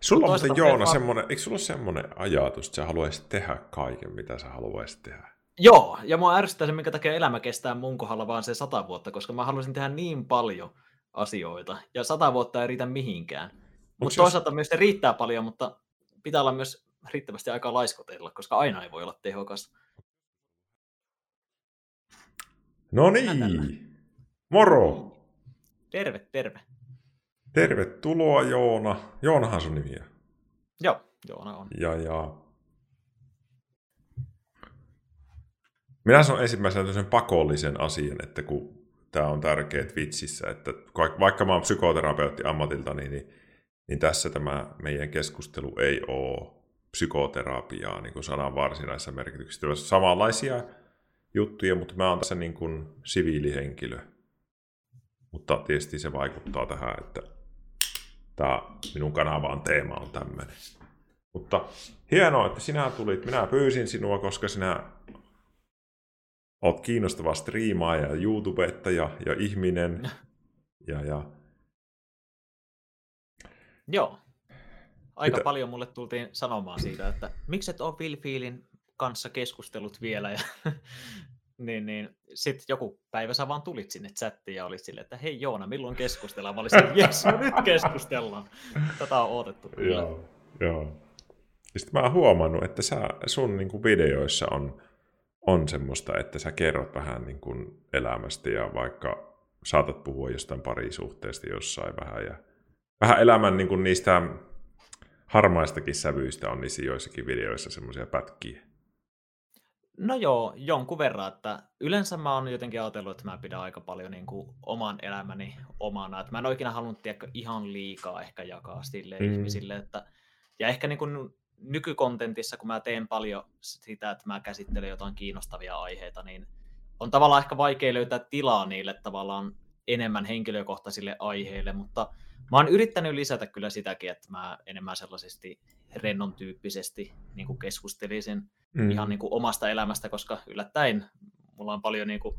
Sulla on muuten Joona semmoinen, eikö sulla ole semmoinen ajatus, että sä haluaisit tehdä kaiken, mitä sä haluaisit tehdä? Joo, ja mua ärsyttää se, minkä takia elämä kestää mun kohdalla vaan se sata vuotta, koska mä haluaisin tehdä niin paljon asioita, ja sata vuotta ei riitä mihinkään. Mutta toisaalta jos... myös se riittää paljon, mutta pitää olla myös riittävästi aikaa laiskotella, koska aina ei voi olla tehokas. No niin, moro! Terve, terve. Tervetuloa Joona. Joonahan sun nimiä. Joo, Joona on. Ja, ja Minä sanon ensimmäisenä sen pakollisen asian, että kun tämä on tärkeä vitsissä, että vaikka mä oon psykoterapeutti ammatilta, niin, niin, niin tässä tämä meidän keskustelu ei ole psykoterapiaa niin kuin sanan varsinaisessa merkityksessä. On samanlaisia juttuja, mutta mä oon tässä niin kuin siviilihenkilö. Mutta tietysti se vaikuttaa tähän, että tämä minun kanavan teema on tämmöinen. Mutta hienoa, että sinä tulit. Minä pyysin sinua, koska sinä oot kiinnostava striimaaja ja YouTubettaja ja ihminen. Ja, ja... Joo. Aika Mitä? paljon mulle tultiin sanomaan siitä, että miksi et ole Will Feelin kanssa keskustellut vielä. Ja, niin, niin. Sitten joku päivä sä vaan tulit sinne chattiin ja olit silleen, että hei Joona, milloin keskustellaan? Mä olisin, jes, no nyt keskustellaan. Tätä on odotettu. Joo, joo. Sitten mä oon huomannut, että sä, sun niin kuin videoissa on on semmoista, että sä kerrot vähän niin kuin elämästä ja vaikka saatat puhua jostain parisuhteesta jossain vähän ja vähän elämän niin kuin niistä harmaistakin sävyistä on niissä joissakin videoissa semmoisia pätkiä. No joo, jonkun verran, että yleensä mä oon jotenkin ajatellut, että mä pidän aika paljon niin kuin oman elämäni omana, että mä en oikein halunnut tiedä, ihan liikaa ehkä jakaa sille mm. ihmisille, että ja ehkä niin kuin nykykontentissa, kun mä teen paljon sitä, että mä käsittelen jotain kiinnostavia aiheita, niin on tavallaan ehkä vaikea löytää tilaa niille tavallaan enemmän henkilökohtaisille aiheille, mutta mä oon yrittänyt lisätä kyllä sitäkin, että mä enemmän sellaisesti rennon tyyppisesti niin keskustelisin mm. ihan niin kuin omasta elämästä, koska yllättäen mulla on paljon niin kuin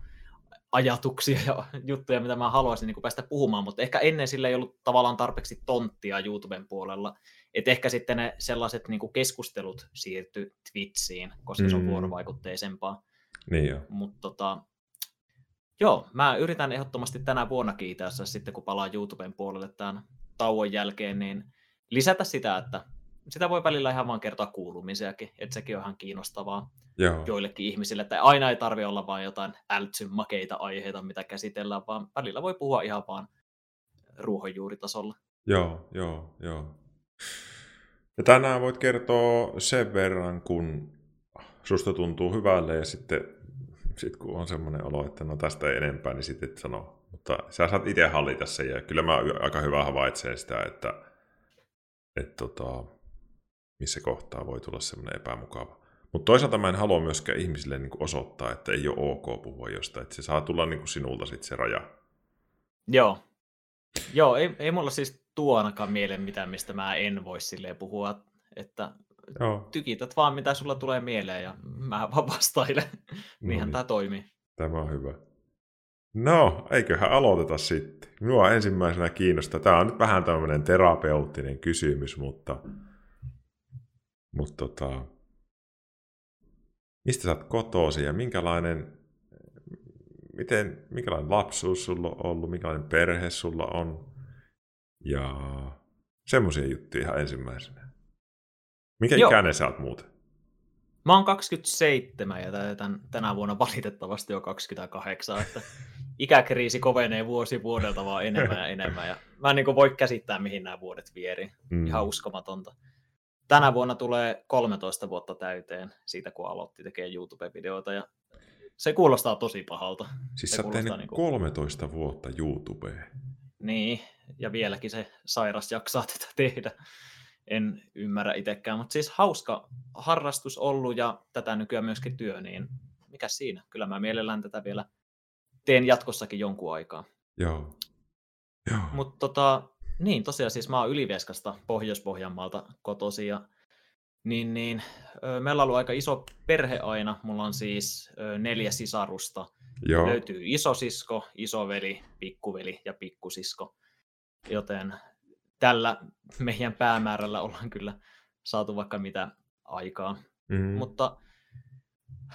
ajatuksia ja juttuja, mitä mä haluaisin niin kuin päästä puhumaan, mutta ehkä ennen sillä ei ollut tavallaan tarpeeksi tonttia YouTuben puolella, et ehkä sitten ne sellaiset niin kuin keskustelut siirtyi Twitchiin, koska mm. se on mm. vuorovaikutteisempaa. Niin jo. Mutta tota, joo, mä yritän ehdottomasti tänä vuonna kiitässä sitten, kun palaa YouTuben puolelle tämän tauon jälkeen, niin lisätä sitä, että sitä voi välillä ihan vaan kertoa kuulumisiakin, että sekin on ihan kiinnostavaa Joo. joillekin ihmisille, että aina ei tarvi olla vain jotain ältsyn makeita aiheita, mitä käsitellään, vaan välillä voi puhua ihan vaan ruohonjuuritasolla. Joo, joo, joo. Ja tänään voit kertoa sen verran, kun susta tuntuu hyvälle ja sitten sit kun on semmoinen olo, että no tästä ei enempää, niin sitten et sano. Mutta sä saat itse hallita sen ja kyllä mä aika hyvä havaitsee sitä, että, että tota, missä kohtaa voi tulla semmoinen epämukava. Mutta toisaalta mä en halua myöskään ihmisille niin osoittaa, että ei ole ok puhua jostain, että se saa tulla niin sinulta sitten se raja. Joo. Joo, ei, ei mulla siis tuo ainakaan mieleen mitään, mistä mä en voi silleen puhua, että Joo. tykität vaan mitä sulla tulee mieleen ja mä vaan vastailen. No Niinhän niin. tämä toimii. Tämä on hyvä. No, eiköhän aloiteta sitten. Minua ensimmäisenä kiinnostaa. Tämä on nyt vähän tämmöinen terapeuttinen kysymys, mutta, mutta tota, mistä sä oot kotoisin ja minkälainen, miten, minkälainen lapsuus sulla on ollut, minkälainen perhe sulla on? Ja semmoisia juttuja ihan ensimmäisenä. Mikä Joo. ikäinen sä oot muuten? Mä oon 27 ja täytän tänä vuonna valitettavasti jo 28, että ikäkriisi kovenee vuosi vuodelta vaan enemmän ja enemmän. Ja mä en niin voi käsittää, mihin nämä vuodet vieri. Mm. Ihan uskomatonta. Tänä vuonna tulee 13 vuotta täyteen siitä, kun aloitti tekemään YouTube-videoita ja se kuulostaa tosi pahalta. Siis se sä niin kuin... 13 vuotta YouTubea. Niin, ja vieläkin se sairas jaksaa tätä tehdä. En ymmärrä itsekään, mutta siis hauska harrastus ollut ja tätä nykyään myöskin työ, niin mikä siinä? Kyllä mä mielellään tätä vielä teen jatkossakin jonkun aikaa. Joo. Joo. Mutta tota, niin, tosiaan siis mä oon Ylivieskasta Pohjois-Pohjanmaalta kotosi ja niin, niin, meillä on ollut aika iso perhe aina. Mulla on siis neljä sisarusta. Joo. Löytyy isosisko, isoveli, pikkuveli ja pikkusisko. Joten tällä meidän päämäärällä ollaan kyllä saatu vaikka mitä aikaa. Mm. Mutta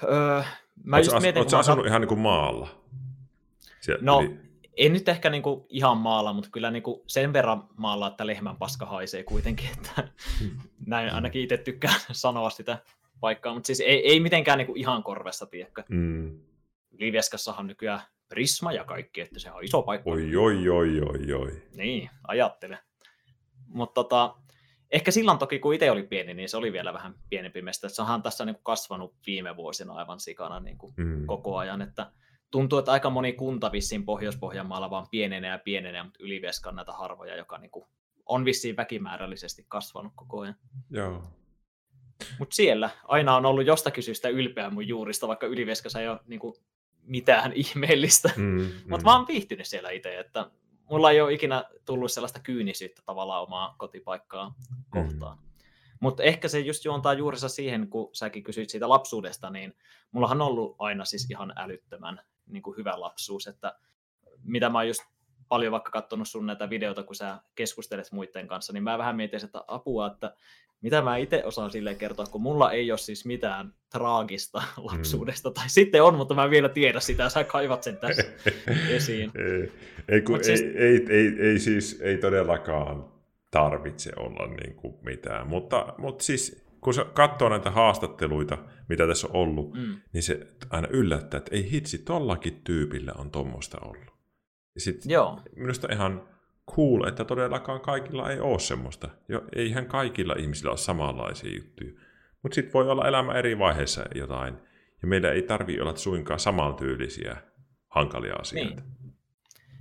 öö, mä just mietin... Oletko asunut kat... ihan niin kuin maalla? Sieltä no. En nyt ehkä niin kuin ihan maalla, mutta kyllä niin kuin sen verran maalla, että lehmän paska haisee kuitenkin, että näin ainakin itse tykkään sanoa sitä paikkaa, mutta siis ei, ei mitenkään niin kuin ihan korvessa, tiedätkö. Mm. Livieskassahan nykyään Prisma ja kaikki, että se on iso paikka. Oi, oi, oi, oi, oi. Niin, ajattele. Mutta tota, ehkä silloin toki, kun itse oli pieni, niin se oli vielä vähän pienempi mesta. Se onhan tässä niin kuin kasvanut viime vuosina aivan sikana niin kuin mm. koko ajan, että tuntuu, että aika moni kunta vissiin Pohjois-Pohjanmaalla vaan pienenee ja pienenee, mutta Ylivieska on näitä harvoja, joka niin kuin on vissiin väkimäärällisesti kasvanut koko ajan. Joo. Mutta siellä aina on ollut jostakin syystä ylpeä mun juurista, vaikka Ylivieskassa ei ole niin kuin, mitään ihmeellistä. Mm, Mutta mm. mä oon viihtynyt siellä itse, että mulla ei ole ikinä tullut sellaista kyynisyyttä tavallaan omaa kotipaikkaa mm. kohtaan. Mutta ehkä se just juontaa juurensa siihen, kun säkin kysyit siitä lapsuudesta, niin mullahan on ollut aina siis ihan älyttömän niin kuin hyvä lapsuus, että mitä mä oon just paljon vaikka katsonut sun näitä videoita, kun sä keskustelet muiden kanssa, niin mä vähän mietin, että apua, että mitä mä itse osaan sille kertoa, kun mulla ei ole siis mitään traagista lapsuudesta, mm. tai sitten on, mutta mä en vielä tiedä sitä, sä kaivat sen tässä esiin. Ei, ei, kun, siis... ei, ei, ei, ei, siis ei todellakaan tarvitse olla niin kuin mitään, mutta, mutta siis kun sä katsoo näitä haastatteluita, mitä tässä on ollut, mm. niin se aina yllättää, että ei hitsi, tollakin tyypillä on tuommoista ollut. Ja sit Joo. minusta ihan cool, että todellakaan kaikilla ei ole semmoista. Jo, eihän kaikilla ihmisillä ole samanlaisia juttuja. Mutta sitten voi olla elämä eri vaiheissa jotain. Ja meillä ei tarvi olla suinkaan samantyylisiä hankalia asioita. Niin.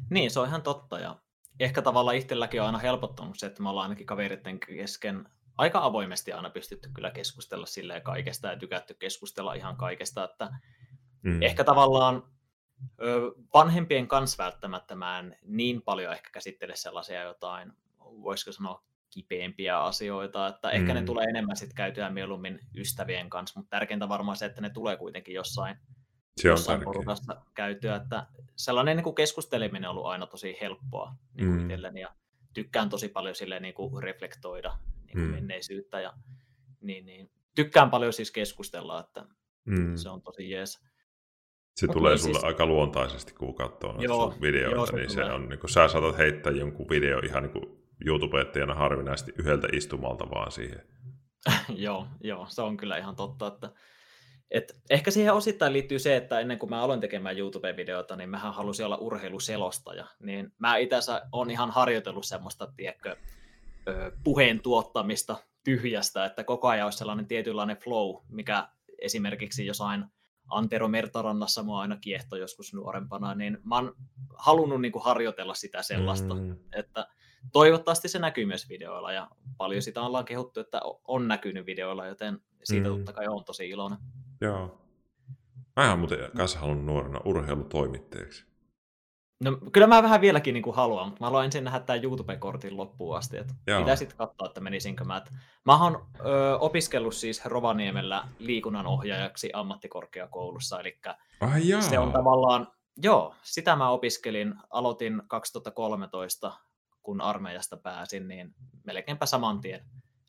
niin, se on ihan totta. Ja ehkä tavallaan itselläkin on aina helpottanut se, että me ollaan ainakin kaveritten kesken aika avoimesti aina pystytty kyllä keskustella silleen kaikesta ja tykätty keskustella ihan kaikesta, että mm. ehkä tavallaan vanhempien kanssa välttämättä mä en niin paljon ehkä käsittele sellaisia jotain, voisiko sanoa kipeämpiä asioita, että ehkä mm. ne tulee enemmän sitten käytyä mieluummin ystävien kanssa, mutta tärkeintä varmaan se, että ne tulee kuitenkin jossain, se on jossain porukassa käytyä, että sellainen niin kuin keskusteleminen on ollut aina tosi helppoa niin mm. itselleni ja tykkään tosi paljon sille niin kuin reflektoida niin kuin mm. menneisyyttä ja niin, niin. tykkään paljon siis keskustella, että mm. se on tosi jees. Se Mut tulee niin sulle siis... aika luontaisesti, kun katsoo joo, videoita, joo, se niin tulee. se on, niin kuin, sä saatat heittää jonkun video ihan niin kuin YouTubettajana harvinaisesti yhdeltä istumalta vaan siihen. joo, joo, se on kyllä ihan totta, että et ehkä siihen osittain liittyy se, että ennen kuin mä aloin tekemään YouTube-videoita, niin mähän halusin olla urheiluselostaja. Niin mä itse on ihan harjoitellut semmoista, tiedätkö, puheen tuottamista tyhjästä, että koko ajan olisi sellainen tietynlainen flow, mikä esimerkiksi jossain Antero Mertarannassa mua aina kiehto joskus nuorempana, niin mä oon halunnut niin kuin harjoitella sitä sellaista, mm. että toivottavasti se näkyy myös videoilla ja paljon sitä ollaan kehuttu, että on näkynyt videoilla, joten siitä mm. totta kai on tosi iloinen. Joo. Mä oon muuten kanssa halunnut nuorena urheilutoimittajaksi. No kyllä mä vähän vieläkin niin kuin haluan, mutta mä haluan ensin nähdä tämän YouTube-kortin loppuun asti. Että pitää sitten katsoa, että menisinkö mä. Että mä oon ö, opiskellut siis Rovaniemellä liikunnanohjaajaksi ammattikorkeakoulussa, eli Ai se on tavallaan, joo, sitä mä opiskelin, aloitin 2013, kun armeijasta pääsin, niin melkeinpä saman tien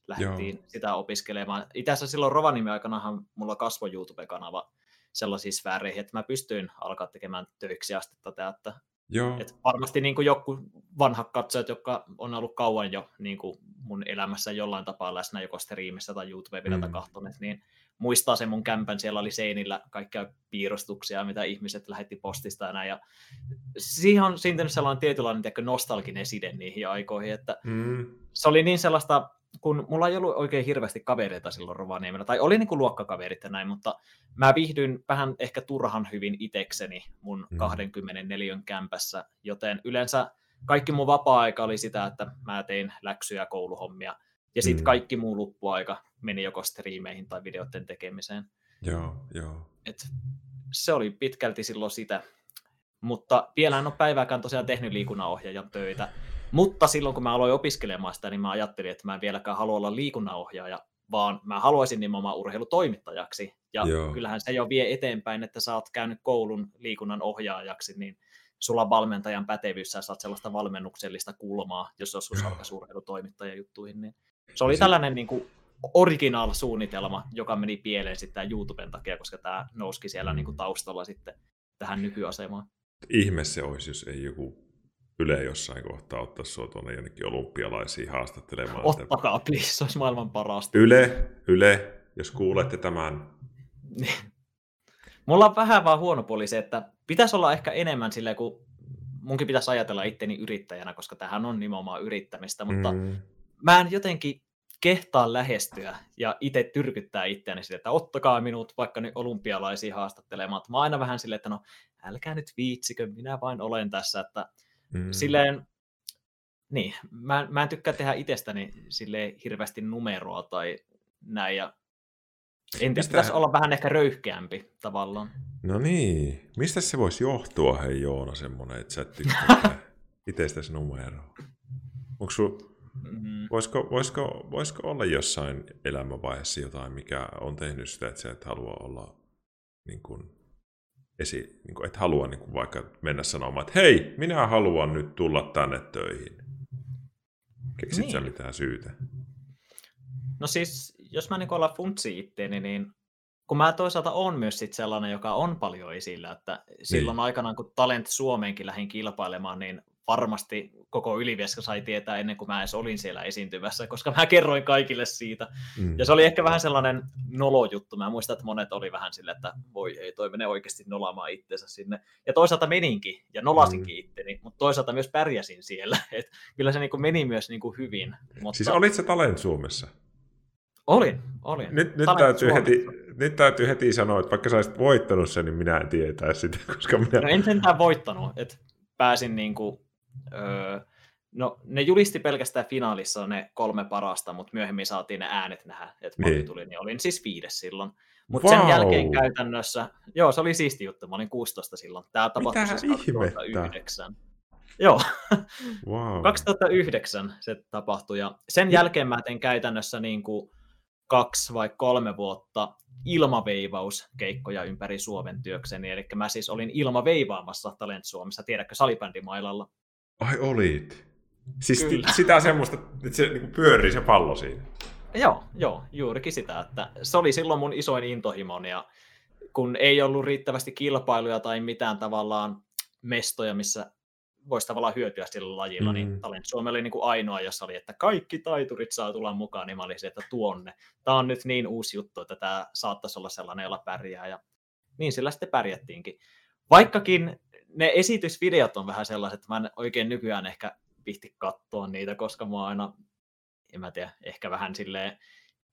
lähdettiin joo. sitä opiskelemaan. Itse asiassa silloin Rovaniemen aikanahan mulla kasvoi YouTube-kanava sellaisiin sfääreihin, että mä pystyin alkaa tekemään töiksi asti tätä, että Joo. Et varmasti niin kuin joku vanhat katsojat, jotka on ollut kauan jo niin kuin mun elämässä jollain tapaa läsnä joko striimissä tai YouTube-videota mm. kahtoneet, niin muistaa sen mun kämpän, siellä oli seinillä kaikkia piirustuksia, mitä ihmiset lähetti postista ja näin, ja siihen on syntynyt sellainen tietynlainen tiedätkö, nostalginen side niihin aikoihin, että mm. se oli niin sellaista kun mulla ei ollut oikein hirveästi kavereita silloin Rovaniemellä, tai oli niin kuin luokkakaverit ja näin, mutta mä viihdyin vähän ehkä turhan hyvin itekseni mun mm. 24 kämpässä, joten yleensä kaikki mun vapaa-aika oli sitä, että mä tein läksyjä kouluhommia, ja sitten mm. kaikki muu loppuaika meni joko striimeihin tai videoiden tekemiseen. Joo, joo. Et se oli pitkälti silloin sitä, mutta vielä en ole päivääkään tosiaan tehnyt liikunnanohjaajan töitä, mutta silloin kun mä aloin opiskelemaan sitä, niin mä ajattelin, että mä en vieläkään halua olla liikunnanohjaaja, vaan mä haluaisin nimenomaan urheilutoimittajaksi. Ja Joo. kyllähän se jo vie eteenpäin, että sä oot käynyt koulun liikunnan ohjaajaksi, niin sulla on valmentajan pätevyys, sä saat sellaista valmennuksellista kulmaa, jos joskus alkaisi urheilutoimittajan juttuihin, niin se oli tällainen niin kuin original-suunnitelma, joka meni pieleen sitten YouTuben takia, koska tämä nouski siellä niin kuin mm. taustalla sitten tähän nykyasemaan. Ihme se olisi, jos ei joku Yle jossain kohtaa ottaa sua tuonne jonnekin olympialaisiin haastattelemaan. Ottakaa, please, se olisi maailman parasta. Yle, Yle, jos kuulette tämän. Mulla on vähän vaan huono puoli se, että pitäisi olla ehkä enemmän sille, kun munkin pitäisi ajatella itteni yrittäjänä, koska tähän on nimenomaan yrittämistä, mutta mm. mä en jotenkin kehtaa lähestyä ja itse tyrkyttää itseäni sille, että ottakaa minut vaikka nyt olympialaisiin haastattelemaan. Mä aina vähän silleen, että no älkää nyt viitsikö, minä vain olen tässä, että mm. silleen, niin, mä, mä en tykkää tehdä itsestäni sille hirveästi numeroa tai näin, ja en tiedä, pitäisi olla vähän ehkä röyhkeämpi tavallaan. No niin, mistä se voisi johtua, hei Joona, semmoinen, että sä et tykkää itsestäsi numeroa? Onko sun Mm-hmm. Voisiko, voisiko, voisiko olla jossain elämänvaiheessa jotain, mikä on tehnyt sitä, että sä et halua olla niin kuin, esi, niin kuin, et halua niin kuin vaikka mennä sanomaan, että hei, minä haluan nyt tulla tänne töihin. Keksit niin. sä mitään syytä? No siis, jos mä niin olla funtsi itteeni, niin kun mä toisaalta on myös sit sellainen, joka on paljon esillä, että silloin niin. aikanaan, kun Talent Suomeenkin lähdin kilpailemaan, niin varmasti koko Ylivieska sai tietää ennen kuin mä edes olin siellä esiintymässä, koska mä kerroin kaikille siitä. Mm. Ja se oli ehkä vähän sellainen nolojuttu. Mä muistan, että monet oli vähän silleen, että voi ei, toi menee oikeasti nolaamaan itsensä sinne. Ja toisaalta meninkin ja nolasinkin mm. itteni, mutta toisaalta myös pärjäsin siellä. Et kyllä se niinku meni myös niinku hyvin. Mutta... Siis olit se Talent Suomessa? Olin, olin. Nyt, nyt, täytyy heti, nyt täytyy heti sanoa, että vaikka sä olisit voittanut sen, niin minä en tietää sitä, koska minä... No en sentään voittanut, että pääsin niinku Öö, no, ne julisti pelkästään finaalissa ne kolme parasta, mutta myöhemmin saatiin ne äänet nähdä, että niin. tuli, niin olin siis viides silloin. Mutta wow. sen jälkeen käytännössä, joo, se oli siisti juttu, mä olin 16 silloin. Tämä tapahtui siis 2009. Joo, wow. 2009 se tapahtui, ja sen jälkeen mä tein käytännössä niin kuin kaksi vai kolme vuotta ilmaveivauskeikkoja ympäri Suomen työkseni, eli mä siis olin ilmaveivaamassa Talent Suomessa, tiedätkö, salibändimailalla. Ai olit. Siis Kyllä. sitä semmoista, että se niin pyörii se pallo siinä. Joo, joo, juurikin sitä, että se oli silloin mun isoin intohimoni ja kun ei ollut riittävästi kilpailuja tai mitään tavallaan mestoja, missä voisi tavallaan hyötyä sillä lajilla, niin mm. niin Talent Suomi oli niin kuin ainoa, jossa oli, että kaikki taiturit saa tulla mukaan, niin mä olisin, että tuonne. Tämä on nyt niin uusi juttu, että tämä saattaisi olla sellainen, jolla pärjää, ja niin sillä sitten pärjättiinkin. Vaikkakin ne esitysvideot on vähän sellaiset, että mä en oikein nykyään ehkä vihti katsoa niitä, koska mä aina, en mä tiedä, ehkä vähän silleen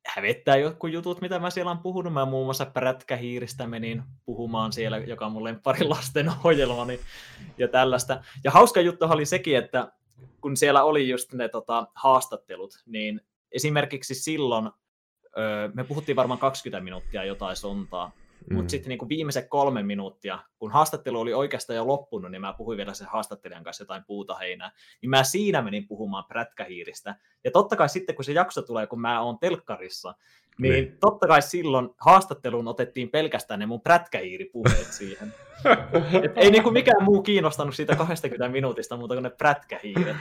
hävettää jotkut jutut, mitä mä siellä on puhunut. Mä muun muassa Prätkähiiristä menin puhumaan siellä, joka on mun pari lasten ohjelmani ja tällaista. Ja hauska juttu oli sekin, että kun siellä oli just ne tota, haastattelut, niin esimerkiksi silloin öö, me puhuttiin varmaan 20 minuuttia jotain sontaa, Mm. Mutta sitten niin viimeiset kolme minuuttia, kun haastattelu oli oikeastaan jo loppunut, niin mä puhuin vielä sen haastattelijan kanssa jotain puuta heinää, niin mä siinä menin puhumaan prätkähiiristä. Ja totta kai sitten, kun se jakso tulee, kun mä oon telkkarissa, niin, niin. totta kai silloin haastatteluun otettiin pelkästään ne mun prätkähiiripuheet siihen. Et ei niinku mikään muu kiinnostanut siitä 20 minuutista muuta kuin ne prätkähiiret.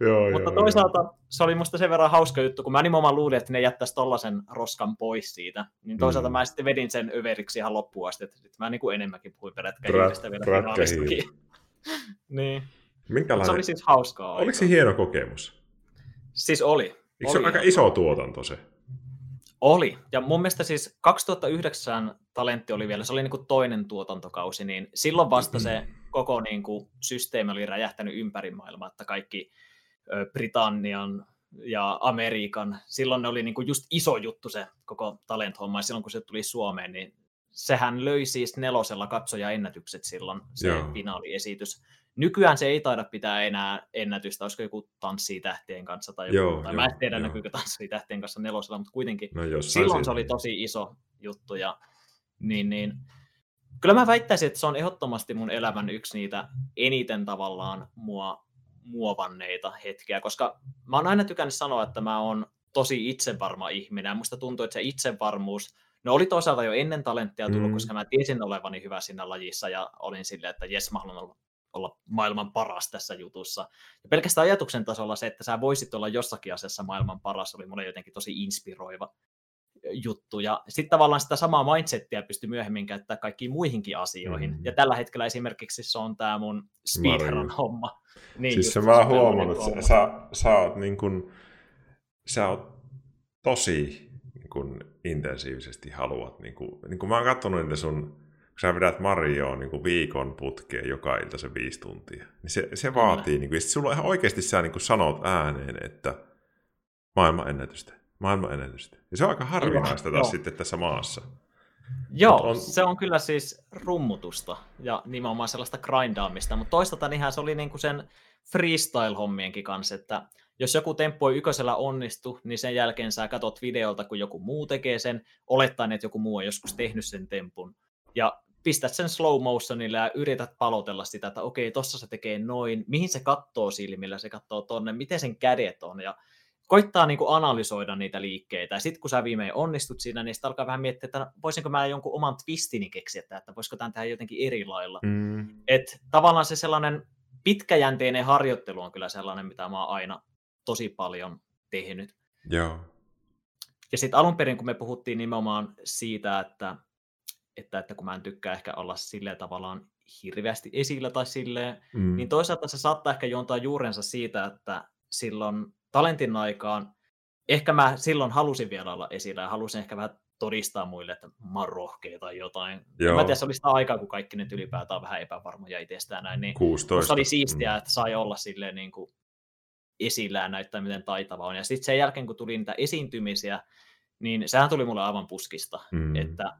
Joo, Mutta joo, toisaalta joo. se oli musta sen verran hauska juttu, kun mä nimenomaan luulin, että ne jättäisi tollasen roskan pois siitä. Niin toisaalta mm. mä sitten vedin sen överiksi ihan loppuun asti, että mä niin kuin enemmänkin puhuin prätkähiiristä vielä finaalistakin. niin. Minkälainen... Se oli siis hauskaa. Oliko se hieno kokemus? Siis oli. Eikö oli se ole aika iso tuotanto se? Oli. Ja mun mielestä siis 2009 Talentti oli vielä, se oli niin kuin toinen tuotantokausi, niin silloin vasta se mm-hmm. koko niin kuin systeemi oli räjähtänyt ympäri maailmaa, että kaikki Britannian ja Amerikan. Silloin ne oli niin kuin just iso juttu se koko talent-homma, ja silloin kun se tuli Suomeen, niin sehän löi siis nelosella katsoja-ennätykset silloin, se Joo. finaaliesitys. Nykyään se ei taida pitää enää ennätystä, olisiko joku Tanssii tähtien kanssa tai joku, joo, tai jo, mä en tiedä näkyykö Tanssii tähtien kanssa nelosella, mutta kuitenkin no, silloin siinä. se oli tosi iso juttu, ja niin, niin, kyllä mä väittäisin, että se on ehdottomasti mun elämän yksi niitä eniten tavallaan mua muovanneita hetkiä, koska mä oon aina tykännyt sanoa, että mä oon tosi itsevarma ihminen. Musta tuntuu, että se itsevarmuus, no oli toisaalta jo ennen talenttia tullut, mm. koska mä tiesin olevani hyvä siinä lajissa ja olin silleen, että jes, mä haluan olla olla maailman paras tässä jutussa. Ja pelkästään ajatuksen tasolla se, että sä voisit olla jossakin asiassa maailman paras, oli mulle jotenkin tosi inspiroiva juttu. Ja sitten tavallaan sitä samaa mindsettiä pystyy myöhemmin käyttämään kaikkiin muihinkin asioihin. Mm. Ja tällä hetkellä esimerkiksi se on tämä mun speedrun-homma. Niin siis se mä oon huomannut, että sä, sä, oot niin kun, sä oot tosi niin kun, intensiivisesti haluat. Niin kun, niin kun mä oon katsonut niitä sun kun sä vedät Marioon niin kuin viikon putkeen joka ilta se viisi tuntia, niin se, se vaatii, niin kuin, ja sulla ihan oikeasti sä niin kuin sanot ääneen, että maailman ennätystä, maailman ennätystä. Ja se on aika harvinaista taas sitten tässä maassa. Joo, on... se on kyllä siis rummutusta ja nimenomaan sellaista grindaamista, mutta toisaalta niinhän se oli niinku sen freestyle-hommienkin kanssa, että jos joku temppu ei yköisellä onnistu, niin sen jälkeen sä katot videolta, kun joku muu tekee sen, olettaen, että joku muu on joskus tehnyt sen tempun. Ja pistät sen slow motionille ja yrität palotella sitä, että okei, tossa se tekee noin, mihin se katsoo silmillä, se katsoo tonne, miten sen kädet on, ja koittaa niin kuin analysoida niitä liikkeitä, ja sitten kun sä viimein onnistut siinä, niin sitten alkaa vähän miettiä, että voisinko mä jonkun oman twistini keksiä, että voisiko tämän tehdä jotenkin eri lailla. Mm. Et tavallaan se sellainen pitkäjänteinen harjoittelu on kyllä sellainen, mitä mä oon aina tosi paljon tehnyt. Joo. Ja sitten alun perin, kun me puhuttiin nimenomaan siitä, että että, että kun mä en tykkää ehkä olla silleen tavallaan hirveästi esillä tai silleen, mm. niin toisaalta se saattaa ehkä juontaa juurensa siitä, että silloin talentin aikaan, ehkä mä silloin halusin vielä olla esillä ja halusin ehkä vähän todistaa muille, että mä oon rohkea tai jotain. Joo. Mä tiedän, se oli sitä aikaa, kun kaikki nyt ylipäätään on vähän epävarmoja itsestään näin, niin 16. oli siistiä, mm. että sai olla silleen niin kuin esillä ja näyttää, miten taitava on. Ja sitten sen jälkeen, kun tuli niitä esiintymisiä, niin sehän tuli mulle aivan puskista, mm. että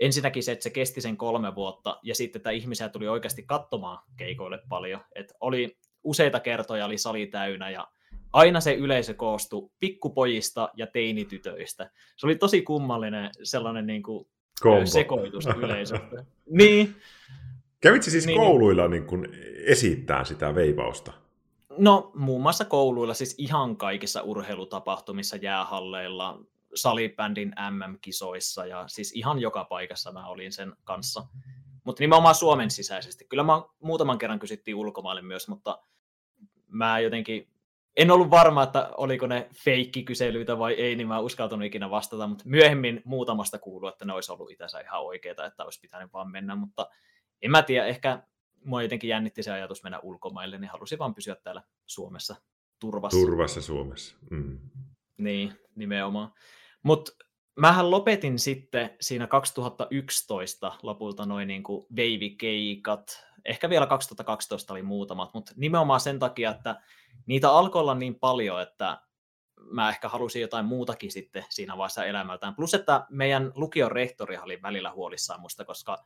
ensinnäkin se, että se kesti sen kolme vuotta, ja sitten että ihmisiä tuli oikeasti katsomaan keikoille paljon. että oli useita kertoja oli sali täynnä, ja aina se yleisö koostui pikkupojista ja teinitytöistä. Se oli tosi kummallinen sellainen niin kuin sekoitus yleisöstä. niin. Kävitsi siis niin, kouluilla niin kuin esittää sitä veipausta? No muun muassa kouluilla, siis ihan kaikissa urheilutapahtumissa, jäähalleilla, salibändin MM-kisoissa ja siis ihan joka paikassa mä olin sen kanssa. Mutta nimenomaan Suomen sisäisesti. Kyllä mä muutaman kerran kysyttiin ulkomaille myös, mutta mä jotenkin en ollut varma, että oliko ne feikkikyselyitä vai ei, niin mä uskaltanut ikinä vastata, mutta myöhemmin muutamasta kuuluu, että ne olisi ollut itänsä ihan oikeita, että olisi pitänyt vaan mennä, mutta en mä tiedä, ehkä mua jotenkin jännitti se ajatus mennä ulkomaille, niin halusin vaan pysyä täällä Suomessa turvassa. Turvassa Suomessa. Mm. Niin, nimenomaan. Mutta mähän lopetin sitten siinä 2011 lopulta noin niin kuin veivikeikat. Ehkä vielä 2012 oli muutamat, mutta nimenomaan sen takia, että niitä alkoi olla niin paljon, että mä ehkä halusin jotain muutakin sitten siinä vaiheessa elämältään. Plus, että meidän lukion rehtori oli välillä huolissaan musta, koska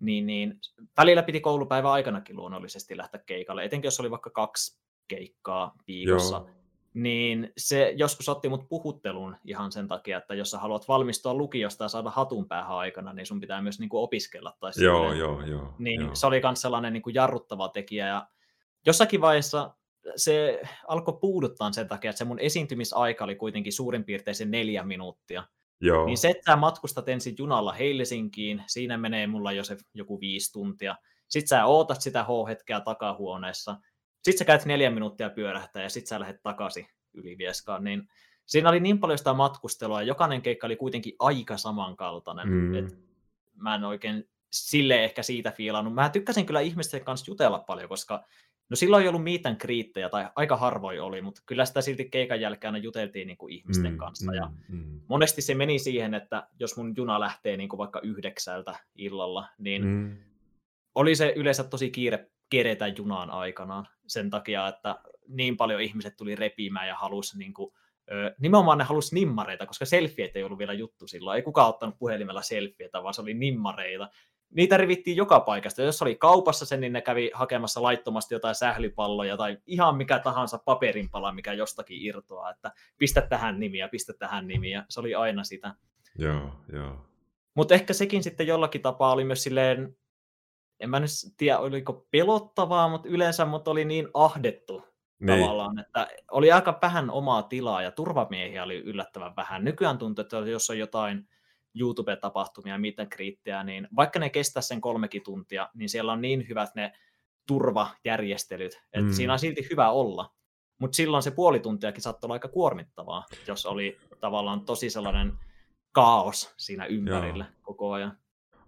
niin, niin, välillä piti koulupäivän aikanakin luonnollisesti lähteä keikalle, etenkin jos oli vaikka kaksi keikkaa viikossa. Joo niin se joskus otti mut puhutteluun ihan sen takia, että jos sä haluat valmistua lukiosta ja saada hatun päähän aikana, niin sun pitää myös niin kuin opiskella. Tai joo, joo, joo. Niin joo. se oli myös sellainen niin kuin jarruttava tekijä. Ja jossakin vaiheessa se alkoi puuduttaa sen takia, että se mun esiintymisaika oli kuitenkin suurin piirtein se neljä minuuttia. Joo. Niin se, että sä matkustat ensin junalla Helsinkiin, siinä menee mulla jo se joku viisi tuntia. Sitten sä ootat sitä H-hetkeä takahuoneessa, sitten sä käyt neljä minuuttia pyörähtää ja sitten sä lähdet takaisin Ylivieskaan, niin siinä oli niin paljon sitä matkustelua ja jokainen keikka oli kuitenkin aika samankaltainen, mm. että mä en oikein sille ehkä siitä fiilannut. Mä tykkäsin kyllä ihmisten kanssa jutella paljon, koska no silloin ei ollut mitään kriittejä tai aika harvoin oli, mutta kyllä sitä silti keikan jälkeen juteltiin niin kuin ihmisten mm, kanssa. Ja mm, mm. Monesti se meni siihen, että jos mun juna lähtee niin kuin vaikka yhdeksältä illalla, niin mm. oli se yleensä tosi kiire keretä junaan aikanaan sen takia, että niin paljon ihmiset tuli repimään ja halusi niin kuin, nimenomaan ne halusi nimmareita, koska selfieet ei ollut vielä juttu silloin. Ei kukaan ottanut puhelimella selfieitä, vaan se oli nimmareita. Niitä rivittiin joka paikasta. Jos oli kaupassa sen, niin ne kävi hakemassa laittomasti jotain sählypalloja tai ihan mikä tahansa paperinpala, mikä jostakin irtoaa, että pistä tähän nimiä, pistä tähän nimiä. Se oli aina sitä. Joo, joo. Mutta ehkä sekin sitten jollakin tapaa oli myös silleen en mä nyt tiedä, oliko pelottavaa, mutta yleensä mut oli niin ahdettu niin. tavallaan, että oli aika vähän omaa tilaa ja turvamiehiä oli yllättävän vähän. Nykyään tuntuu, että jos on jotain YouTube-tapahtumia, mitä kriittejä, niin vaikka ne kestää sen kolmekin tuntia, niin siellä on niin hyvät ne turvajärjestelyt. Että mm. Siinä on silti hyvä olla. Mutta silloin se puoli tuntiakin saattoi olla aika kuormittavaa, jos oli tavallaan tosi sellainen kaos siinä ympärillä Joo. koko ajan.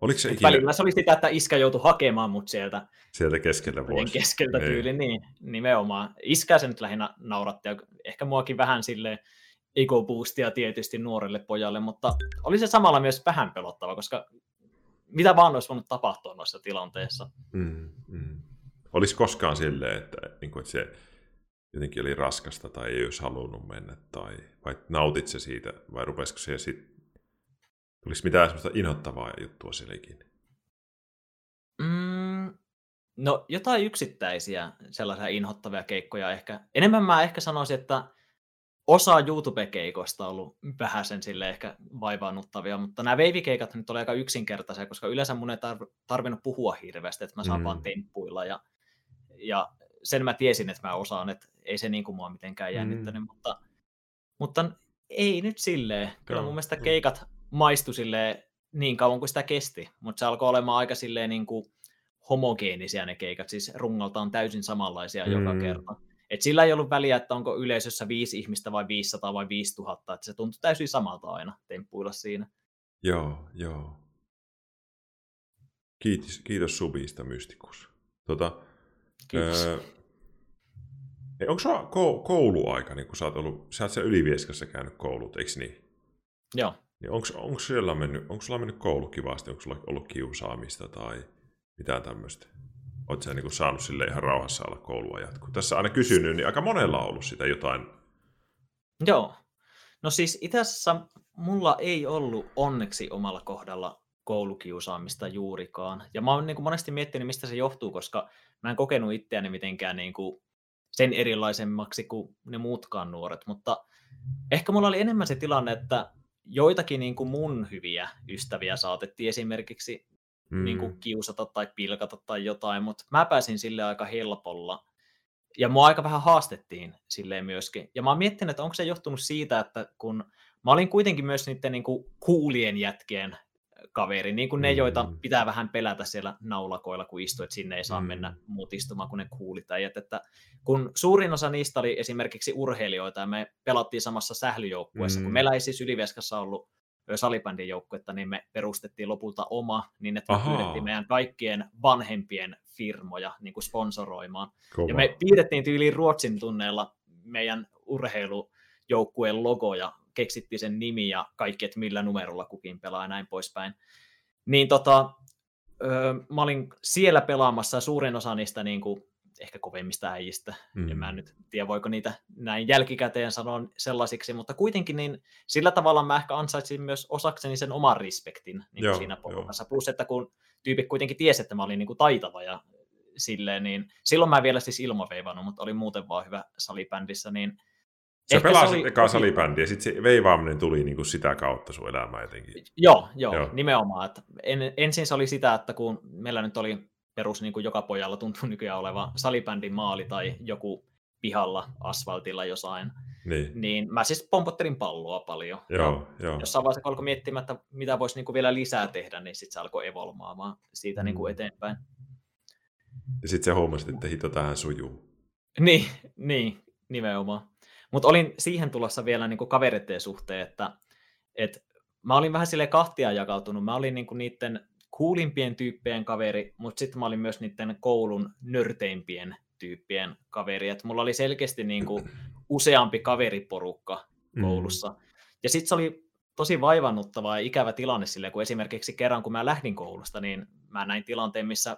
Oliko se ikinä... Välillä se oli sitä, että iskä joutui hakemaan mut sieltä. Sieltä keskeltä vuosi. Keskeltä Ei. tyyli, niin nimenomaan. Iskä se nyt lähinnä nauratti ja ehkä muakin vähän sille ego boostia tietysti nuorelle pojalle, mutta oli se samalla myös vähän pelottava, koska mitä vaan olisi voinut tapahtua noissa tilanteissa. Mm, mm. Olisi koskaan silleen, että, niin kuin, että se jotenkin oli raskasta tai ei olisi halunnut mennä, tai vai nautit se siitä, vai rupesiko se sitten, tulisi mitään sellaista inhottavaa juttua sillekin? Mm, no jotain yksittäisiä sellaisia inhottavia keikkoja ehkä. Enemmän mä ehkä sanoisin, että osa YouTube-keikoista on ollut sen sille ehkä vaivaannuttavia, mutta nämä veivikeikat nyt oli aika yksinkertaisia, koska yleensä mun ei tarvinnut puhua hirveästi, että mä saan mm. vaan temppuilla ja, ja sen mä tiesin, että mä osaan, että ei se niin kuin mua mitenkään mm. jännittänyt, mm. mutta, mutta ei nyt silleen. Kyllä mun mielestä keikat maistu silleen niin kauan kuin sitä kesti, mutta se alkoi olemaan aika silleen niin kuin homogeenisia ne keikat, siis rungoltaan täysin samanlaisia mm. joka kerta. Et sillä ei ollut väliä, että onko yleisössä viisi ihmistä vai 500 vai 5000, että se tuntui täysin samalta aina temppuilla siinä. Joo, joo. Kiitos, kiitos Subista, Mystikus. Tota, Kiitos. Öö, onko sulla kouluaika, niin kun sä oot ollut, sä oot siellä Ylivieskassa käynyt koulut, eikö niin? Joo. Niin onko, onko, siellä mennyt, onko sulla mennyt koulu kivasti, onko sulla ollut kiusaamista tai mitään tämmöistä? Oletko sä niin saanut sille ihan rauhassa olla koulua jatkuu? Tässä aina kysynyt, niin aika monella on ollut sitä jotain. Joo. No siis itse asiassa mulla ei ollut onneksi omalla kohdalla koulukiusaamista juurikaan. Ja mä oon niin kuin monesti miettinyt, mistä se johtuu, koska mä en kokenut itseäni mitenkään niin kuin sen erilaisemmaksi kuin ne muutkaan nuoret. Mutta ehkä mulla oli enemmän se tilanne, että joitakin niin kuin mun hyviä ystäviä saatettiin esimerkiksi mm. niin kuin kiusata tai pilkata tai jotain, mutta mä pääsin sille aika helpolla. Ja mua aika vähän haastettiin silleen myöskin. Ja mä oon miettinyt, että onko se johtunut siitä, että kun mä olin kuitenkin myös niiden niin kuin kuulien jätkien kaveri, niin kuin ne, mm. joita pitää vähän pelätä siellä naulakoilla, kun istuu, että sinne ei saa mm. mennä muut istumaan, kun ne kuulit. Että kun suurin osa niistä oli esimerkiksi urheilijoita, ja me pelattiin samassa sählyjoukkueessa, mm. kun meillä ei siis Yliveskassa ollut salibändin joukkuetta, niin me perustettiin lopulta oma, niin että me Ahaa. pyydettiin meidän kaikkien vanhempien firmoja niin kuin sponsoroimaan. Kova. Ja me piirrettiin tyyliin Ruotsin tunneella meidän urheilujoukkueen logo ja keksittiin sen nimi ja kaikki, että millä numerolla kukin pelaa ja näin poispäin. Niin tota, öö, mä olin siellä pelaamassa suurin osa niistä niin kuin, ehkä kovemmista äijistä. Mm. En mä nyt tiedä, voiko niitä näin jälkikäteen sanoa sellaisiksi, mutta kuitenkin niin sillä tavalla mä ehkä ansaitsin myös osakseni sen oman respektin niin joo, siinä porukassa. Plus, että kun tyypit kuitenkin tiesi, että mä olin niin kuin taitava ja silleen, niin silloin mä vielä siis ilmaveivannut, mutta oli muuten vaan hyvä salibändissä, niin Sä pelasit oli... eka salibändiä ja sitten se veivaaminen tuli niin kuin sitä kautta sun elämään jotenkin. Joo, joo, joo. nimenomaan. Että en, ensin se oli sitä, että kun meillä nyt oli perus niin kuin joka pojalla tuntuu nykyään oleva salibändin maali tai joku pihalla asfaltilla jossain, niin, niin mä siis pompottelin palloa paljon. Joo, ja joo. Jossain vaiheessa kun alkoi miettimään, että mitä voisi niin vielä lisää tehdä, niin sitten se alkoi evolmaamaan siitä mm. niin kuin eteenpäin. Ja sitten se huomasi, että hito tähän sujuu. Niin, niin nimenomaan. Mutta olin siihen tulossa vielä niin kavereiden suhteen, että, että mä olin vähän sille kahtia jakautunut. Mä olin niin niiden kuulimpien tyyppien kaveri, mutta sitten mä olin myös niiden koulun nörteimpien tyyppien kaveri. Et mulla oli selkeästi niin kuin useampi kaveriporukka mm. koulussa. Mm. Ja sitten se oli tosi vaivannuttava ja ikävä tilanne sille, kun esimerkiksi kerran kun mä lähdin koulusta, niin mä näin tilanteen, missä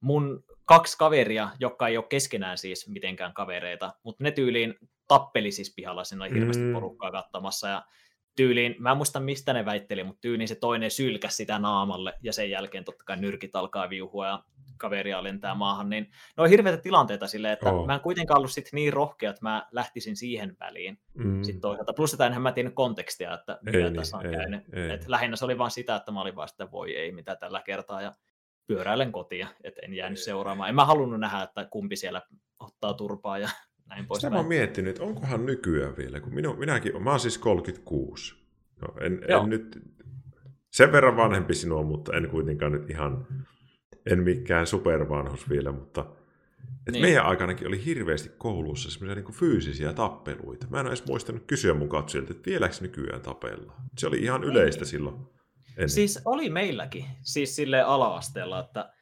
mun kaksi kaveria, jotka ei ole keskenään siis mitenkään kavereita, mutta ne tyyliin tappeli siis pihalla, siinä oli hirveästi mm. porukkaa katsomassa ja tyyliin, mä en muista mistä ne väitteli, mutta tyyliin se toinen sylkäsi sitä naamalle ja sen jälkeen totta kai nyrkit alkaa viuhua ja kaveria lentää maahan, niin ne on hirveitä tilanteita silleen, että oh. mä en kuitenkaan ollut sit niin rohkea, että mä lähtisin siihen väliin mm. sit toisaalta. Plus että enhän mä tiennyt kontekstia, että mitä ei, tässä on ei, käynyt. Ei. Et lähinnä se oli vaan sitä, että mä olin vaan sitä, voi ei, mitä tällä kertaa, ja pyöräilen kotia, että en jäänyt seuraamaan. En mä halunnut nähdä, että kumpi siellä ottaa turpaa ja näin pois. Sitä mä oon miettinyt, että onkohan nykyään vielä, kun minu, minäkin, mä oon siis 36. No, en, en nyt, sen verran vanhempi sinua, mutta en kuitenkaan nyt ihan, en mikään supervanhus vielä, mutta Et niin. Meidän aikanakin oli hirveästi koulussa semmoisia niin fyysisiä tappeluita. Mä en ole edes muistanut kysyä mun katsojilta, että vieläkö nykyään tapella. Se oli ihan yleistä niin. silloin. Ennen. Siis oli meilläkin, siis sille ala-asteella, että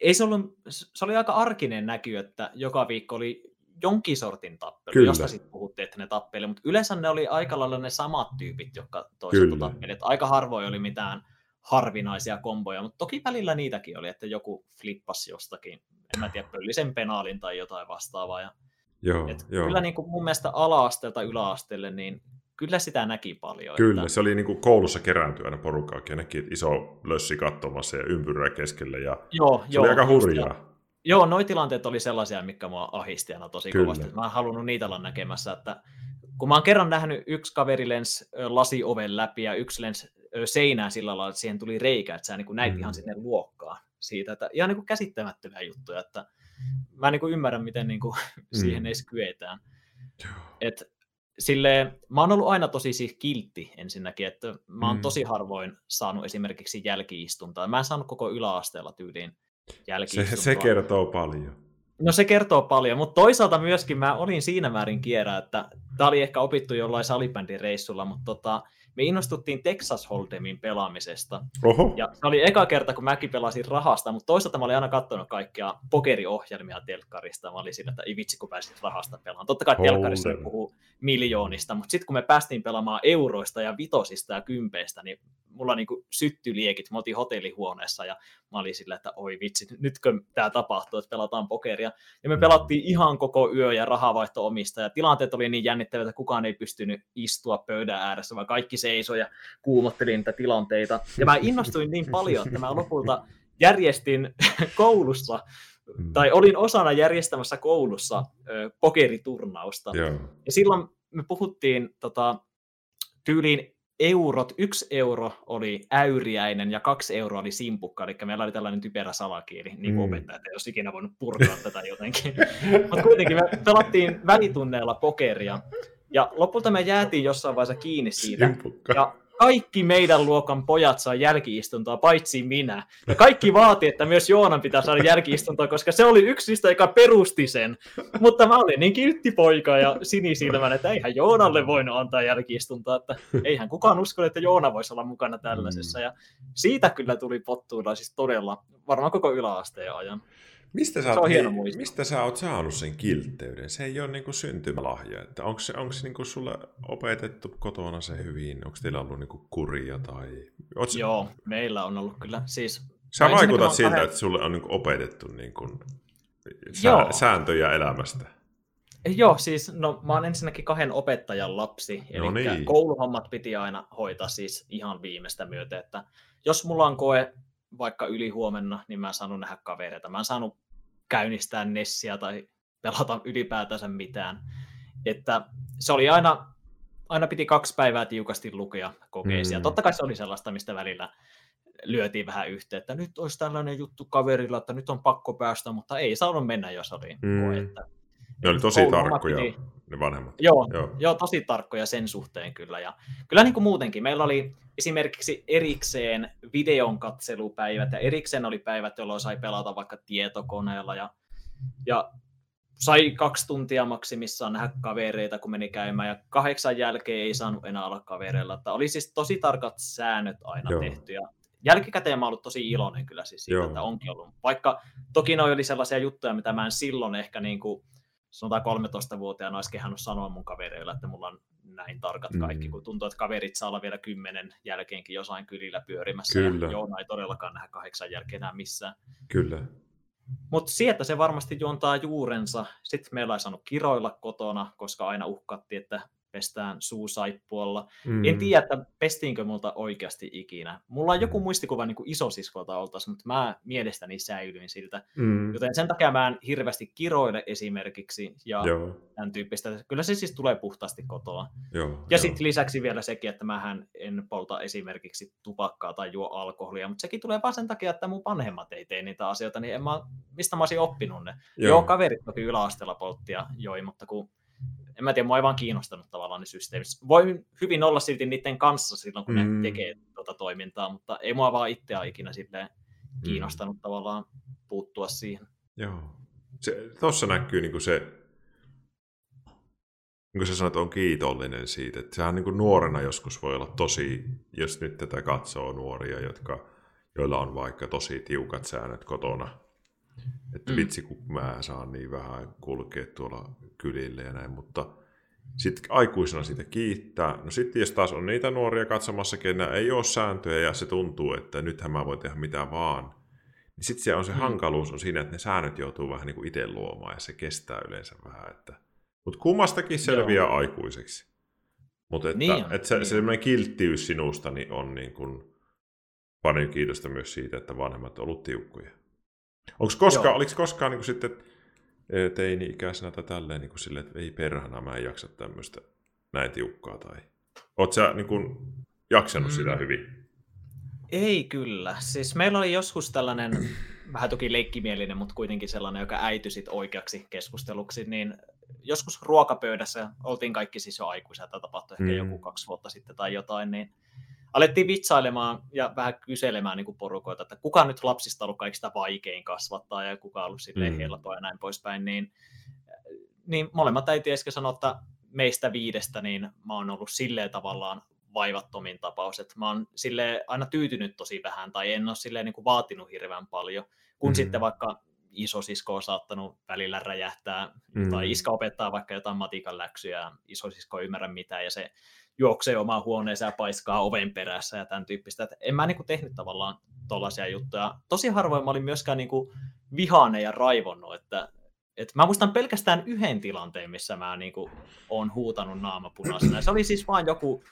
ei se, ollut, se oli aika arkinen näky, että joka viikko oli jonkin sortin tappelu, Kyllä. josta sitten puhuttiin, että ne tappeli, mutta yleensä ne oli aika lailla ne samat tyypit, jotka toisaalta tappeli. aika harvoin oli mitään harvinaisia komboja, mutta toki välillä niitäkin oli, että joku flippasi jostakin, en mä tiedä, pöllisen penaalin tai jotain vastaavaa. Ja, joo, et joo. Kyllä niin kuin mun mielestä ala-asteelta yläasteelle, niin kyllä sitä näki paljon. Kyllä, että... se oli niin kuin koulussa kerääntyä aina porukkaakin, näki iso lössi katsomassa ja ympyrä keskelle, ja joo, se joo, oli aika hurjaa. Ja, joo, noi tilanteet oli sellaisia, mikä mua ahisti aina tosi kyllä. kovasti. Mä en halunnut niitä olla näkemässä, että kun mä oon kerran nähnyt, yksi kaveri lens lasioven läpi ja yksi lens seinään sillä lailla, että siihen tuli reikä, että sä niin kuin näit mm. ihan sinne luokkaan siitä. Että ihan niin kuin käsittämättömiä juttuja, että mä niin kuin ymmärrän, miten niin kuin mm. siihen edes kyetään. Et, silleen, mä oon ollut aina tosi siis kiltti ensinnäkin, että mä oon mm. tosi harvoin saanut esimerkiksi jälkiistuntaa. Mä en saanut koko yläasteella tyyliin Se, se kertoo paljon. No se kertoo paljon, mutta toisaalta myöskin mä olin siinä määrin kierä, että tämä oli ehkä opittu jollain salibändin reissulla, mutta tota, me innostuttiin Texas Holdemin pelaamisesta. Oho. Ja se oli eka kerta, kun mäkin pelasin rahasta, mutta toisaalta mä olin aina katsonut kaikkia pokeriohjelmia telkkarista. Mä olin sillä, että ei vitsi, kun pääsit rahasta pelaamaan. Totta kai telkkarissa puhuu miljoonista, mutta sitten kun me päästiin pelaamaan euroista ja vitosista ja kympeistä, niin mulla niinku syttyi liekit. Mä oltiin hotellihuoneessa ja mä olin sillä, että oi vitsi, nytkö tämä tapahtuu, että pelataan pokeria. Ja me pelattiin ihan koko yö ja rahavaihto omista ja tilanteet oli niin jännittäviä, että kukaan ei pystynyt istua pöydän ääressä, vaan kaikki seisoi ja kuumotteli niitä tilanteita. Ja mä innostuin niin paljon, että mä lopulta järjestin koulussa mm. tai olin osana järjestämässä koulussa pokeriturnausta. Joo. Ja silloin me puhuttiin tota, tyyliin eurot, yksi euro oli äyriäinen ja kaksi euroa oli simpukka, eli meillä oli tällainen typerä salakieli, niin kuin mm. opettajat ei olisi ikinä voinut purkaa tätä jotenkin. Mutta kuitenkin me pelattiin välitunneilla pokeria, ja lopulta me jäätiin jossain vaiheessa kiinni siitä. Simpukka. Ja kaikki meidän luokan pojat saa jälkiistuntoa, paitsi minä. Ja kaikki vaati, että myös Joonan pitää saada jälkiistuntoa, koska se oli yksi niistä, joka perusti sen. Mutta mä olin niin kiltti poika ja sinisilmän, että eihän Joonalle voinut antaa jälkiistuntoa, että eihän kukaan usko, että Joona voisi olla mukana tällaisessa. Ja siitä kyllä tuli pottuilla siis todella, varmaan koko yläasteen ajan. Mistä sä, oot, hieno niin, mistä sä oot saanut sen kiltteyden? Se ei ole niinku syntymälahja. Että onko se, onko se niinku sulle opetettu kotona se hyvin? Onko teillä ollut niinku kuria? Tai... Oot se... Joo, meillä on ollut kyllä. Siis, sä vaikutat siltä, kahden... että sulle on niinku opetettu niinku sä, sääntöjä elämästä. Joo, siis no, mä oon ensinnäkin kahden opettajan lapsi, eli no niin. kouluhommat piti aina hoitaa siis ihan viimeistä myötä, että jos mulla on koe vaikka yli huomenna, niin mä en saanut nähdä kavereita. Mä en saanut käynnistää Nessiä tai pelata ylipäätänsä mitään. Että se oli aina, aina piti kaksi päivää tiukasti lukea kokeisia. Mm. Totta kai se oli sellaista, mistä välillä lyötiin vähän yhteen, että nyt olisi tällainen juttu kaverilla, että nyt on pakko päästä, mutta ei saanut mennä, jos oli mm. koe. Että ne oli tosi tarkkoja, piti... ne vanhemmat. Joo, joo. joo, tosi tarkkoja sen suhteen kyllä. Ja kyllä niin kuin muutenkin. Meillä oli esimerkiksi erikseen videon katselupäivät ja erikseen oli päivät, jolloin sai pelata vaikka tietokoneella ja, ja sai kaksi tuntia maksimissaan nähdä kavereita, kun meni käymään, ja kahdeksan jälkeen ei saanut enää olla kavereilla. Että oli siis tosi tarkat säännöt aina Joo. tehty, ja jälkikäteen mä ollut tosi iloinen kyllä siis siitä, Joo. että onkin ollut. Vaikka toki ne oli sellaisia juttuja, mitä mä en silloin ehkä niin kuin sanotaan 13-vuotiaana olisi kehannut sanoa mun kavereilla, että mulla on näin tarkat kaikki, mm. kun tuntuu, että kaverit saa olla vielä kymmenen jälkeenkin jossain kylillä pyörimässä. Kyllä. Ja Joona ei todellakaan nähdä kahdeksan jälkeen enää missään. Kyllä. Mutta sieltä se varmasti juontaa juurensa. Sitten meillä ei saanut kiroilla kotona, koska aina uhkattiin, että pestään suusaippualla. Mm. En tiedä, että pestiinkö multa oikeasti ikinä. Mulla on joku muistikuva niin kuin isosiskolta oltaisiin, mutta mä mielestäni säilyin siltä. Mm. Joten sen takia mä en hirveästi kiroile esimerkiksi ja Joo. tämän tyyppistä. Kyllä se siis tulee puhtaasti kotoa. Joo, ja sitten lisäksi vielä sekin, että mä en polta esimerkiksi tupakkaa tai juo alkoholia, mutta sekin tulee vaan sen takia, että mun vanhemmat ei tee niitä asioita, niin en mä, mistä mä olisin oppinut ne. Joo, Joo kaverit toki yläasteella polttia joi, mutta kun en mä tiedä, mua ei vaan kiinnostanut tavallaan ne systeemit. Voi hyvin olla silti niiden kanssa silloin, kun mm. ne tekee tuota toimintaa, mutta ei mua vaan itseä ikinä silleen mm. kiinnostanut mm. tavallaan puuttua siihen. Joo. se, tossa näkyy niin kuin se, niin kuin sä sanoit, on kiitollinen siitä. Että sehän niin kuin nuorena joskus voi olla tosi, jos nyt tätä katsoo nuoria, jotka, joilla on vaikka tosi tiukat säännöt kotona. Että mm. vitsi, kun mä saan niin vähän kulkea tuolla kylille ja näin, mutta sitten aikuisena siitä kiittää. No sitten jos taas on niitä nuoria katsomassa, kenellä ei ole sääntöjä ja se tuntuu, että nythän mä voin tehdä mitä vaan, niin sitten se on se mm. hankaluus on siinä, että ne säännöt joutuu vähän niin kuin itse luomaan ja se kestää yleensä vähän. Että... Mutta kummastakin selviää Joo. aikuiseksi. Mutta että, niin että se, niin. semmoinen kilttiys sinusta niin on niin kuin paljon kiitosta myös siitä, että vanhemmat ovat olleet tiukkoja. Onko koskaan, oliko koskaan niin kuin sitten teini-ikäisenä tai tälleen niin kuin sille, että ei perhana, mä en jaksa tämmöistä näin tiukkaa tai... Oot sä niin kuin, jaksanut mm. sitä hyvin? Ei kyllä. Siis meillä oli joskus tällainen, vähän toki leikkimielinen, mutta kuitenkin sellainen, joka äityi sit oikeaksi keskusteluksi, niin joskus ruokapöydässä, oltiin kaikki siis jo aikuisia, tämä tapahtui ehkä mm. joku kaksi vuotta sitten tai jotain, niin alettiin vitsailemaan ja vähän kyselemään niin kuin porukoita, että kuka nyt lapsista on ollut kaikista vaikein kasvattaa ja kuka on ollut silleen mm. helppoa ja näin poispäin, niin, niin molemmat äiti äsken sanoi, että meistä viidestä niin mä oon ollut silleen tavallaan vaivattomin tapaus, että mä oon silleen aina tyytynyt tosi vähän tai en ole silleen niin kuin vaatinut hirveän paljon, kun mm. sitten vaikka isosisko on saattanut välillä räjähtää, mm. tai iska opettaa vaikka jotain matikan läksyjä, ja isosisko ei ymmärrä mitään, ja se juoksee omaan huoneeseen ja paiskaa oven perässä ja tämän tyyppistä. Et en mä niinku tehnyt tavallaan tollaisia juttuja. Tosi harvoin mä olin myöskään niinku vihainen ja raivonnut, että et mä muistan pelkästään yhden tilanteen, missä mä niinku huutanut naamapunaisena. Se oli siis vain joku,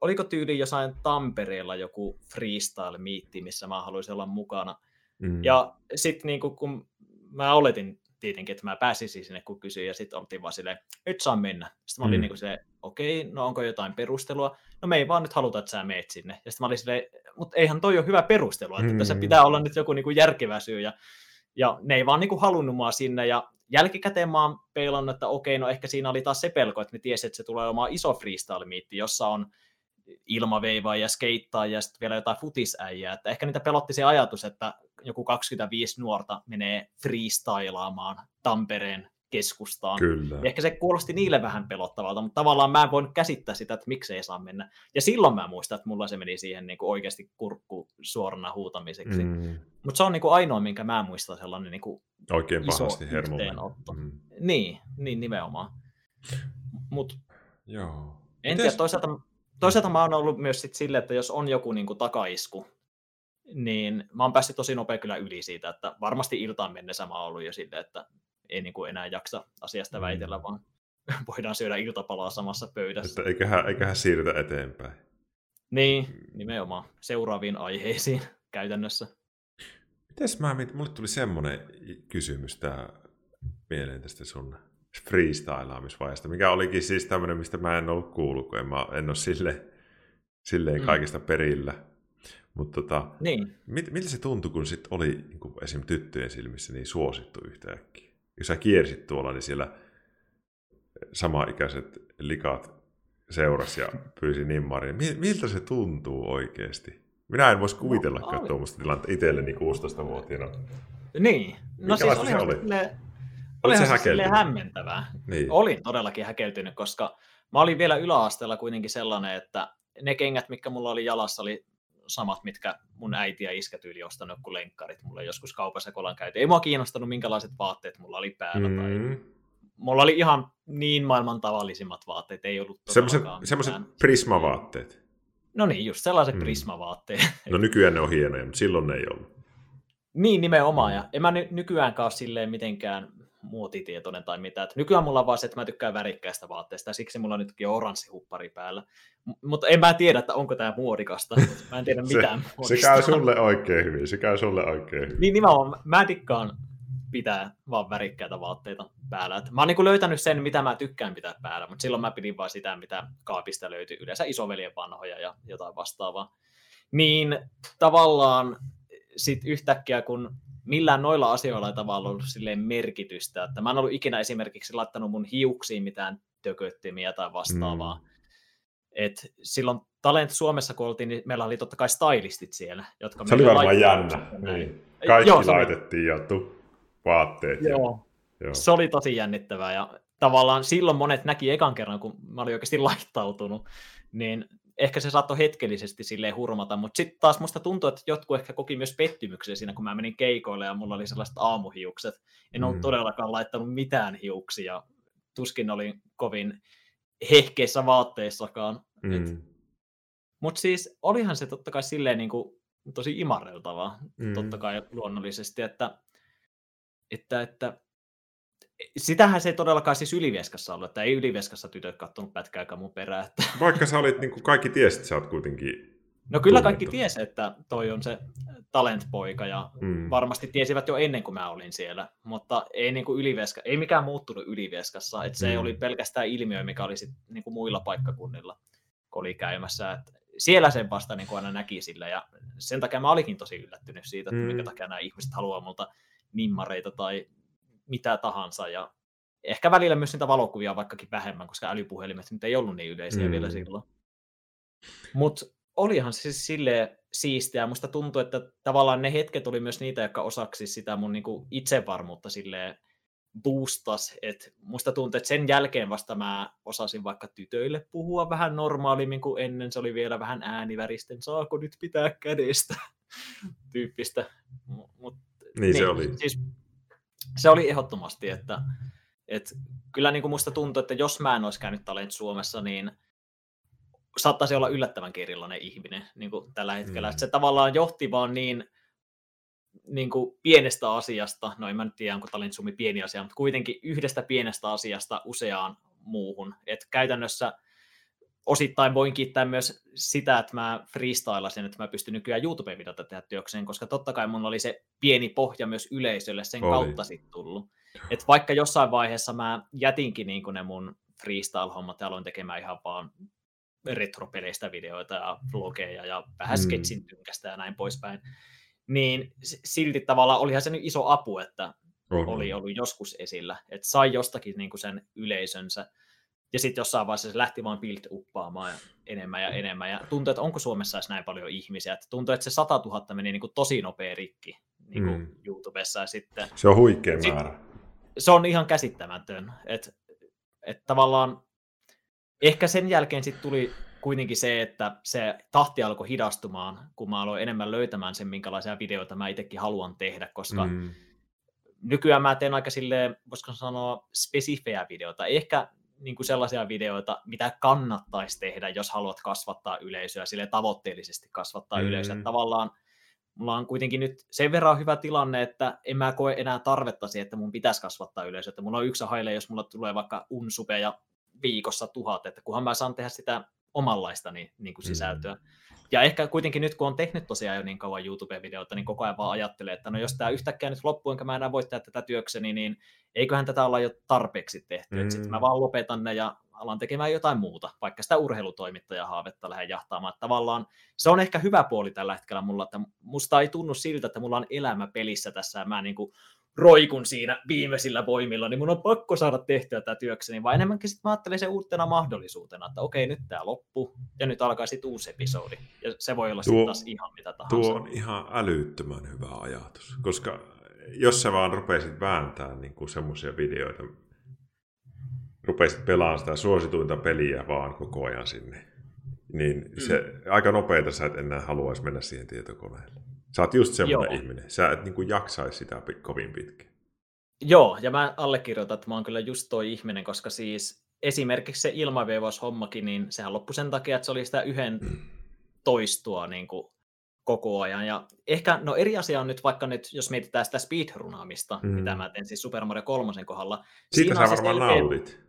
oliko tyyli jossain Tampereella joku freestyle-miitti, missä mä haluaisin olla mukana. Mm. Ja sitten niinku, kun mä oletin tietenkin, että mä pääsisin sinne, kun kysyin, ja sitten oltiin vaan silleen, et saa mennä. Sitten mä olin mm. niin kuin se, okei, okay, no onko jotain perustelua? No me ei vaan nyt haluta, että sä meet sinne. Ja sitten mä olin silleen, mutta eihän toi ole hyvä perustelu, että mm. tässä pitää olla nyt joku niin kuin järkevä syy, ja, ja ne ei vaan niin kuin halunnut mua sinne, ja jälkikäteen mä oon peilannut, että okei, no ehkä siinä oli taas se pelko, että ne tiesi, että se tulee olemaan iso freestyle-miitti, jossa on ilmaveivaa ja skeittaa ja sitten vielä jotain futisäijää. Että ehkä niitä pelotti se ajatus, että joku 25 nuorta menee freestylaamaan Tampereen keskustaan. Kyllä. ehkä se kuulosti niille vähän pelottavalta, mutta tavallaan mä en voinut käsittää sitä, että miksei saa mennä. Ja silloin mä muistan, että mulla se meni siihen niin kuin oikeasti kurkku suorana huutamiseksi. Mm. Mutta se on niin kuin ainoa, minkä mä muistan sellainen niin kuin Oikein iso pahasti yhteenotto. Mm. Niin, niin nimenomaan. Mut, Joo. En Mites... tiedä, toisaalta, toisaalta mä oon ollut myös sit sille, että jos on joku niin kuin takaisku, niin mä oon päässyt tosi nopea kyllä yli siitä, että varmasti iltaan mennessä mä oon ollut jo silleen, että ei niin kuin enää jaksa asiasta mm. väitellä, vaan voidaan syödä iltapalaa samassa pöydässä. Että eiköhän, eiköhän siirrytä eteenpäin. Niin, nimenomaan seuraaviin aiheisiin käytännössä. Mites mä, mulle tuli semmoinen kysymys tää mieleen tästä sun freestylaamisvaiheesta, mikä olikin siis tämmöinen, mistä mä en ollut kuullut, kun en, mä, en ole sille, silleen mm. kaikista perillä. Mutta tota, niin. mit, miltä se tuntui, kun sit oli niin kuin esim. tyttöjen silmissä niin suosittu yhtäkkiä? Jos sä kiersit tuolla, niin siellä samaikäiset likat seurasi ja pyysi nimmarin. Miltä se tuntuu oikeasti? Minä en voisi kuvitellakaan no, tuommoista tilannetta itselleni 16-vuotiaana. Niin. No siis se oli? Oli se häkeltynyt? hämmentävää. Niin. Olin todellakin häkeltynyt, koska mä olin vielä yläasteella kuitenkin sellainen, että ne kengät, mitkä mulla oli jalassa, oli samat, mitkä mun äiti ja iskä tyyli ostanut kuin lenkkarit. Mulla joskus kaupassa kolan käyty. Ei mua kiinnostanut, minkälaiset vaatteet mulla oli päällä. Mm. Tai... Mulla oli ihan niin maailman tavallisimmat vaatteet, ei ollut Semmoiset, prismavaatteet. No niin, just sellaiset mm. prismavaatteet. No nykyään ne on hienoja, mutta silloin ne ei ollut. Niin, nimenomaan. Ja en mä ny- nykyäänkään ole silleen mitenkään muotitietoinen tai mitä. Et nykyään mulla on vaan se, että mä tykkään värikkäistä vaatteista, ja siksi mulla on nytkin oranssi huppari päällä. M- mutta en mä tiedä, että onko tämä muodikasta. Mä en tiedä mitään se, se käy sulle oikein hyvin, se käy sulle oikein hyvin. Niin nimenomaan, mä tikkaan pitää vaan värikkäitä vaatteita päällä. Et mä oon niinku löytänyt sen, mitä mä tykkään pitää päällä, mutta silloin mä pidin vaan sitä, mitä kaapista löytyy, yleensä isoveljen vanhoja ja jotain vastaavaa. Niin tavallaan sit yhtäkkiä, kun millään noilla asioilla ei tavallaan ollut silleen merkitystä. Että mä en ollut ikinä esimerkiksi laittanut mun hiuksiin mitään tököttimiä tai vastaavaa. Mm. Et silloin Talent Suomessa, kun oltiin, niin meillä oli totta kai stylistit siellä. Jotka se oli varmaan jännä. Niin. Kaikki Joo, laitettiin jo tu- vaatteet. Joo. Ja... se oli tosi jännittävää ja tavallaan silloin monet näki ekan kerran, kun mä olin oikeasti laittautunut, niin ehkä se saattoi hetkellisesti silleen hurmata, mutta sitten taas musta tuntuu, että jotkut ehkä koki myös pettymyksen siinä, kun mä menin keikoille ja mulla oli sellaiset aamuhiukset. En mm. ollut todellakaan laittanut mitään hiuksia, tuskin oli kovin hehkeissä vaatteissakaan. Mm. Mutta siis olihan se totta kai silleen niin kuin, tosi imarreltavaa, mm. totta kai luonnollisesti, että, että, että sitähän se ei todellakaan siis Ylivieskassa ollut, että ei Ylivieskassa tytöt kattonut pätkääkään mun perään. Että... Vaikka sä olit, niin kuin kaikki tiesit, että sä oot kuitenkin No kyllä kaikki tiesi, että toi on se talentpoika ja mm. varmasti tiesivät jo ennen kuin mä olin siellä, mutta ei, niin kuin ylivieska, ei mikään muuttunut Ylivieskassa, että se mm. oli pelkästään ilmiö, mikä oli sit, niin kuin muilla paikkakunnilla, kun oli käymässä. Että siellä sen vasta niin kuin aina näki sillä ja sen takia mä olikin tosi yllättynyt siitä, että mm. minkä takia nämä ihmiset haluaa multa nimmareita tai mitä tahansa ja ehkä välillä myös niitä valokuvia vaikkakin vähemmän, koska älypuhelimet nyt ei ollut niin yleisiä mm. vielä silloin. Mutta olihan se siis silleen siistiä. Musta tuntuu, että tavallaan ne hetket oli myös niitä, jotka osaksi sitä mun niinku itsevarmuutta silleen boostas. Et musta tuntuu, että sen jälkeen vasta mä osasin vaikka tytöille puhua vähän normaalimmin kuin ennen. Se oli vielä vähän ääniväristen, saako nyt pitää kädestä tyyppistä. Mut, niin, niin se oli. Siis, se oli ehdottomasti, että, että kyllä niin kuin musta tuntuu, että jos mä en olisi käynyt Talent Suomessa, niin saattaisi olla yllättävän erilainen ihminen niin kuin tällä hetkellä. Mm. se tavallaan johti vaan niin, niin kuin pienestä asiasta, no en mä nyt tiedä, onko Talent Suomi pieni asia, mutta kuitenkin yhdestä pienestä asiasta useaan muuhun. Et käytännössä osittain voin kiittää myös sitä, että mä freestylasin, että mä pystyn nykyään YouTube-videota tehdä työkseen, koska totta kai mun oli se pieni pohja myös yleisölle sen oli. kautta sitten tullut. Et vaikka jossain vaiheessa mä jätinkin niin ne mun freestyle-hommat ja aloin tekemään ihan vaan retropeleistä videoita ja vlogeja ja vähän mm. sketsin tynkästä ja näin poispäin, niin silti tavallaan olihan se nyt iso apu, että oli ollut joskus esillä, että sai jostakin niin sen yleisönsä, ja sitten jossain vaiheessa se lähti vaan build uppaamaan ja enemmän ja enemmän. Ja tuntuu, että onko Suomessa edes näin paljon ihmisiä. Että tuntuu, että se 100 000 meni niin kuin tosi nopea rikki niin kuin mm. YouTubessa. Ja sitten, se on huikea sit, määrä. Se on ihan käsittämätön. Että et tavallaan ehkä sen jälkeen sitten tuli kuitenkin se, että se tahti alkoi hidastumaan, kun mä aloin enemmän löytämään sen, minkälaisia videoita mä itsekin haluan tehdä, koska mm. nykyään mä teen aika silleen, voisiko sanoa, spesifejä videoita. Ehkä niin kuin sellaisia videoita, mitä kannattaisi tehdä, jos haluat kasvattaa yleisöä, sille tavoitteellisesti kasvattaa mm. yleisöä. Tavallaan mulla on kuitenkin nyt sen verran hyvä tilanne, että en mä koe enää tarvetta siihen, että mun pitäisi kasvattaa yleisöä. Että mulla on yksi haile, jos mulla tulee vaikka unsupeja viikossa tuhat, että kunhan mä saan tehdä sitä omanlaista niin, niin kuin sisältöä. Mm. Ja ehkä kuitenkin nyt, kun on tehnyt tosiaan jo niin kauan YouTube-videoita, niin koko ajan vaan ajattelee, että no jos tämä yhtäkkiä nyt loppuu, enkä mä enää voi tehdä tätä työkseni, niin eiköhän tätä olla jo tarpeeksi tehty. Mm. Sitten mä vaan lopetan ne ja alan tekemään jotain muuta, vaikka sitä urheilutoimittaja haavetta lähden jahtaamaan. Tavallaan se on ehkä hyvä puoli tällä hetkellä mulla, että musta ei tunnu siltä, että mulla on elämä pelissä tässä ja mä niin kuin roikun siinä viimeisillä voimilla, niin mun on pakko saada tehtyä tätä työkseni, vaan enemmänkin sitten mä ajattelin se uutena mahdollisuutena, että okei, nyt tämä loppu ja nyt alkaa sitten uusi episodi. Ja se voi olla sitten taas ihan mitä tahansa. Tuo on ihan älyttömän hyvä ajatus, koska jos sä vaan rupeisit vääntämään niin semmoisia videoita, rupeisit pelaamaan sitä suosituinta peliä vaan koko ajan sinne, niin mm. se aika nopeita sä et enää haluaisi mennä siihen tietokoneelle. Sä oot just semmoinen Joo. ihminen. Sä et niin kuin jaksaisi sitä kovin pitkään. Joo, ja mä allekirjoitan, että mä oon kyllä just toi ihminen, koska siis esimerkiksi se ilmaveivaus-hommakin, niin sehän loppui sen takia, että se oli sitä yhden toistua niin kuin koko ajan. Ja ehkä, no eri asia on nyt vaikka nyt, jos mietitään sitä speedrunaamista, mm. mitä mä teen siis Super Mario 3 kohdalla. Siitä sä varmaan selkeä... nautit.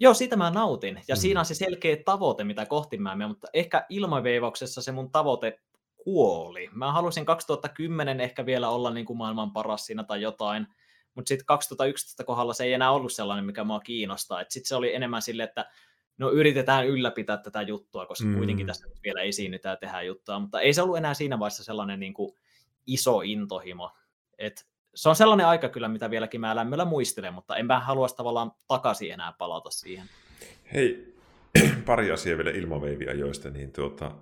Joo, siitä mä nautin. Ja mm. siinä on se selkeä tavoite, mitä kohti mä menen, mutta ehkä ilmaveivauksessa se mun tavoite kuoli. Mä halusin 2010 ehkä vielä olla niin kuin maailman paras siinä tai jotain, mutta sitten 2011 kohdalla se ei enää ollut sellainen, mikä mua kiinnostaa. Sitten se oli enemmän sille, että no yritetään ylläpitää tätä juttua, koska mm. kuitenkin tässä nyt vielä esiinnytään ja tehdään juttua, mutta ei se ollut enää siinä vaiheessa sellainen niin kuin iso intohimo. Et se on sellainen aika kyllä, mitä vieläkin mä lämmöllä muistelen, mutta en mä halua tavallaan takaisin enää palata siihen. Hei, pari asiaa vielä ilmaveiviajoista, niin tuota,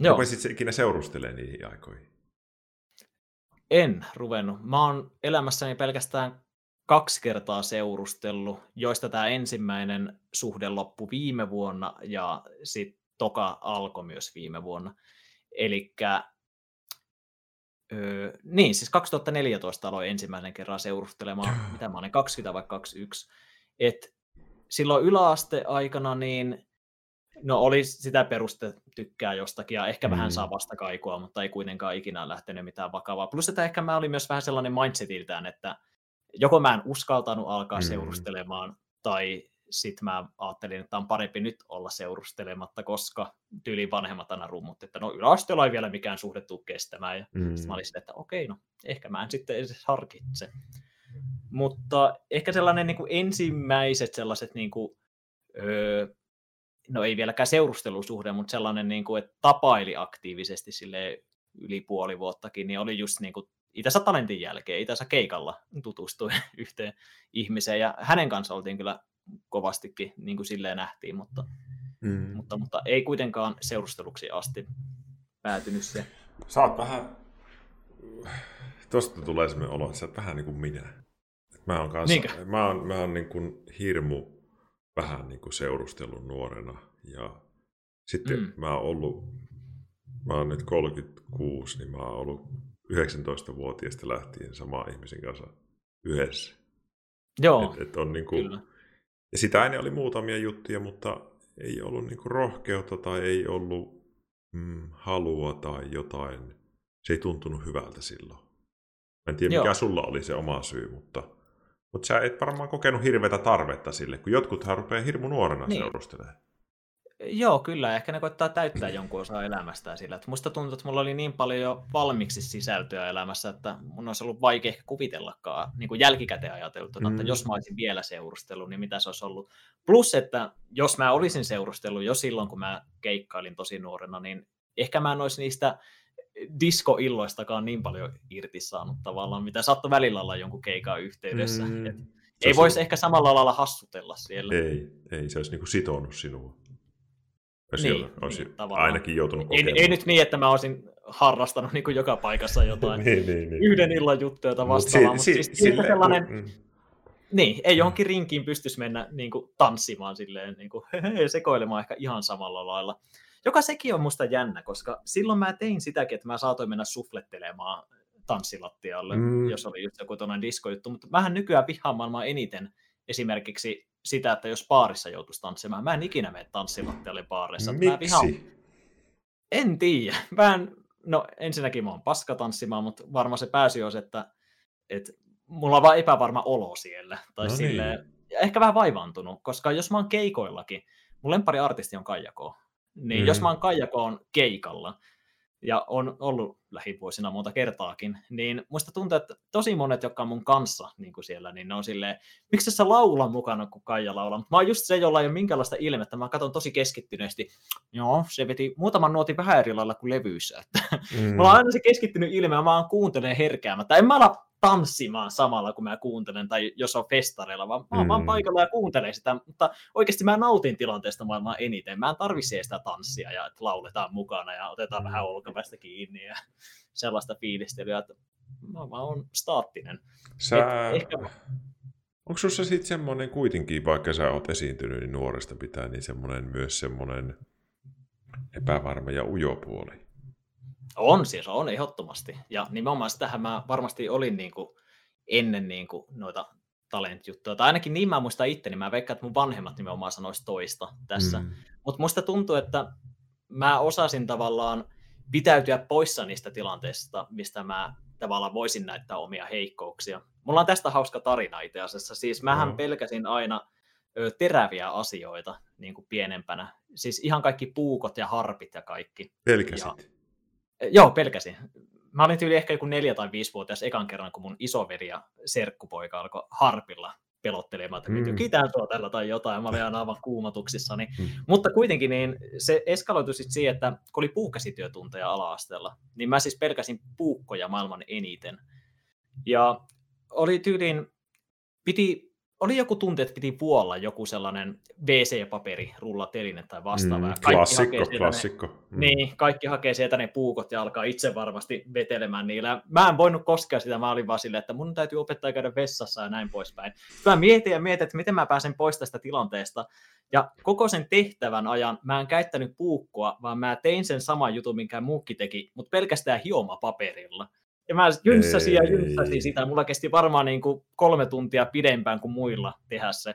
Joo. Rupesit ikinä seurustelemaan niihin aikoihin? En ruvennut. Mä oon elämässäni pelkästään kaksi kertaa seurustellut, joista tämä ensimmäinen suhde loppui viime vuonna ja sitten toka alkoi myös viime vuonna. Eli Öö, niin, siis 2014 aloin ensimmäisen kerran seurustelemaan, mitä mä olin, 20 vai 21. Et silloin yläaste-aikana niin No oli sitä peruste tykkää jostakin ja ehkä mm. vähän saa vastakaikua, mutta ei kuitenkaan ikinä lähtenyt mitään vakavaa. Plus että ehkä mä olin myös vähän sellainen mindsetiltään, että joko mä en uskaltanut alkaa mm. seurustelemaan tai sitten mä ajattelin, että on parempi nyt olla seurustelematta, koska tyyli vanhemmat aina rummut, että no yläasteella ei vielä mikään suhde tule kestämään. Ja mm. sitten mä olin sitten, että okei, no ehkä mä en sitten edes harkitse. Mutta ehkä sellainen niin kuin ensimmäiset sellaiset, niin kuin, öö, no ei vieläkään seurustelusuhde, mutta sellainen, niin kuin, että tapaili aktiivisesti sille yli puoli vuottakin, niin oli just niin kuin itänsä talentin jälkeen, itänsä keikalla tutustui yhteen ihmiseen, ja hänen kanssa oltiin kyllä kovastikin, niin kuin silleen nähtiin, mutta, mm. mutta, mutta ei kuitenkaan seurusteluksi asti päätynyt se. Sä oot vähän, tosta tulee semmoinen olo, että sä oot vähän niin kuin minä. Mä oon, kanssa, Niinkö? mä oon, mä oon niin kuin hirmu vähän niin kuin seurustellut nuorena ja sitten mm. mä oon ollut, mä oon nyt 36, niin mä oon ollut 19-vuotiaasta lähtien sama ihmisen kanssa yhdessä. Joo, et, et on niin kuin, kyllä. Ja sitä ennen oli muutamia juttuja, mutta ei ollut niin kuin rohkeutta tai ei ollut mm, halua tai jotain. Se ei tuntunut hyvältä silloin. Mä en tiedä, Joo. mikä sulla oli se oma syy, mutta, mutta sä et varmaan kokenut hirveätä tarvetta sille, kun jotkuthan rupeaa hirmu nuorena niin. seurustelemaan. Joo, kyllä. Ehkä ne koittaa täyttää jonkun osa elämästään sillä. Että musta tuntuu, että mulla oli niin paljon jo valmiiksi sisältöä elämässä, että mun olisi ollut vaikea ehkä kuvitellakaan niin kuin jälkikäteen ajateltuna, mm. että jos mä olisin vielä seurustellut, niin mitä se olisi ollut. Plus, että jos mä olisin seurustellut jo silloin, kun mä keikkailin tosi nuorena, niin ehkä mä en olisi niistä diskoilloistakaan niin paljon irti saanut tavallaan, mitä saattoi välillä olla jonkun keikan yhteydessä. Mm. ei voisi ehkä samalla lailla hassutella siellä. Ei, ei se olisi niin kuin sitonut sinua. Olisi, niin, olisi niin, ainakin joutunut kokemaan. Ei, ei nyt niin, että mä olisin harrastanut niin kuin joka paikassa jotain niin, niin, niin. yhden illan juttuja tai vastaavaa, mutta si, siis sille, sellainen... Mm. Niin, ei johonkin rinkiin pystyisi mennä niin kuin, tanssimaan silleen, niin kuin, sekoilemaan ehkä ihan samalla lailla. Joka sekin on musta jännä, koska silloin mä tein sitäkin, että mä saatoin mennä suflettelemaan tanssilattialle, mm. jos oli just joku tuollainen diskojuttu, mutta vähän nykyään vihaan maailmaa eniten esimerkiksi sitä, että jos baarissa joutuisi tanssimaan. Mä en ikinä mene tanssilattialle baarissa. Miksi? Mä vihaan... En tiedä. Mä en... No ensinnäkin mä oon paska tanssimaan, mutta varmaan se pääsy on, että, että mulla on vaan epävarma olo siellä. Tai no silleen, niin. ehkä vähän vaivaantunut, koska jos mä oon keikoillakin, mun lempari artisti on Kaijako. Niin mm. jos mä oon Kaijakoon keikalla, ja on ollut lähivuosina monta kertaakin, niin muista tuntuu, että tosi monet, jotka on mun kanssa niin kuin siellä, niin ne on silleen, miksi sä laula mukana, kun Kaija laulaa? Mä oon just se, jolla ei ole minkäänlaista ilmettä, mä katson tosi keskittyneesti, joo, se veti muutaman nuotin vähän eri lailla kuin levyissä, että mm. mulla on aina se keskittynyt ilme, ja mä oon kuuntelen herkäämättä, en mä ala tanssimaan samalla, kun mä kuuntelen, tai jos on festareilla, vaan mä oon mm. vaan paikalla ja kuuntelen sitä, mutta oikeasti mä nautin tilanteesta maailman eniten. Mä en tarvitse sitä tanssia ja että lauletaan mukana ja otetaan mm. vähän olkapäistä kiinni ja sellaista fiilistelyä, että mä, mä oon staattinen. Sä... Et ehkä... Onko sinussa sitten semmoinen kuitenkin, vaikka sä oot esiintynyt niin nuoresta pitää, niin semmoinen myös semmoinen epävarma ja ujo puoli? On siis, on ehdottomasti. Ja nimenomaan sitähän mä varmasti olin niin kuin ennen niin kuin noita talent-juttuja. Tai ainakin niin mä muistan itse, niin mä veikkaan, että mun vanhemmat nimenomaan sanoisi toista tässä. Mm. Mutta musta tuntuu, että mä osasin tavallaan pitäytyä poissa niistä tilanteista, mistä mä tavallaan voisin näyttää omia heikkouksia. Mulla on tästä hauska tarina itse asiassa. Siis mähän mm. pelkäsin aina ö, teräviä asioita niin kuin pienempänä. Siis ihan kaikki puukot ja harpit ja kaikki. Pelkäsit? Ja, Joo, pelkäsin. Mä olin tyyli ehkä joku neljä tai viisi vuotias ekan kerran, kun mun isoveri ja serkkupoika alkoi harpilla pelottelemaan, että mm. kitään sua tällä tai jotain. Mä olin aina aivan kuumatuksissani. Mm. Mutta kuitenkin niin se eskaloitui sitten siihen, että kun oli puukäsityötunteja ala-asteella, niin mä siis pelkäsin puukkoja maailman eniten. Ja oli tyyliin, piti oli joku tunti, että piti puolla joku sellainen WC-paperi, rullateline tai vastaava. Mm, klassikko, klassikko. Ne, mm. Niin, kaikki hakee sieltä ne puukot ja alkaa itse varmasti vetelemään niillä. Mä en voinut koskea sitä, mä olin vaan silleen, että mun täytyy opettaa käydä vessassa ja näin poispäin. Mä mietin ja mietin, että miten mä pääsen pois tästä tilanteesta. Ja koko sen tehtävän ajan mä en käyttänyt puukkoa, vaan mä tein sen saman jutun, minkä muukki teki, mutta pelkästään hiomapaperilla. Ja mä jynssäsin ja jynssäsin sitä. Mulla kesti varmaan niin kuin kolme tuntia pidempään kuin muilla tehdä se,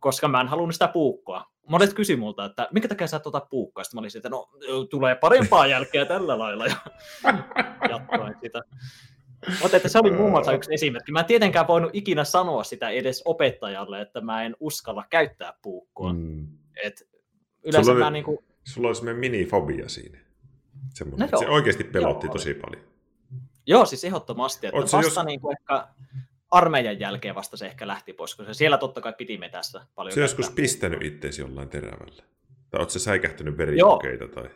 koska mä en halunnut sitä puukkoa. Monet kysyi multa, että minkä takia sä et ota puukkoa? Sitten mä olin että no tulee parempaa jälkeä tällä lailla. Ja jatkoin sitä. Mutta että se oli muun muassa yksi esimerkki. Mä en tietenkään voinut ikinä sanoa sitä edes opettajalle, että mä en uskalla käyttää puukkoa. Mm. Et yleensä sulla mä niin kuin... Sulla oli semmoinen minifobia siinä. Semmoinen, no se oikeasti pelotti joo, tosi paljon. Joo, siis ehdottomasti. Että vasta jos... niin kuin ehkä armeijan jälkeen vasta se ehkä lähti pois, koska siellä totta kai piti metässä paljon. Se joskus pistänyt itseesi jollain terävällä? Tai oletko säikähtänyt verikokeita? Tai...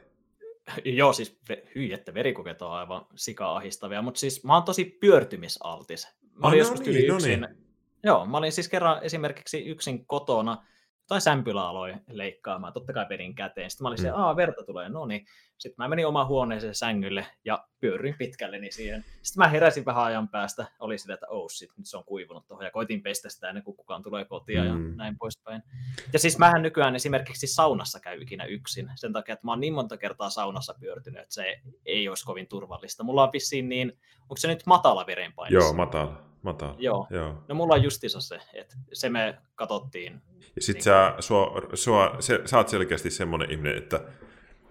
Joo, siis hyi, että verikokeet on aivan sika-ahistavia, mutta siis mä oon tosi pyörtymisaltis. Mä olin ah, joskus no niin, no yksin, niin. Joo, mä olin siis kerran esimerkiksi yksin kotona, tai sämpylä aloin leikkaamaan, totta kai vedin käteen. Sitten mä olin mm. se, aa, verta tulee, no niin. Sitten mä menin omaan huoneeseen sängylle ja pyörin pitkälleni siihen. Sitten mä heräsin vähän ajan päästä, oli sitä, että oh shit, nyt se on kuivunut tuohon, ja koitin pestä sitä ennen kuin kukaan tulee kotia mm. ja näin poispäin. Ja siis mähän nykyään esimerkiksi saunassa käy ikinä yksin, sen takia, että mä oon niin monta kertaa saunassa pyörtynyt, että se ei olisi kovin turvallista. Mulla on vissiin niin, onko se nyt matala verenpaine? Joo, matala. Matala. Joo. Joo. No mulla on justiinsa se, että se me katsottiin. Ja sit niin sä, sua, sua, se, sä oot selkeästi semmonen ihminen, että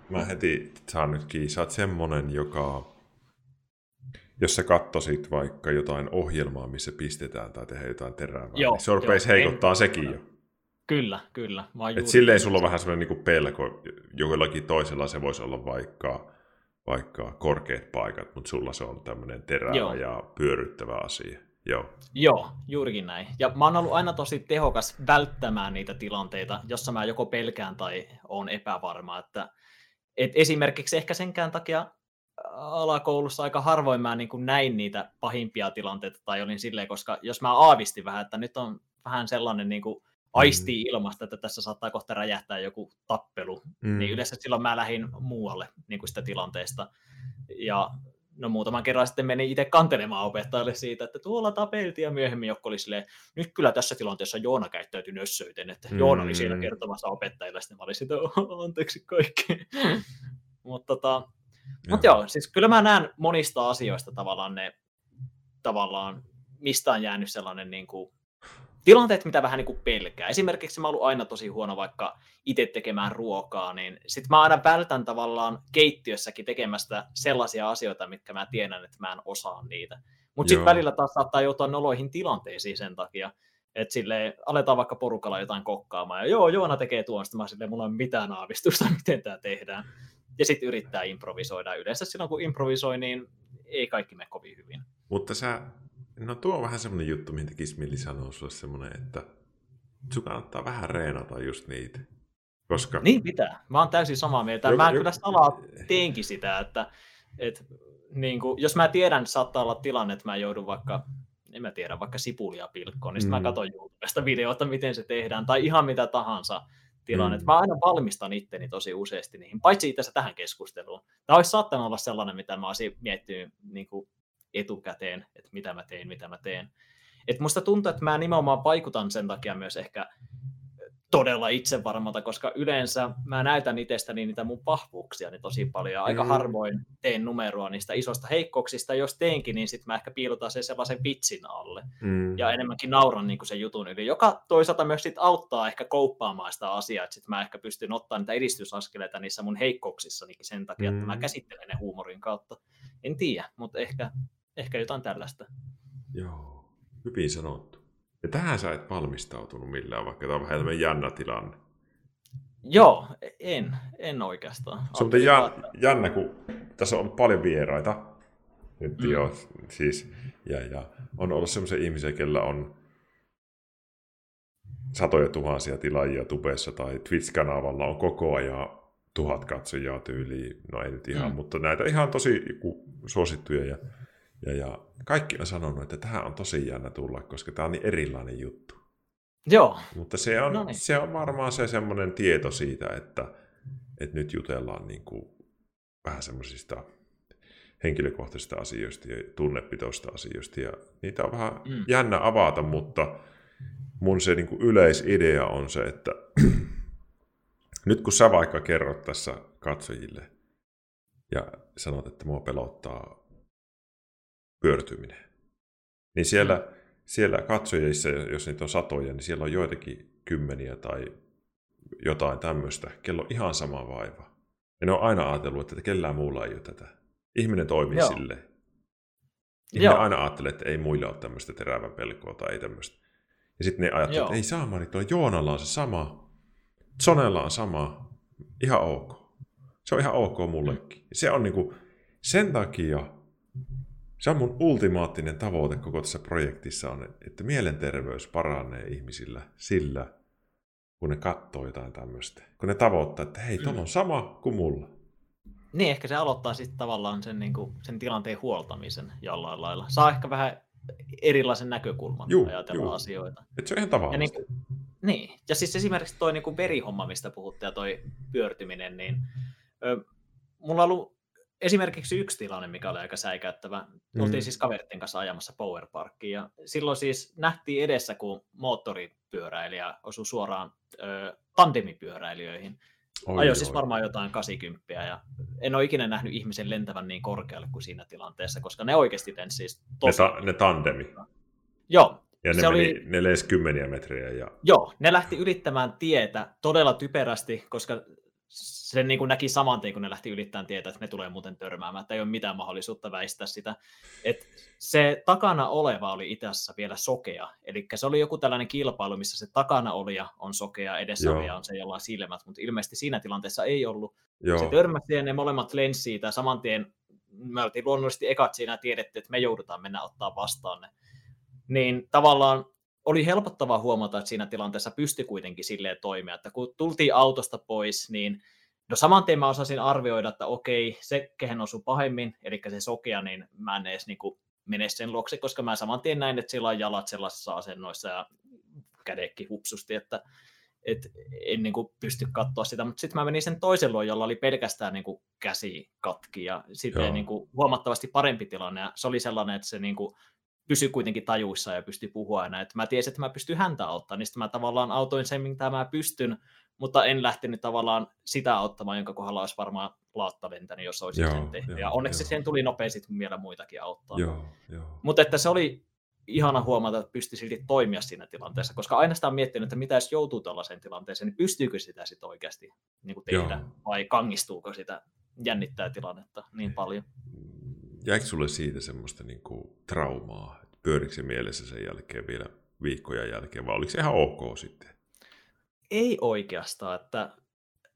mä heti saan nyt kiinni, sä oot semmonen, joka jos sä kattosit vaikka jotain ohjelmaa, missä pistetään tai tehdään jotain terävää, joo, niin se rupeisi heikottaa en, sekin jo. Kyllä, kyllä. Et silleen sulla on vähän semmoinen niin pelko, jollakin toisella se voisi olla vaikka, vaikka korkeat paikat, mutta sulla se on tämmöinen terävä joo. ja pyöryttävä asia. Joo. Joo, juurikin näin. Ja mä oon ollut aina tosi tehokas välttämään niitä tilanteita, jossa mä joko pelkään tai on epävarma. Että, et esimerkiksi ehkä senkään takia alakoulussa aika harvoin mä niin kuin näin niitä pahimpia tilanteita tai olin silleen, koska jos mä aavistin vähän, että nyt on vähän sellainen niin kuin aistii mm. ilmasta, että tässä saattaa kohta räjähtää joku tappelu, mm. niin yleensä silloin mä lähdin muualle niin kuin sitä tilanteesta. Ja no muutaman kerran sitten meni itse kantelemaan opettajalle siitä, että tuolla tapeltiin ja myöhemmin joku oli silleen, nyt kyllä tässä tilanteessa Joona käyttäytyi nössöiten, että mm. Joona oli siinä kertomassa opettajille, sitten mä olin sitä, anteeksi kaikki. Mutta tota, mut joo, siis kyllä mä näen monista asioista tavallaan ne, tavallaan, mistä on jäänyt sellainen niin kuin, tilanteet, mitä vähän niin kuin pelkää. Esimerkiksi mä oon ollut aina tosi huono vaikka itse tekemään ruokaa, niin sitten mä aina vältän tavallaan keittiössäkin tekemästä sellaisia asioita, mitkä mä tiedän, että mä en osaa niitä. Mutta sitten välillä taas saattaa joutua noloihin tilanteisiin sen takia, että sille aletaan vaikka porukalla jotain kokkaamaan, ja joo, Joona tekee tuon, sitten mä silleen, mulla on mitään aavistusta, miten tämä tehdään. Ja sitten yrittää improvisoida. Yleensä silloin, kun improvisoi, niin ei kaikki mene kovin hyvin. Mutta sä No tuo on vähän semmoinen juttu, mihin tekisi Milli sanoa sulle semmoinen, että sun kannattaa vähän reenata just niitä. Koska... Niin pitää. Mä oon täysin samaa mieltä. Mä joku... kyllä salaa teenkin sitä, että, että niin kuin, jos mä tiedän, että saattaa olla tilanne, että mä joudun vaikka, en mä tiedä, vaikka sipulia pilkkoon, niin sitten mm. mä katson YouTubesta videoita, miten se tehdään, tai ihan mitä tahansa tilanne. Mm. Mä aina valmistan itteni tosi useasti niihin, paitsi itse tähän keskusteluun. Tämä olisi saattanut olla sellainen, mitä mä olisin miettinyt niin kuin etukäteen, että mitä mä teen, mitä mä teen. Et musta tuntuu, että mä nimenomaan vaikutan sen takia myös ehkä todella itsevarmalta, koska yleensä mä näytän itsestäni niitä mun vahvuuksia niin tosi paljon. Aika mm. harvoin teen numeroa niistä isoista heikkouksista. Jos teenkin, niin sitten mä ehkä piilotan sen sellaisen vitsin alle. Mm. Ja enemmänkin nauran niin sen jutun yli, joka toisaalta myös sit auttaa ehkä kouppaamaan sitä asiaa, että sitten mä ehkä pystyn ottaa niitä edistysaskeleita niissä mun heikkouksissa sen takia, mm. että mä mm. käsittelen ne huumorin kautta. En tiedä, mutta ehkä Ehkä jotain tällaista. Joo, hyvin sanottu. Ja tähän sä et valmistautunut millään, vaikka tämä on vähän tämmöinen jännä tilanne. Joo, en, en oikeastaan. Se on jännä, jännä, kun tässä on paljon vieraita. Nyt mm. jo, siis, ja, ja on ollut semmoisia ihmisiä, kellä on satoja tuhansia tilaajia tubessa tai Twitch-kanavalla on koko ajan tuhat katsojaa tyyliin, no ei nyt ihan, mm. mutta näitä ihan tosi suosittuja ja ja, ja kaikki on sanonut, että tähän on tosi jännä tulla, koska tämä on niin erilainen juttu. Joo. Mutta se on, Noniin. se on varmaan se semmoinen tieto siitä, että, että nyt jutellaan niin kuin vähän semmoisista henkilökohtaisista asioista ja tunnepitoista asioista. Ja niitä on vähän mm. jännä avata, mutta mun se niin kuin yleisidea on se, että nyt kun sä vaikka kerrot tässä katsojille ja sanot, että mua pelottaa pyörtyminen, niin siellä, mm. siellä katsojissa, jos niitä on satoja, niin siellä on joitakin kymmeniä tai jotain tämmöistä, kello on ihan sama vaiva. Ja ne on aina ajatellut, että kellään muulla ei ole tätä. Ihminen toimii Joo. silleen. Ihminen Joo. aina ajattelee, että ei muilla ole tämmöistä terävän pelkoa tai ei tämmöistä. Ja sitten ne ajattelee, että ei saa, niin tuo Joonalla on se sama. Sonella on sama. Ihan ok. Se on ihan ok mullekin. Se on niinku, sen takia, se on mun ultimaattinen tavoite koko tässä projektissa on, että mielenterveys paranee ihmisillä sillä, kun ne katsoo jotain tämmöistä. Kun ne tavoittaa, että hei, tuolla on sama kuin mulla. Niin, ehkä se aloittaa sitten tavallaan sen, niin kuin, sen tilanteen huoltamisen jollain lailla. Saa ehkä vähän erilaisen näkökulman juu, ajatella juu. asioita. Et se on ihan tavallista. Ja niin, niin, ja siis esimerkiksi toi niin verihomma, mistä puhutte, ja toi pyörtyminen, niin ö, mulla on ollut esimerkiksi yksi tilanne, mikä oli aika säikäyttävä. Mm. Oltiin siis kaveritten kanssa ajamassa Power Parkiin, ja silloin siis nähtiin edessä, kun moottoripyöräilijä osui suoraan ö, tandemipyöräilijöihin. Oi, Ajo siis varmaan jotain 80 ja en ole ikinä nähnyt ihmisen lentävän niin korkealle kuin siinä tilanteessa, koska ne oikeasti lensi siis tosi... Ne, ta- ne tandemi. Joo. Ja ne, se meni, oli... ne kymmeniä metriä. Ja... Joo, ne lähti ylittämään tietä todella typerästi, koska sen niin kuin näki saman tien, kun ne lähti ylittämään tietä, että ne tulee muuten törmäämään, että ei ole mitään mahdollisuutta väistää sitä. Et se takana oleva oli itässä vielä sokea, eli se oli joku tällainen kilpailu, missä se takana olija on sokea, edessä olija on se, jolla on silmät, mutta ilmeisesti siinä tilanteessa ei ollut. Joo. Se törmäsi ja ne molemmat lensi siitä, saman tien me oltiin luonnollisesti ekat siinä tiedettiin, että me joudutaan mennä ottaa vastaan ne. Niin tavallaan oli helpottavaa huomata, että siinä tilanteessa pystyi kuitenkin silleen toimia, että kun tultiin autosta pois, niin no saman tien mä osasin arvioida, että okei, se kehen osui pahemmin, eli se sokea, niin mä en edes niin kuin mene sen luokse, koska mä saman tien näin, että sillä on jalat sellaisissa asennoissa ja kädekki hupsusti, että et en niin kuin pysty katsoa sitä, mutta sitten mä menin sen toisen luo, jolla oli pelkästään niin kuin käsi katki ja sitten niin kuin huomattavasti parempi tilanne. Ja se oli sellainen, että se niin kuin pysyi kuitenkin tajuissa ja pystyi puhua aina. Että mä tiesin, että mä pystyn häntä auttamaan, niin sitten mä tavallaan autoin sen, mitä mä pystyn, mutta en lähtenyt tavallaan sitä auttamaan, jonka kohdalla olisi varmaan laatta lentänyt, jos olisi joo, sen tehnyt. Joo, ja onneksi joo. siihen tuli nopeasti vielä muitakin auttaa. Joo, joo. Mutta että se oli ihana huomata, että pystyi silti toimia siinä tilanteessa, koska aina sitä on miettinyt, että mitä jos joutuu tällaiseen tilanteeseen, niin pystyykö sitä sitten oikeasti niin kuin tehdä, joo. vai kangistuuko sitä jännittää tilannetta niin paljon jäikö sulle siitä semmoista niin kuin traumaa? Pyörikö se mielessä sen jälkeen vielä viikkoja jälkeen, vai oliko se ihan ok sitten? Ei oikeastaan, että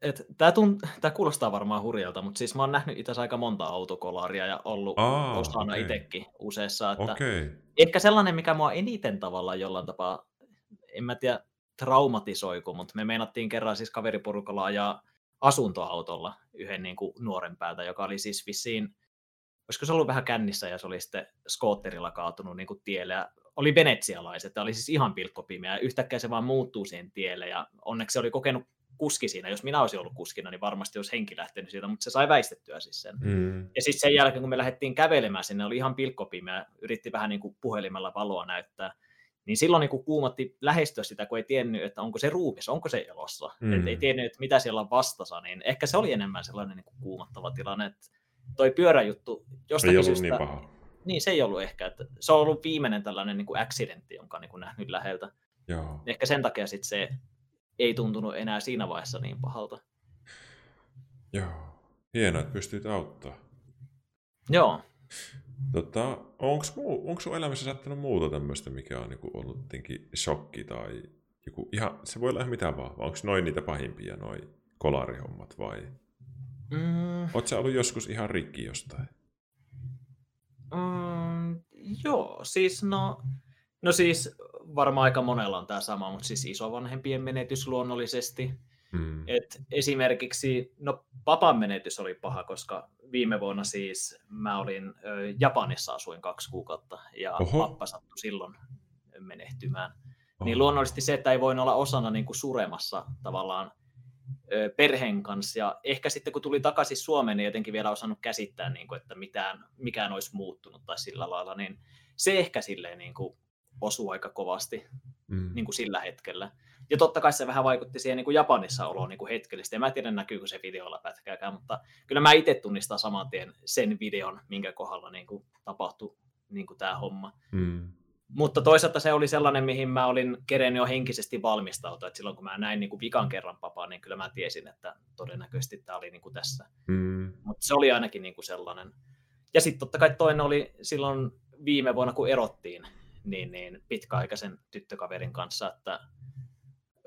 et, tämä, tunt, kuulostaa varmaan hurjalta, mutta siis mä oon nähnyt itse aika monta autokolaria ja ollut Aa, osana okay. itsekin useissa. Että okay. Ehkä sellainen, mikä mua eniten tavallaan jollain tapaa, en mä tiedä traumatisoiku, mutta me meinattiin kerran siis kaveriporukalla ajaa asuntoautolla yhden niin kuin nuoren päältä, joka oli siis vissiin olisiko se ollut vähän kännissä ja se oli sitten skootterilla kaatunut niin kuin tielle ja oli venetsialaiset, tämä oli siis ihan pilkkopimeä ja yhtäkkiä se vaan muuttuu siihen tielle ja onneksi se oli kokenut kuski siinä. Jos minä olisin ollut kuskina, niin varmasti olisi henki lähtenyt siitä, mutta se sai väistettyä siis sen. Mm. Ja sitten sen jälkeen, kun me lähdettiin kävelemään sinne, oli ihan pilkkopimeä, yritti vähän niin kuin puhelimella valoa näyttää, niin silloin niin kuin kuumotti lähestyä sitä, kun ei tiennyt, että onko se ruumis, onko se elossa, mm. että ei tiennyt, että mitä siellä on vastassa, niin ehkä se oli enemmän sellainen niin kuin kuumottava tilanne, että toi pyöräjuttu jostakin ei ollut syystä, niin paha. Niin, se ei ollut ehkä. Että se on ollut viimeinen tällainen niin kuin accidentti, jonka on niin kuin nähnyt läheltä. Joo. Ehkä sen takia sit se ei tuntunut enää siinä vaiheessa niin pahalta. Joo. Hienoa, että pystyt auttaa. Joo. Tota, onko muu, sun elämässä sattunut muuta tämmöistä, mikä on niin ollut jotenkin shokki tai joku, ihan, se voi olla ihan mitä vaan, onko noin niitä pahimpia, noin kolarihommat vai? Mm. Oletko ollut joskus ihan rikki jostain? Mm, joo, siis no, no siis varmaan aika monella on tämä sama, mutta siis isovanhempien menetys luonnollisesti. Mm. Et esimerkiksi, no papan menetys oli paha, koska viime vuonna siis mä olin ö, Japanissa asuin kaksi kuukautta ja Oho. pappa sattui silloin menehtymään. Oh. Niin luonnollisesti se, että ei voinut olla osana niin kuin suremassa tavallaan perheen kanssa. Ja ehkä sitten kun tuli takaisin Suomeen, niin jotenkin vielä osannut käsittää, niin kuin, että mitään, mikään olisi muuttunut tai sillä lailla, niin se ehkä silleen niin kuin osui aika kovasti mm. niin kuin sillä hetkellä. Ja totta kai se vähän vaikutti siihen niin kuin Japanissa oloon niin kuin hetkellisesti. En mä tiedä, näkyykö se videolla pätkääkään, mutta kyllä mä itse tunnistan saman tien sen videon, minkä kohdalla niin kuin tapahtui niin kuin tämä homma. Mm. Mutta toisaalta se oli sellainen, mihin mä olin kerennyt jo henkisesti valmistautua. Että silloin kun mä näin niin kuin vikan kerran papaa, niin kyllä mä tiesin, että todennäköisesti tämä oli niin kuin tässä. Mm. Mutta se oli ainakin niin kuin sellainen. Ja sitten totta kai toinen oli silloin viime vuonna, kun erottiin, niin, niin pitkäaikaisen tyttökaverin kanssa, että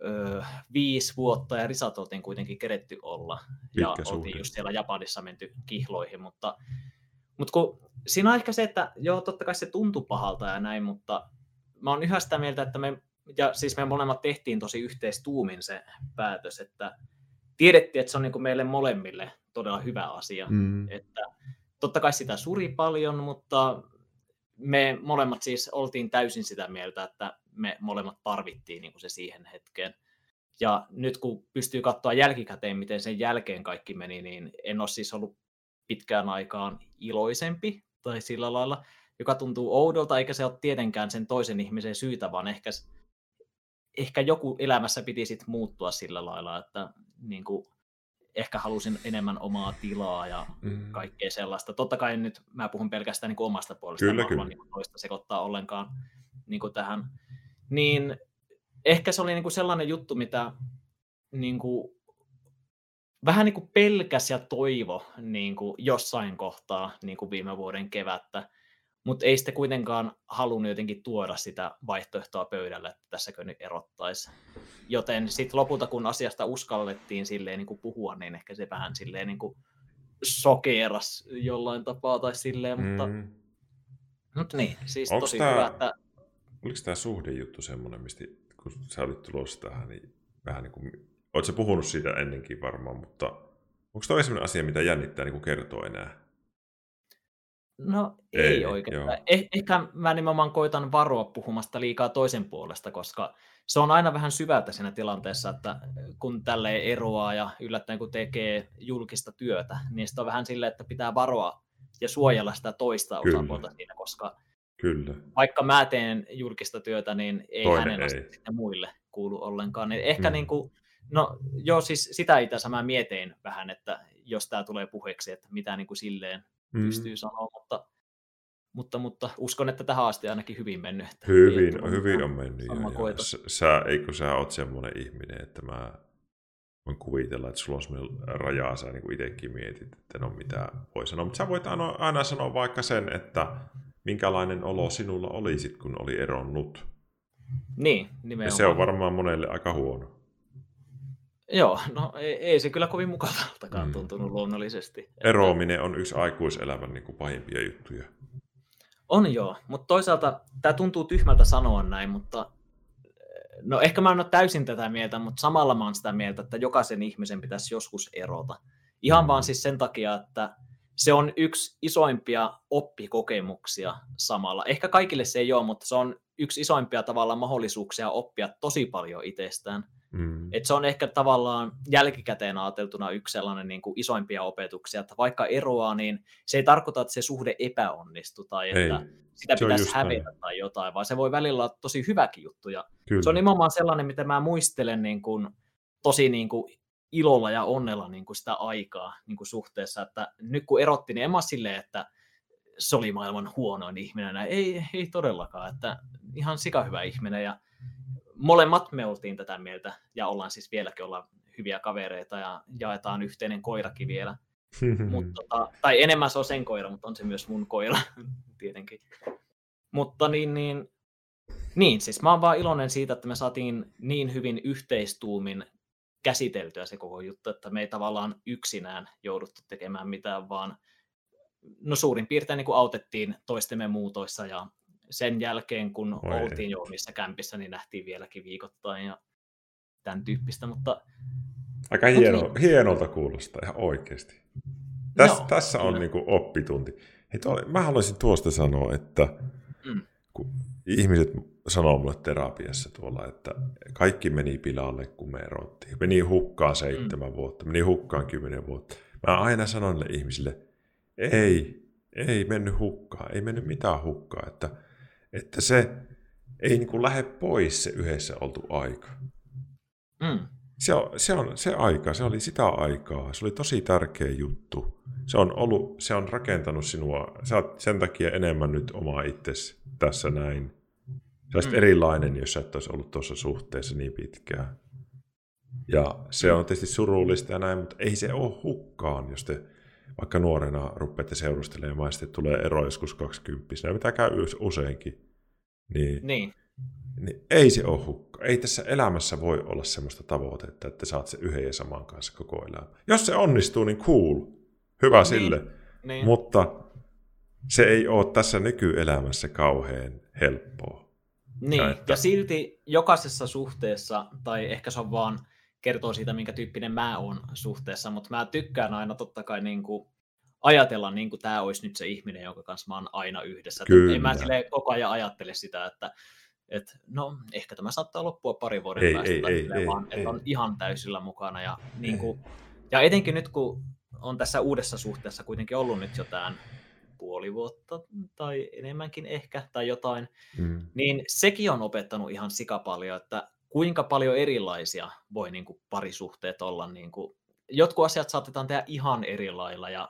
ö, viisi vuotta ja risat oltiin kuitenkin keretty olla. Pitkä ja suhde. oltiin just siellä Japanissa menty kihloihin, mutta, mutta kun, siinä on ehkä se, että joo, totta kai se tuntui pahalta ja näin, mutta mä oon yhä sitä mieltä, että me, ja siis me molemmat tehtiin tosi yhteistuumin se päätös, että tiedettiin, että se on niin kuin meille molemmille todella hyvä asia. Mm. Että totta kai sitä suri paljon, mutta me molemmat siis oltiin täysin sitä mieltä, että me molemmat tarvittiin niin kuin se siihen hetkeen. Ja nyt kun pystyy katsoa jälkikäteen, miten sen jälkeen kaikki meni, niin en ole siis ollut pitkään aikaan iloisempi tai sillä lailla, joka tuntuu oudolta, eikä se ole tietenkään sen toisen ihmisen syytä, vaan ehkä, ehkä joku elämässä piti sitten muuttua sillä lailla, että niin kuin, ehkä halusin enemmän omaa tilaa ja mm. kaikkea sellaista. Totta kai nyt mä puhun pelkästään niin kuin omasta puolesta, kyllä, kyllä. Niin toista sekoittaa ollenkaan niin kuin tähän. Niin ehkä se oli niin kuin sellainen juttu, mitä niin kuin, vähän niin kuin pelkäs ja toivo niin kuin jossain kohtaa niin kuin viime vuoden kevättä mutta ei sitten kuitenkaan halunnut jotenkin tuoda sitä vaihtoehtoa pöydälle, että tässäkö nyt erottaisi. Joten sitten lopulta, kun asiasta uskallettiin silleen niin kuin puhua, niin ehkä se vähän silleen niin kuin sokeeras jollain tapaa tai silleen, mutta, mm. mutta niin, siis Onks tosi tää, hyvä, että... Oliko tämä suhdejuttu semmoinen, mistä kun sä olit tulossa tähän, niin vähän niin kuin, oletko puhunut siitä ennenkin varmaan, mutta onko tämä sellainen asia, mitä jännittää niin kuin kertoa enää? No ei, ei oikeastaan. Eh, ehkä mä nimenomaan koitan varoa puhumasta liikaa toisen puolesta, koska se on aina vähän syvältä siinä tilanteessa, että kun tälle eroaa ja yllättäen kun tekee julkista työtä, niin sitä on vähän silleen, että pitää varoa ja suojella sitä toista Kyllä. osapuolta siinä, koska Kyllä. vaikka mä teen julkista työtä, niin ei Toinen hänen ei. muille kuulu ollenkaan. Niin ehkä mm. niin kuin, no joo, siis sitä itse mä mietin vähän, että jos tämä tulee puheeksi, että mitä niin kuin silleen mm. pystyy sanoa, mutta, mutta, mutta uskon, että tähän asti ainakin hyvin mennyt. Että hyvin, ei, hyvin on mennyt. Ja, ja sä, eikö sä oot semmoinen ihminen, että mä voin kuvitella, että sulla on semmoinen rajaa, sä niin itsekin mietit, että en ole mitään voi sanoa. Mutta sä voit aina, aina sanoa vaikka sen, että minkälainen olo sinulla oli sit, kun oli eronnut. Niin, nimenomaan. Ja se on varmaan monelle aika huono. Joo, no ei, ei se kyllä kovin mukavaltakaan mm. tuntunut luonnollisesti. Eroaminen on yksi aikuiselämän niin kuin pahimpia juttuja. On joo, mutta toisaalta tämä tuntuu tyhmältä sanoa näin, mutta no ehkä mä en ole täysin tätä mieltä, mutta samalla mä oon sitä mieltä, että jokaisen ihmisen pitäisi joskus erota. Ihan mm. vaan siis sen takia, että se on yksi isoimpia oppikokemuksia samalla. Ehkä kaikille se ei ole, mutta se on yksi isoimpia tavalla mahdollisuuksia oppia tosi paljon itsestään. Mm. Et se on ehkä tavallaan jälkikäteen ajateltuna yksi sellainen niin kuin isoimpia opetuksia, että vaikka eroaa, niin se ei tarkoita, että se suhde epäonnistuu tai että ei. sitä se pitäisi hävetä näin. tai jotain, vaan se voi välillä olla tosi hyväkin juttu. Ja se on nimenomaan sellainen, mitä mä muistelen niin kuin, tosi niin kuin ilolla ja onnella niin kuin sitä aikaa niin kuin suhteessa, että nyt kun erotti, niin en mä silleen, että se oli maailman huonoin ihminen. Ei, ei todellakaan, että ihan sika hyvä ihminen ja molemmat me oltiin tätä mieltä ja ollaan siis vieläkin olla hyviä kavereita ja jaetaan yhteinen koirakin vielä. Mut, tota, tai enemmän se on sen koira, mutta on se myös mun koira tietenkin. Mutta niin, niin, niin, siis mä oon vaan iloinen siitä, että me saatiin niin hyvin yhteistuumin käsiteltyä se koko juttu, että me ei tavallaan yksinään jouduttu tekemään mitään, vaan no suurin piirtein niin kuin autettiin toistemme muutoissa ja sen jälkeen, kun Oi oltiin jo omissa kämpissä, niin nähtiin vieläkin viikoittain ja tämän tyyppistä, mutta... Aika hieno. Niin. hienolta kuulostaa ihan oikeasti. Täs, Joo, tässä on niin kuin oppitunti. Hei, tuo, mä haluaisin tuosta sanoa, että mm. kun ihmiset sanoi mulle terapiassa tuolla, että kaikki meni pilalle, kun me erottiin. Meni hukkaan seitsemän mm. vuotta, meni hukkaan kymmenen vuotta. Mä aina sanon niille ihmisille, ei, ei mennyt hukkaan, ei mennyt mitään hukkaa, että, että se ei niin kuin lähde pois se yhdessä oltu aika. Mm. Se, on, se, on, se aika, se oli sitä aikaa, se oli tosi tärkeä juttu. Se on, ollut, se on rakentanut sinua, sä oot sen takia enemmän nyt oma itsesi tässä näin. Sä mm. erilainen, jos sä et olisi ollut tuossa suhteessa niin pitkään. Ja se on tietysti surullista ja näin, mutta ei se ole hukkaan, jos te vaikka nuorena rupeatte seurustelemaan ja sitten tulee ero joskus 20 mitä käy useinkin. Niin, niin. niin ei se ole hukka. Ei tässä elämässä voi olla semmoista tavoitetta, että saat se yhden ja saman kanssa koko elämä. Jos se onnistuu, niin cool. Hyvä niin. sille. Niin. Mutta se ei ole tässä nykyelämässä kauhean helppoa. Niin, ja, että... ja silti jokaisessa suhteessa, tai ehkä se on vaan kertoo siitä, minkä tyyppinen mä oon suhteessa, mutta mä tykkään aina totta kai niin kuin ajatella, niin kuin tämä olisi nyt se ihminen, jonka kanssa mä oon aina yhdessä. Kyllä. En mä sille koko ajan ajattele sitä, että et, no, ehkä tämä saattaa loppua pari vuoden ei, päästä, ei, ei, ei, vaan ei, että on ihan täysillä mukana. Ja, niin kuin, ja etenkin nyt, kun on tässä uudessa suhteessa kuitenkin ollut nyt jotain puoli vuotta tai enemmänkin ehkä tai jotain, mm. niin sekin on opettanut ihan sikapaljon, että kuinka paljon erilaisia voi niin kuin parisuhteet olla. Niin kuin, jotkut asiat saatetaan tehdä ihan eri lailla ja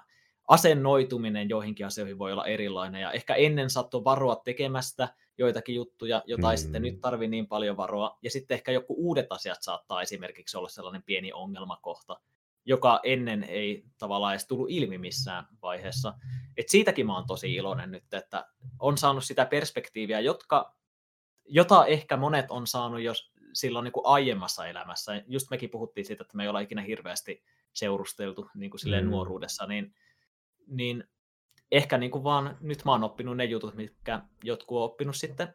asennoituminen joihinkin asioihin voi olla erilainen ja ehkä ennen saattoi varoa tekemästä joitakin juttuja, jota ei mm. sitten nyt tarvi niin paljon varoa. Ja sitten ehkä joku uudet asiat saattaa esimerkiksi olla sellainen pieni ongelmakohta, joka ennen ei tavallaan edes tullut ilmi missään vaiheessa. Et siitäkin mä oon tosi iloinen nyt, että on saanut sitä perspektiiviä, jotka, jota ehkä monet on saanut jos silloin niin kuin aiemmassa elämässä. Just mekin puhuttiin siitä, että me ei olla ikinä hirveästi seurusteltu niin kuin silleen mm. nuoruudessa, niin, niin ehkä niin kuin vaan nyt mä oon oppinut ne jutut, mitkä jotkut on oppinut sitten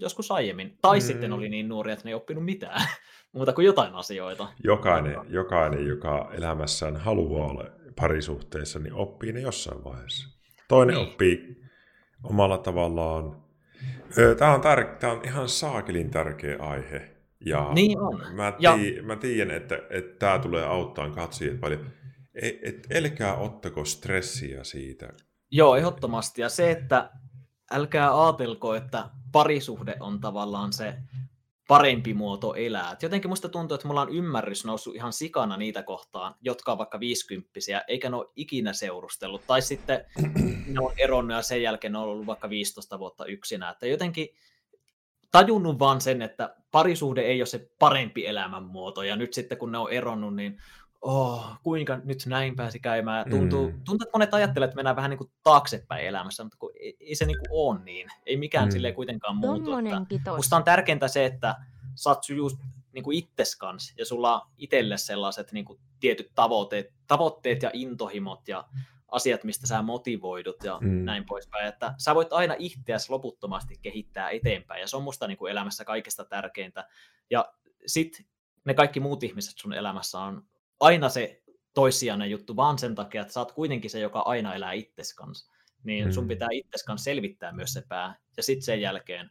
joskus aiemmin. Tai mm. sitten oli niin nuoria, että ne ei oppinut mitään muuta kuin jotain asioita. Jokainen, jokainen, joka elämässään haluaa olla parisuhteessa, niin oppii ne jossain vaiheessa. Toinen niin. oppii omalla tavallaan. Tämä on, tär- Tämä on ihan saakelin tärkeä aihe. Ja niin on. Mä, tii- ja... mä tiedän, että, että tämä tulee auttaa katsojia paljon. Et, et, älkää ottako stressiä siitä. Joo, ehdottomasti. Ja se, että älkää ajatelko, että parisuhde on tavallaan se parempi muoto elää. Et jotenkin musta tuntuu, että mulla on ymmärrys noussut ihan sikana niitä kohtaan, jotka on vaikka viisikymppisiä, eikä ne ole ikinä seurustellut. Tai sitten ne on eronnut ja sen jälkeen ne on ollut vaikka 15 vuotta yksinä. Että jotenkin tajunnut vaan sen, että parisuhde ei ole se parempi elämänmuoto. Ja nyt sitten kun ne on eronnut, niin oh, kuinka nyt näin pääsi käymään. Tuntuu, mm. tuntuu että monet ajattelevat, että mennään vähän niin kuin taaksepäin elämässä, mutta kun ei, ei se niin kuin ole niin. Ei mikään mm. silleen kuitenkaan muutu. Musta on tärkeintä se, että sä oot just niin kuin itses kanssa, ja sulla on itselle sellaiset niin kuin tietyt tavoitteet, tavoitteet ja intohimot ja asiat, mistä sä motivoidut ja mm. näin poispäin. Että sä voit aina itseäsi loputtomasti kehittää eteenpäin, ja se on musta niin kuin elämässä kaikista tärkeintä. Ja sit ne kaikki muut ihmiset sun elämässä on aina se toissijainen juttu, vaan sen takia, että sä oot kuitenkin se, joka aina elää itses kanssa. Niin mm. sun pitää itses kanssa selvittää myös se pää, ja sitten sen jälkeen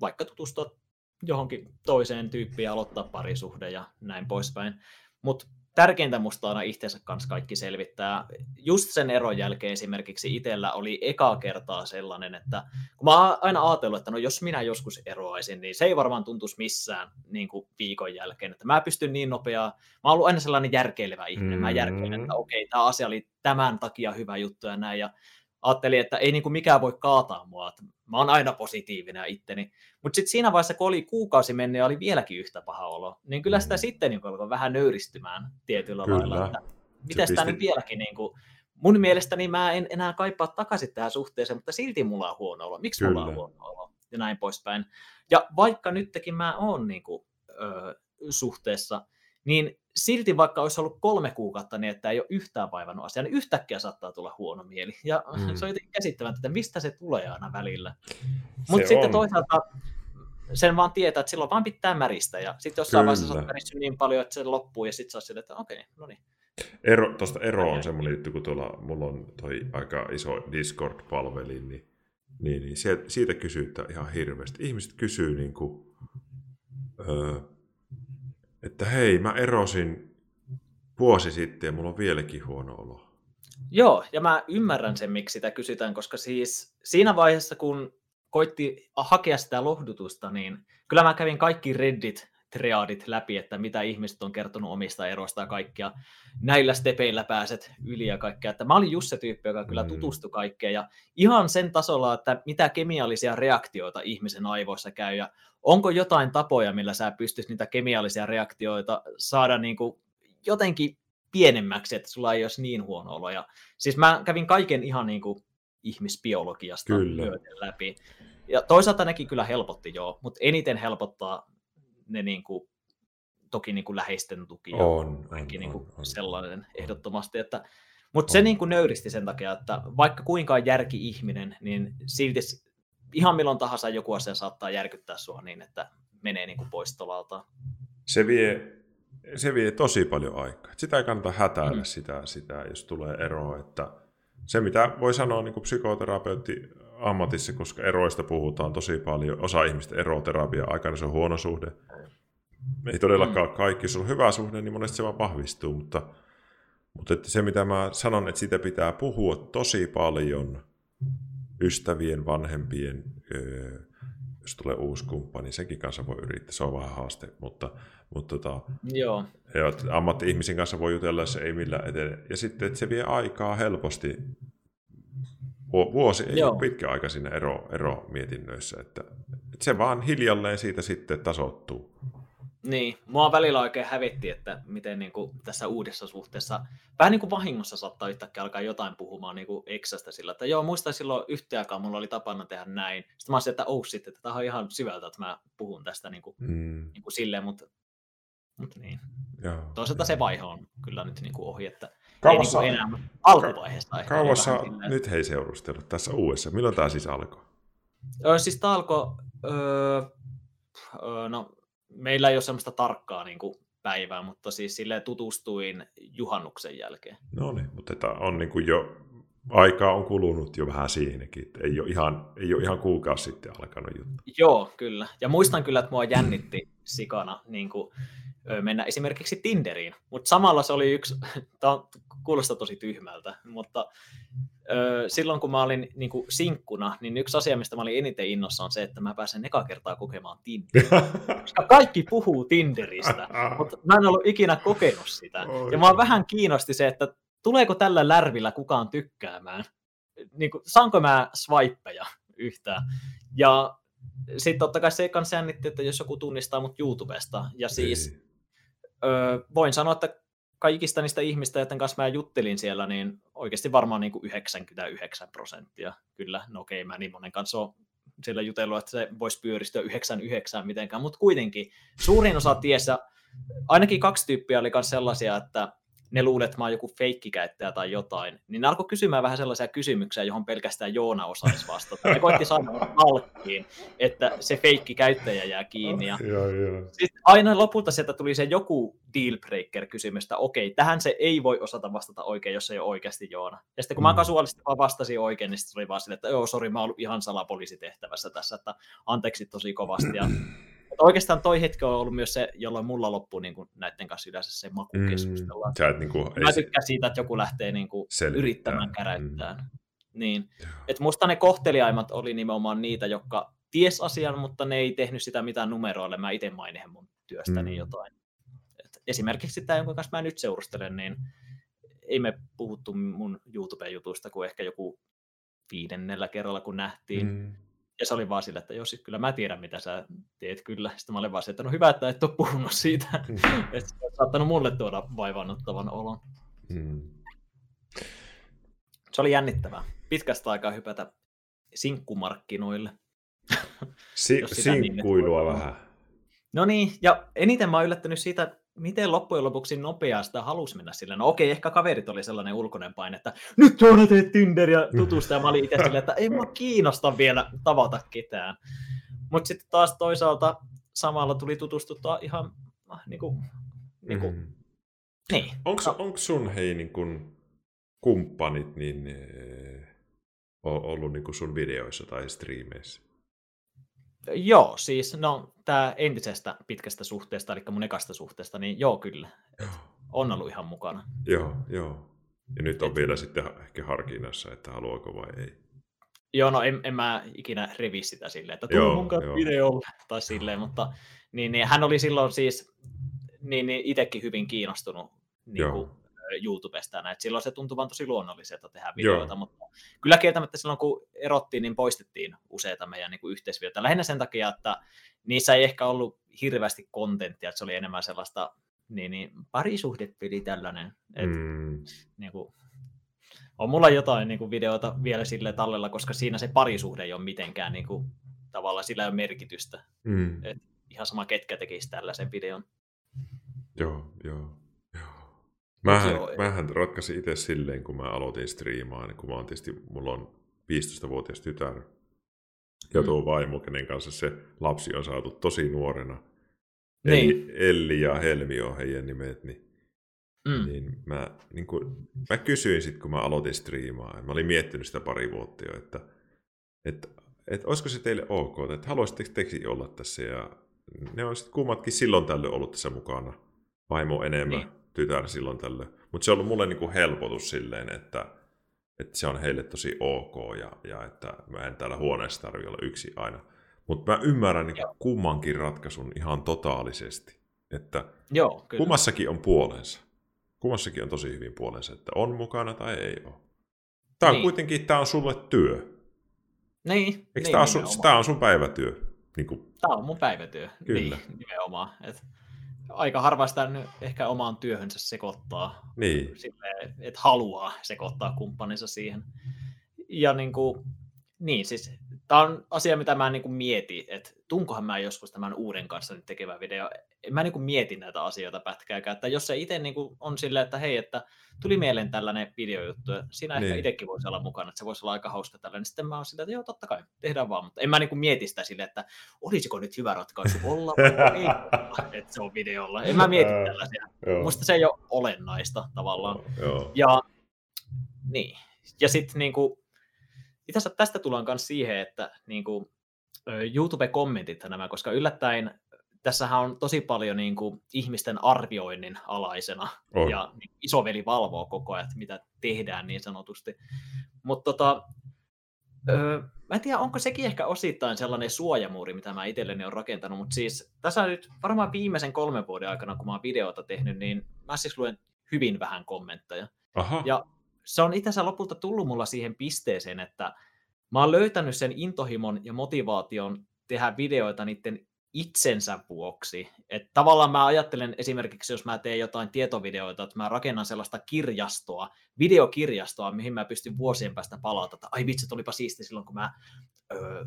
vaikka tutustua johonkin toiseen tyyppiin ja aloittaa parisuhde ja näin poispäin. Mutta tärkeintä musta aina itsensä kanssa kaikki selvittää. Just sen eron jälkeen esimerkiksi itsellä oli eka kertaa sellainen, että kun mä oon aina ajatellut, että no jos minä joskus eroaisin, niin se ei varmaan tuntuisi missään niin kuin viikon jälkeen. Että mä pystyn niin nopeaa, mä oon ollut aina sellainen järkeilevä ihminen, mä järkeilen, että okei, okay, tämä asia oli tämän takia hyvä juttu ja näin, ja ajattelin, että ei niin kuin mikään voi kaataa mua, että mä oon aina positiivinen itteni. Mutta sitten siinä vaiheessa, kun oli kuukausi mennyt ja oli vieläkin yhtä paha olo, niin kyllä sitä mm. sitten niin alkoi vähän nöyristymään tietyllä kyllä. lailla. Että miten sitä nyt vieläkin, niin kuin, mun mielestäni mä en enää kaipaa takaisin tähän suhteeseen, mutta silti mulla on huono olo. Miksi kyllä. mulla on huono olo? Ja näin poispäin. Ja vaikka nytkin mä oon niin kuin, ö, suhteessa, niin silti vaikka olisi ollut kolme kuukautta niin, että ei ole yhtään vaivannut asiaa, niin yhtäkkiä saattaa tulla huono mieli. Ja mm. se on jotenkin käsittämättä, että mistä se tulee aina välillä. Mutta sitten toisaalta sen vaan tietää, että silloin vaan pitää märistä. Ja sitten jossain Kyllä. vaiheessa sä oot niin paljon, että se loppuu ja sitten sä oot että okei, okay, no niin. Ero, tuosta ero on semmoinen juttu, kun tuolla mulla on toi aika iso Discord-palvelin, niin Niin, niin siitä kysytään ihan hirveästi. Ihmiset kysyy, niin kuin, öö, että hei, mä erosin vuosi sitten ja mulla on vieläkin huono olo. Joo, ja mä ymmärrän sen, miksi sitä kysytään, koska siis siinä vaiheessa, kun koitti hakea sitä lohdutusta, niin kyllä mä kävin kaikki Reddit triadit läpi, että mitä ihmiset on kertonut omista eroista ja kaikkia. Näillä stepeillä pääset yli ja kaikkea. Että mä olin just se tyyppi, joka kyllä mm. tutustui kaikkeen. Ja ihan sen tasolla, että mitä kemiallisia reaktioita ihmisen aivoissa käy ja onko jotain tapoja, millä sä pystyisit niitä kemiallisia reaktioita saada niin kuin jotenkin pienemmäksi, että sulla ei olisi niin huono olo. Ja, siis mä kävin kaiken ihan niin kuin ihmisbiologiasta kyllä. läpi. Ja toisaalta nekin kyllä helpotti joo, mutta eniten helpottaa ne niin kuin, toki niin kuin läheisten tuki ja on, kaikki on, niin kuin on, on. sellainen ehdottomasti. Että, mutta on. se niin kuin nöyristi sen takia, että vaikka kuinka järki-ihminen, niin silti ihan milloin tahansa joku asia saattaa järkyttää sua niin, että menee niin kuin pois tolalta. Se vie, se vie tosi paljon aikaa. Sitä ei kannata hätäillä mm. sitä, sitä, jos tulee eroa. Että se, mitä voi sanoa niin kuin psykoterapeutti ammatissa, koska eroista puhutaan tosi paljon. Osa ihmistä eroterapia aikana se on huono suhde. Ei todellakaan mm. kaikki. Jos on hyvä suhde, niin monesti se vaan vahvistuu, mutta, mutta että se mitä mä sanon, että sitä pitää puhua tosi paljon ystävien, vanhempien, jos tulee uusi kumppani, senkin kanssa voi yrittää, se on vähän haaste, mutta, mutta tota, Joo. Ja, ammatti-ihmisen kanssa voi jutella, se ei millään etene. Ja sitten, että se vie aikaa helposti Vuosi ei Joo. ole pitkä aika siinä ero, ero mietinnöissä, että, että se vaan hiljalleen siitä sitten tasoittuu. Niin, mua välillä oikein hävetti, että miten niin kuin tässä uudessa suhteessa, vähän niin kuin vahingossa saattaa yhtäkkiä alkaa jotain puhumaan niin kuin eksästä sillä, että joo, muista silloin yhtäkään mulla oli tapana tehdä näin. Sitten mä olisin, että oh sitten, että tämä on ihan syvältä, että mä puhun tästä niin kuin, mm. niin kuin silleen, mutta, mutta niin. Joo, Toisaalta joo. se vaihe on kyllä nyt niin kuin ohi, että Kauassa, ei niin enää alkuvaiheessa. Kauassa nyt hei seurustellut tässä uudessa. Milloin tämä siis alkoi? Öö, siis tämä alkoi, öö, öö, no meillä ei ole semmoista tarkkaa niin kuin päivää, mutta siis sille tutustuin juhannuksen jälkeen. No niin, mutta tämä on niin kuin jo, aikaa on kulunut jo vähän siihenkin. Ei ole ihan, ei ole ihan kuukausi sitten alkanut juttu. Joo, kyllä. Ja muistan kyllä, että mua jännitti sikana niin kuin, mennä esimerkiksi Tinderiin, mutta samalla se oli yksi, tämä kuulostaa tosi tyhmältä, mutta silloin kun mä olin niin kuin sinkkuna, niin yksi asia, mistä mä olin eniten innossa on se, että mä pääsen eka kertaa kokemaan Tinderia. Koska kaikki puhuu Tinderistä, mutta mä en ollut ikinä kokenut sitä. Ja mä vähän kiinnosti se, että tuleeko tällä lärvillä kukaan tykkäämään? Niin kuin, saanko mä swipeja yhtään? Ja sitten totta kai se kanssa jännitti, että jos joku tunnistaa mut YouTubesta. Ja siis öö, voin sanoa, että kaikista niistä ihmistä, joiden kanssa mä juttelin siellä, niin oikeasti varmaan niin kuin 99 prosenttia. Kyllä, no okei, mä niin monen kanssa on siellä jutellut, että se voisi pyöristyä 99 mitenkään, mutta kuitenkin suurin osa tiessä, ainakin kaksi tyyppiä oli myös sellaisia, että ne luulet, että mä oon joku feikkikäyttäjä tai jotain, niin ne alkoi kysymään vähän sellaisia kysymyksiä, johon pelkästään Joona osaisi vastata. Ne koitti sanoa alkkiin, että se feikkikäyttäjä jää kiinni. Ja joo, joo. Siis aina lopulta sieltä tuli se joku dealbreaker-kysymys, että okei, tähän se ei voi osata vastata oikein, jos ei ole oikeasti Joona. Ja sitten kun mm. mä kasuaalisesti vaan vastasin oikein, niin sitten se oli vaan silleen, että joo, sori, mä oon ollut ihan salapoliisitehtävässä tässä, että anteeksi tosi kovasti. Ja oikeastaan toi hetki on ollut myös se, jolloin mulla loppuu niin kuin näiden kanssa yleensä se maku keskustella. Mm, niin kuin, Mä tykkään siitä, että joku lähtee niin kuin yrittämään käräyttämään. Mm. Niin. Et musta ne kohteliaimmat oli nimenomaan niitä, jotka ties asian, mutta ne ei tehnyt sitä mitään numeroille. Mä itse mainihin mun työstäni mm. jotain. Et esimerkiksi tämä, jonka kanssa mä nyt seurustelen, niin ei me puhuttu mun YouTube-jutuista kuin ehkä joku viidennellä kerralla, kun nähtiin. Mm. Ja se oli vaan sillä, että jos kyllä mä tiedän, mitä sä teet kyllä. Sitten mä olin vaan se, että no hyvä, että et ole puhunut siitä. Mm. että se on saattanut mulle tuoda vaivannuttavan olon. Mm. Se oli jännittävää. Pitkästä aikaa hypätä sinkkumarkkinoille. Si- sinkkuilua vähän. No niin, ja eniten mä oon yllättänyt siitä, miten loppujen lopuksi nopeaa sitä halusi mennä sille. No okei, ehkä kaverit oli sellainen ulkoinen paine, että nyt Joona teet Tinder ja tutusta, ja mä olin itse silleen, että ei mua kiinnosta vielä tavata ketään. Mutta sitten taas toisaalta samalla tuli tutustuttua ihan ah, niin kuin, niin kuin, mm. niin. Onko no. sun hei niin kuin, kumppanit, niin eh, ollut niin kuin sun videoissa tai striimeissä? Joo, siis no tämä entisestä pitkästä suhteesta, eli mun ekasta suhteesta, niin joo kyllä. Et on ollut ihan mukana. Joo, joo. Ja nyt on Et... vielä sitten ehkä harkinnassa, että haluaako vai ei. Joo, no en, en mä ikinä revi sitä silleen, että tuu mun kanssa videolle tai silleen, mutta niin, niin, hän oli silloin siis niin, niin itsekin hyvin kiinnostunut niin kuin, YouTubesta näin. Silloin se tuntui vaan tosi luonnolliselta tehdä videoita, Joo. mutta kyllä kieltämättä silloin kun erottiin, niin poistettiin useita meidän niin yhteisvideoita. Lähinnä sen takia, että niissä ei ehkä ollut hirveästi kontenttia, että se oli enemmän sellaista niin, niin parisuhdepeli tällainen. Et, mm. niin kuin, on mulla jotain niin kuin videoita vielä sille tallella, koska siinä se parisuhde ei ole mitenkään niin kuin, tavallaan sillä ei ole merkitystä. Mm. Et ihan sama ketkä tekisi tällaisen videon. Joo, joo. Mähän, joo, mähän ratkaisin itse silleen, kun mä aloitin striimaan, kun mä oon tietysti, mulla on 15-vuotias tytär ja tuo mm. vaimo, kenen kanssa se lapsi on saatu tosi nuorena. Niin. Eli Elli ja Helmi on heidän nimet, niin, mm. niin, mä, niin kun, mä kysyin sitten, kun mä aloitin striimaa, mä olin miettinyt sitä pari vuotta jo, että, että, että olisiko se teille ok, että haluaisitteko tekin olla tässä, ja ne on sitten kummatkin silloin tällöin ollut tässä mukana, vaimo enemmän. Niin tytär silloin tällöin. Mutta se on ollut mulle niinku helpotus silleen, että, että se on heille tosi ok ja, ja että mä en täällä huoneessa tarvitse olla yksi aina. Mutta mä ymmärrän niin kummankin ratkaisun ihan totaalisesti. Että Joo, kyllä. kummassakin on puolensa. Kummassakin on tosi hyvin puolensa, että on mukana tai ei ole. Tämä on niin. kuitenkin, tämä on sulle työ. Niin. Eikö niin, tämä, on sun, tämä on sun päivätyö? Niin kuin... Tämä on mun päivätyö. Kyllä. Niin, nimenomaan. Et aika harva sitä ehkä omaan työhönsä sekoittaa. Niin. Silleen, että haluaa sekoittaa kumppaninsa siihen. Ja niin kuin, niin siis tämä on asia, mitä mä niin kuin mietin, että tunkohan mä joskus tämän uuden kanssa nyt tekevä video. Mä niin kuin mietin näitä asioita pätkääkään, että jos se itse niin kuin on silleen, että hei, että tuli mieleen tällainen videojuttu, ja siinä niin. ehkä itsekin voisi olla mukana, että se voisi olla aika hauska tällainen, niin sitten mä oon silleen, että joo, totta kai, tehdään vaan, mutta en mä niin kuin mieti sitä silleen, että olisiko nyt hyvä ratkaisu olla vai ei että se on videolla. En mä mieti tällaisia. Musta se ei ole olennaista tavallaan. Joo. Ja niin. Ja sitten niin kuin, itse asiassa tästä tullaan myös siihen, että niin kuin, YouTube-kommentit nämä, koska yllättäen tässähän on tosi paljon niin kuin, ihmisten arvioinnin alaisena, on. ja niin, isoveli valvoo koko ajan, että mitä tehdään niin sanotusti. Mutta tota, öö, mä en tiedä, onko sekin ehkä osittain sellainen suojamuuri, mitä mä itselleni olen rakentanut, mutta siis tässä nyt varmaan viimeisen kolmen vuoden aikana, kun mä oon videota tehnyt, niin mä siis luen hyvin vähän kommentteja. Aha. Ja se on itse asiassa lopulta tullut mulla siihen pisteeseen, että mä oon löytänyt sen intohimon ja motivaation tehdä videoita niiden itsensä vuoksi. Että tavallaan mä ajattelen esimerkiksi, jos mä teen jotain tietovideoita, että mä rakennan sellaista kirjastoa, videokirjastoa, mihin mä pystyn vuosien päästä palata. Että ai vitsi, olipa siisti silloin, kun mä ö,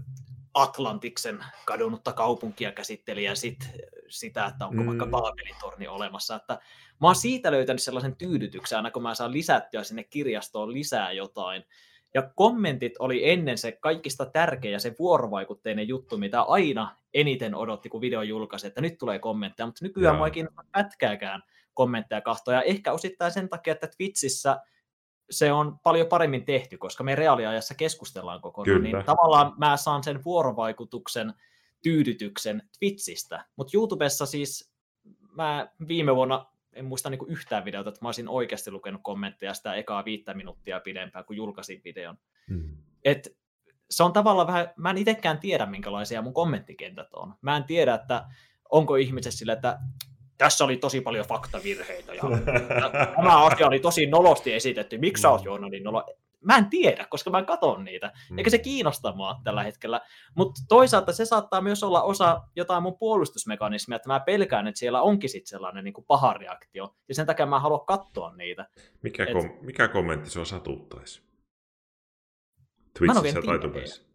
Atlantiksen kadonnutta kaupunkia käsittelin ja sit, sitä, että onko mm. vaikka Baabelin olemassa. Että mä oon siitä löytänyt sellaisen tyydytyksen, aina kun mä saan lisättyä sinne kirjastoon lisää jotain. Ja kommentit oli ennen se kaikista tärkeä se vuorovaikutteinen juttu, mitä aina eniten odotti, kun video julkaisi, että nyt tulee kommentteja, mutta nykyään mua ei pätkääkään kommentteja kahtoja. Ja ehkä osittain sen takia, että Twitchissä se on paljon paremmin tehty, koska me reaaliajassa keskustellaan koko ajan, niin tavallaan mä saan sen vuorovaikutuksen tyydytyksen Twitchistä. Mutta YouTubessa siis mä viime vuonna en muista niin yhtään videota, että mä olisin oikeasti lukenut kommentteja sitä ekaa viittä minuuttia pidempään, kun julkaisin videon. Mm. Et se on tavallaan vähän, mä en itsekään tiedä, minkälaisia mun kommenttikentät on. Mä en tiedä, että onko ihmiset sillä, että tässä oli tosi paljon faktavirheitä ja tämä asia oli tosi nolosti esitetty. Miksi sä oot mm. Joona niin nolo? Mä en tiedä, koska mä katon niitä. Eikä se mm. kiinnosta mua tällä hetkellä. Mutta toisaalta se saattaa myös olla osa jotain mun puolustusmekanismia, että mä pelkään, että siellä onkin sit sellainen niin kuin paha reaktio. Ja sen takia mä haluan katsoa niitä. Mikä, Et... kom- mikä kommentti sua satuttaisi? Twitchissä tai Tubessa?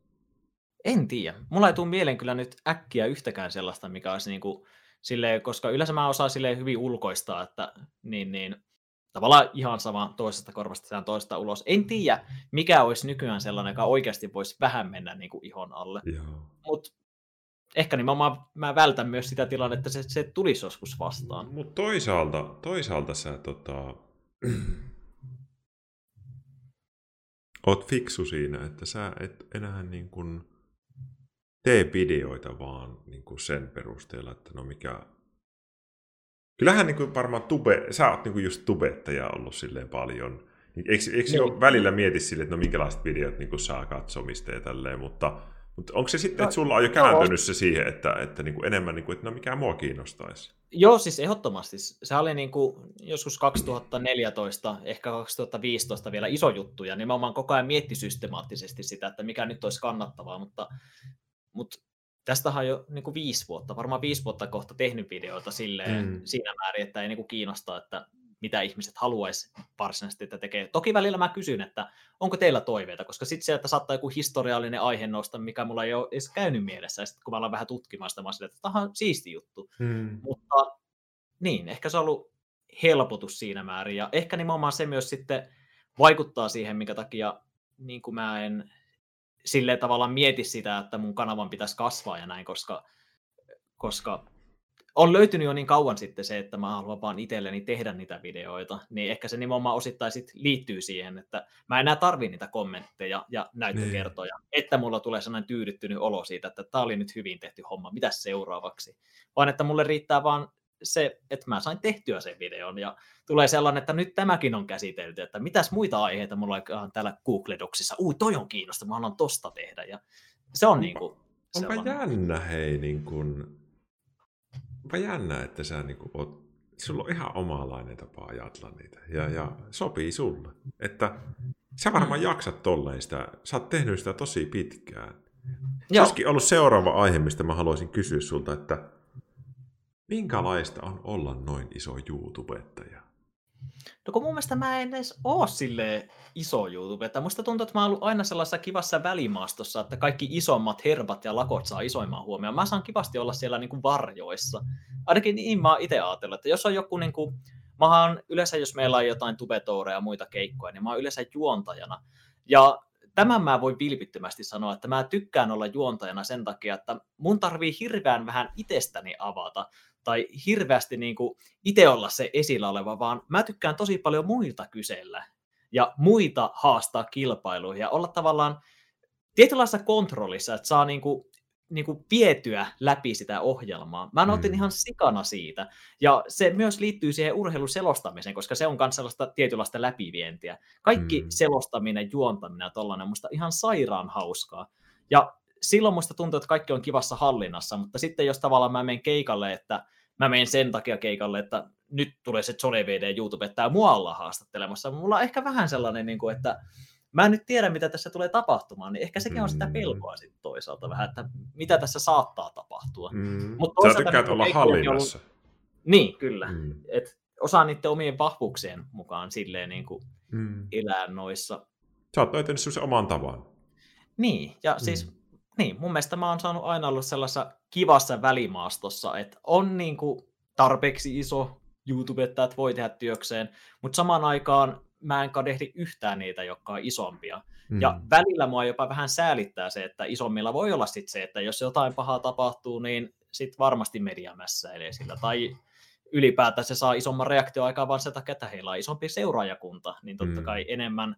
En tiedä. Mulla ei tule mieleen kyllä nyt äkkiä yhtäkään sellaista, mikä olisi niin kuin, silleen, koska yleensä mä osaan silleen hyvin ulkoistaa, että niin, niin, tavallaan ihan sama toisesta korvasta sään toista ulos. En tiedä, mikä olisi nykyään sellainen, joka oikeasti voisi vähän mennä niin kuin ihon alle. Mutta ehkä nimenomaan mä vältän myös sitä tilannetta, että se, se tulisi joskus vastaan. Mutta toisaalta, toisaalta sä tota... oot fiksu siinä, että sä et enää niin kuin tee videoita vaan niin kuin sen perusteella, että no mikä... Kyllähän niin kuin varmaan tube, sä oot niin kuin just tubettaja ollut silleen paljon. Eikö, eikö niin. jo välillä mieti sille, että no minkälaiset videot niin kuin saa katsomista ja tälleen, mutta, mutta onko se sitten, no, että sulla on jo kääntynyt se siihen, että, että niin kuin enemmän, niin kuin, että no mikä mua kiinnostaisi? Joo, siis ehdottomasti. Se oli niin kuin joskus 2014, ehkä 2015 vielä iso juttu, ja nimenomaan koko ajan mietti systemaattisesti sitä, että mikä nyt olisi kannattavaa, mutta, mutta tästähän on jo niin kuin viisi vuotta, varmaan viisi vuotta kohta tehnyt videoita silleen, mm. siinä määrin, että ei niin kuin kiinnosta, että mitä ihmiset haluaisi varsinaisesti, että tekee. Toki välillä mä kysyn, että onko teillä toiveita, koska sitten sieltä saattaa joku historiallinen aihe nousta, mikä mulla ei ole edes käynyt mielessä, ja sitten kun mä olen vähän tutkimaan sitä, mä olen että tämä on siisti juttu. Hmm. Mutta niin, ehkä se on ollut helpotus siinä määrin, ja ehkä nimenomaan se myös sitten vaikuttaa siihen, minkä takia niin kuin mä en silleen tavallaan mieti sitä, että mun kanavan pitäisi kasvaa ja näin, koska, koska on löytynyt jo niin kauan sitten se, että mä haluan vaan itselleni tehdä niitä videoita, niin ehkä se nimenomaan osittain sit liittyy siihen, että mä enää tarvii niitä kommentteja ja näyttökertoja, niin. että mulla tulee sellainen tyydyttynyt olo siitä, että tämä oli nyt hyvin tehty homma, mitä seuraavaksi, vaan että mulle riittää vaan se, että mä sain tehtyä sen videon ja tulee sellainen, että nyt tämäkin on käsitelty, että mitäs muita aiheita mulla on täällä Google Docsissa, ui toi on kiinnostava, mä haluan tosta tehdä ja se on niin kuin Onpa jännä hei, niin kuin, onpa jännä, että sä niin kuin, oot, sulla on ihan omanlainen tapa ajatella niitä ja, ja sopii sulle. Että sä varmaan mm. jaksat tolleen sitä, sä oot tehnyt sitä tosi pitkään. Se olisikin ollut seuraava aihe, mistä mä haluaisin kysyä sulta, että minkälaista on olla noin iso YouTubettaja? No kun mun mielestä mä en edes oo sille iso YouTube. Että musta tuntuu, että mä oon ollut aina sellaisessa kivassa välimaastossa, että kaikki isommat herbat ja lakot saa isoimman huomioon. Mä saan kivasti olla siellä niin kuin varjoissa. Ainakin niin mä oon itse ajatellut, että jos on joku niin kuin, mä oon yleensä, jos meillä on jotain tubetoureja ja muita keikkoja, niin mä oon yleensä juontajana. Ja tämän mä voin vilpittömästi sanoa, että mä tykkään olla juontajana sen takia, että mun tarvii hirveän vähän itsestäni avata tai hirveästi niin kuin itse olla se esillä oleva, vaan mä tykkään tosi paljon muilta kysellä ja muita haastaa kilpailuihin ja olla tavallaan tietynlaisessa kontrollissa, että saa niin kuin, niin kuin vietyä läpi sitä ohjelmaa. Mä nautin mm. ihan sikana siitä. Ja se myös liittyy siihen urheiluselostamiseen, koska se on myös sellaista tietynlaista läpivientiä. Kaikki mm. selostaminen, juontaminen ja tollainen on musta ihan sairaan hauskaa. Ja silloin musta tuntuu, että kaikki on kivassa hallinnassa, mutta sitten jos tavallaan mä menen keikalle, että mä menen sen takia keikalle, että nyt tulee se Johnny VD YouTube, että mua ollaan haastattelemassa. Mulla on ehkä vähän sellainen, niin kuin, että mä en nyt tiedä, mitä tässä tulee tapahtumaan, niin ehkä sekin on sitä mm. pelkoa sitten toisaalta vähän, että mitä tässä saattaa tapahtua. Mm. Mutta Sä tykkäät niin olla hallinnassa. Ollut... Niin, kyllä. Mm. Et osaa niiden omien vahvuuksien mukaan silleen niin kuin mm. elää noissa. Sä oot löytänyt oman tavan. Niin, ja siis mm niin, mun mielestä mä oon saanut aina olla sellaisessa kivassa välimaastossa, että on niin kuin tarpeeksi iso YouTube, että voi tehdä työkseen, mutta samaan aikaan mä en kadehdi yhtään niitä, jotka on isompia. Mm. Ja välillä mua jopa vähän säälittää se, että isommilla voi olla sitten se, että jos jotain pahaa tapahtuu, niin sitten varmasti media mässäilee sillä. Tai ylipäätään se saa isomman reaktioaikaa vaan sen takia, että heillä on isompi seuraajakunta, niin totta mm. kai enemmän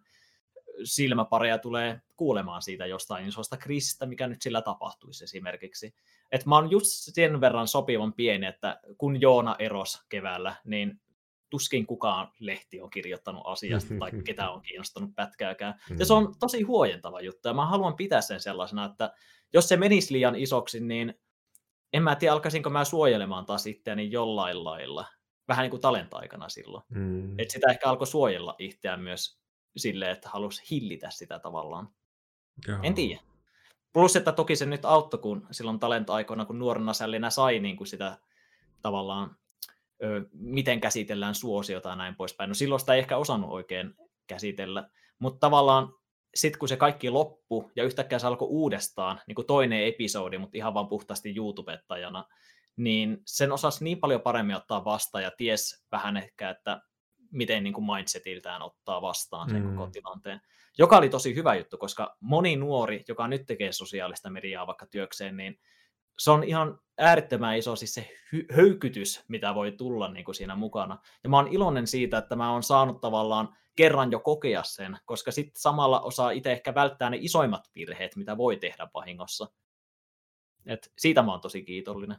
silmäpareja tulee kuulemaan siitä jostain isosta kriisistä, mikä nyt sillä tapahtuisi esimerkiksi. Et mä oon just sen verran sopivan pieni, että kun Joona eros keväällä, niin tuskin kukaan lehti on kirjoittanut asiasta tai ketä on kiinnostanut pätkääkään. Ja se on tosi huojentava juttu, ja mä haluan pitää sen sellaisena, että jos se menisi liian isoksi, niin en mä tiedä, alkaisinko mä suojelemaan taas itseäni jollain lailla. Vähän niin kuin talenta-aikana silloin. Mm. Että sitä ehkä alkoi suojella itseään myös silleen, että halusi hillitä sitä tavallaan. Joo. En tiedä. Plus, että toki se nyt auttoi, kun silloin talent-aikoina, kun nuorena sällinä sai niin kuin sitä tavallaan, ö, miten käsitellään suosiota ja näin poispäin. No silloin sitä ei ehkä osannut oikein käsitellä, mutta tavallaan sitten kun se kaikki loppu ja yhtäkkiä se alkoi uudestaan, niin kuin toinen episodi, mutta ihan vaan puhtaasti YouTubettajana, niin sen osasi niin paljon paremmin ottaa vastaan ja ties vähän ehkä, että miten niin kuin mindsetiltään ottaa vastaan sen mm. koko tilanteen. Joka oli tosi hyvä juttu, koska moni nuori, joka nyt tekee sosiaalista mediaa vaikka työkseen, niin se on ihan äärettömän iso siis se hy- höykytys, mitä voi tulla niin kuin siinä mukana. Ja mä oon iloinen siitä, että mä oon saanut tavallaan kerran jo kokea sen, koska sitten samalla osaa itse ehkä välttää ne isoimmat virheet, mitä voi tehdä vahingossa. Et siitä mä oon tosi kiitollinen.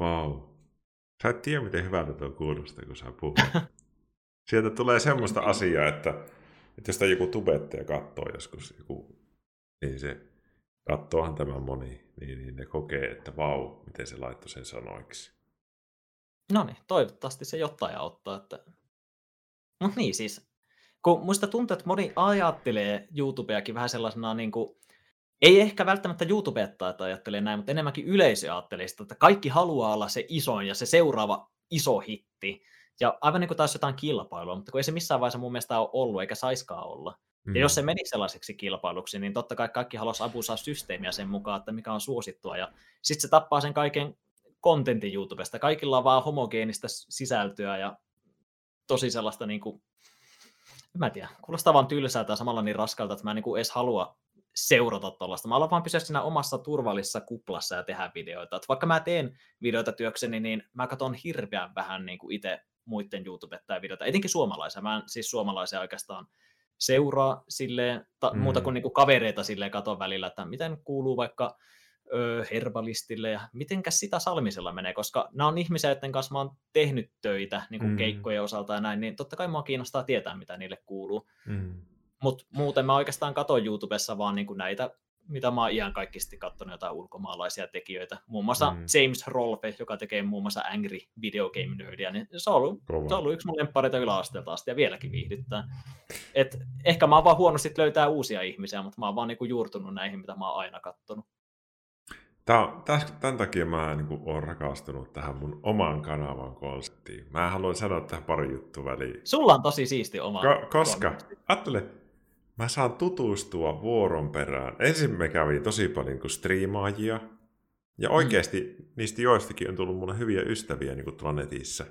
Wow. Sä et tiedä, miten hyvältä tuo kuulostaa, kun sä puhut. Sieltä tulee semmoista asiaa, että, että jos joku tubettaja katsoo joskus, joku, niin se katsoohan tämä moni, niin, niin ne kokee, että vau, miten se laittoi sen sanoiksi. No niin, toivottavasti se jotain auttaa. Että... Mutta niin siis, kun muista tuntuu, että moni ajattelee YouTubeakin vähän sellaisena niin kuin, ei ehkä välttämättä YouTubettajat ajattelee näin, mutta enemmänkin yleisö ajattelee sitä, että kaikki haluaa olla se isoin ja se seuraava iso hitti. Ja aivan niin kuin taas jotain kilpailua, mutta kun ei se missään vaiheessa mun mielestä ole ollut, eikä saiskaan olla. Mm. Ja jos se meni sellaiseksi kilpailuksi, niin totta kai kaikki haluaisi apusaa systeemiä sen mukaan, että mikä on suosittua. Ja sitten se tappaa sen kaiken kontentin YouTubesta. Kaikilla on vaan homogeenista sisältöä ja tosi sellaista niin kuin, en mä tiedä, kuulostaa vaan tylsältä ja samalla niin raskalta, että mä en niin kuin edes halua seurata tuollaista. Mä haluan vaan pysyä siinä omassa turvallisessa kuplassa ja tehdä videoita. Että vaikka mä teen videoita työkseni, niin mä katson hirveän vähän niin kuin itse muiden YouTubettajien videoita, etenkin suomalaisia. Mä en siis suomalaisia oikeastaan seuraa silleen, ta, mm. muuta kuin, niin kuin kavereita silleen katon välillä, että miten kuuluu vaikka ö, Herbalistille ja mitenkäs sitä Salmisella menee, koska nämä on ihmisiä, joiden kanssa mä oon tehnyt töitä niin kuin mm. keikkojen osalta ja näin, niin totta kai mua kiinnostaa tietää, mitä niille kuuluu. Mm. Mutta muuten mä oikeastaan katon YouTubessa vaan niin kuin näitä mitä mä oon ihan kaikkisti katsonut jotain ulkomaalaisia tekijöitä. Muun muassa mm. James Rolfe, joka tekee muun muassa Angry Video Game Nerdia, niin se on ollut, se on ollut yksi mun lemppareita yläasteelta asti ja vieläkin viihdyttää. Et ehkä mä oon vaan huonosti löytää uusia ihmisiä, mutta mä oon vaan niinku juurtunut näihin, mitä mä oon aina katsonut. Tämä, tämän takia mä niin kuin, olen rakastunut tähän mun oman kanavan konseptiin. Mä haluan sanoa tähän pari juttua väliin. Sulla on tosi siisti oma Ko- Koska, ajattele, mä saan tutustua vuoron perään. Ensin me kävin tosi paljon niin striimaajia, ja oikeasti mm. niistä joistakin on tullut mulle hyviä ystäviä niin kuin tuolla netissä.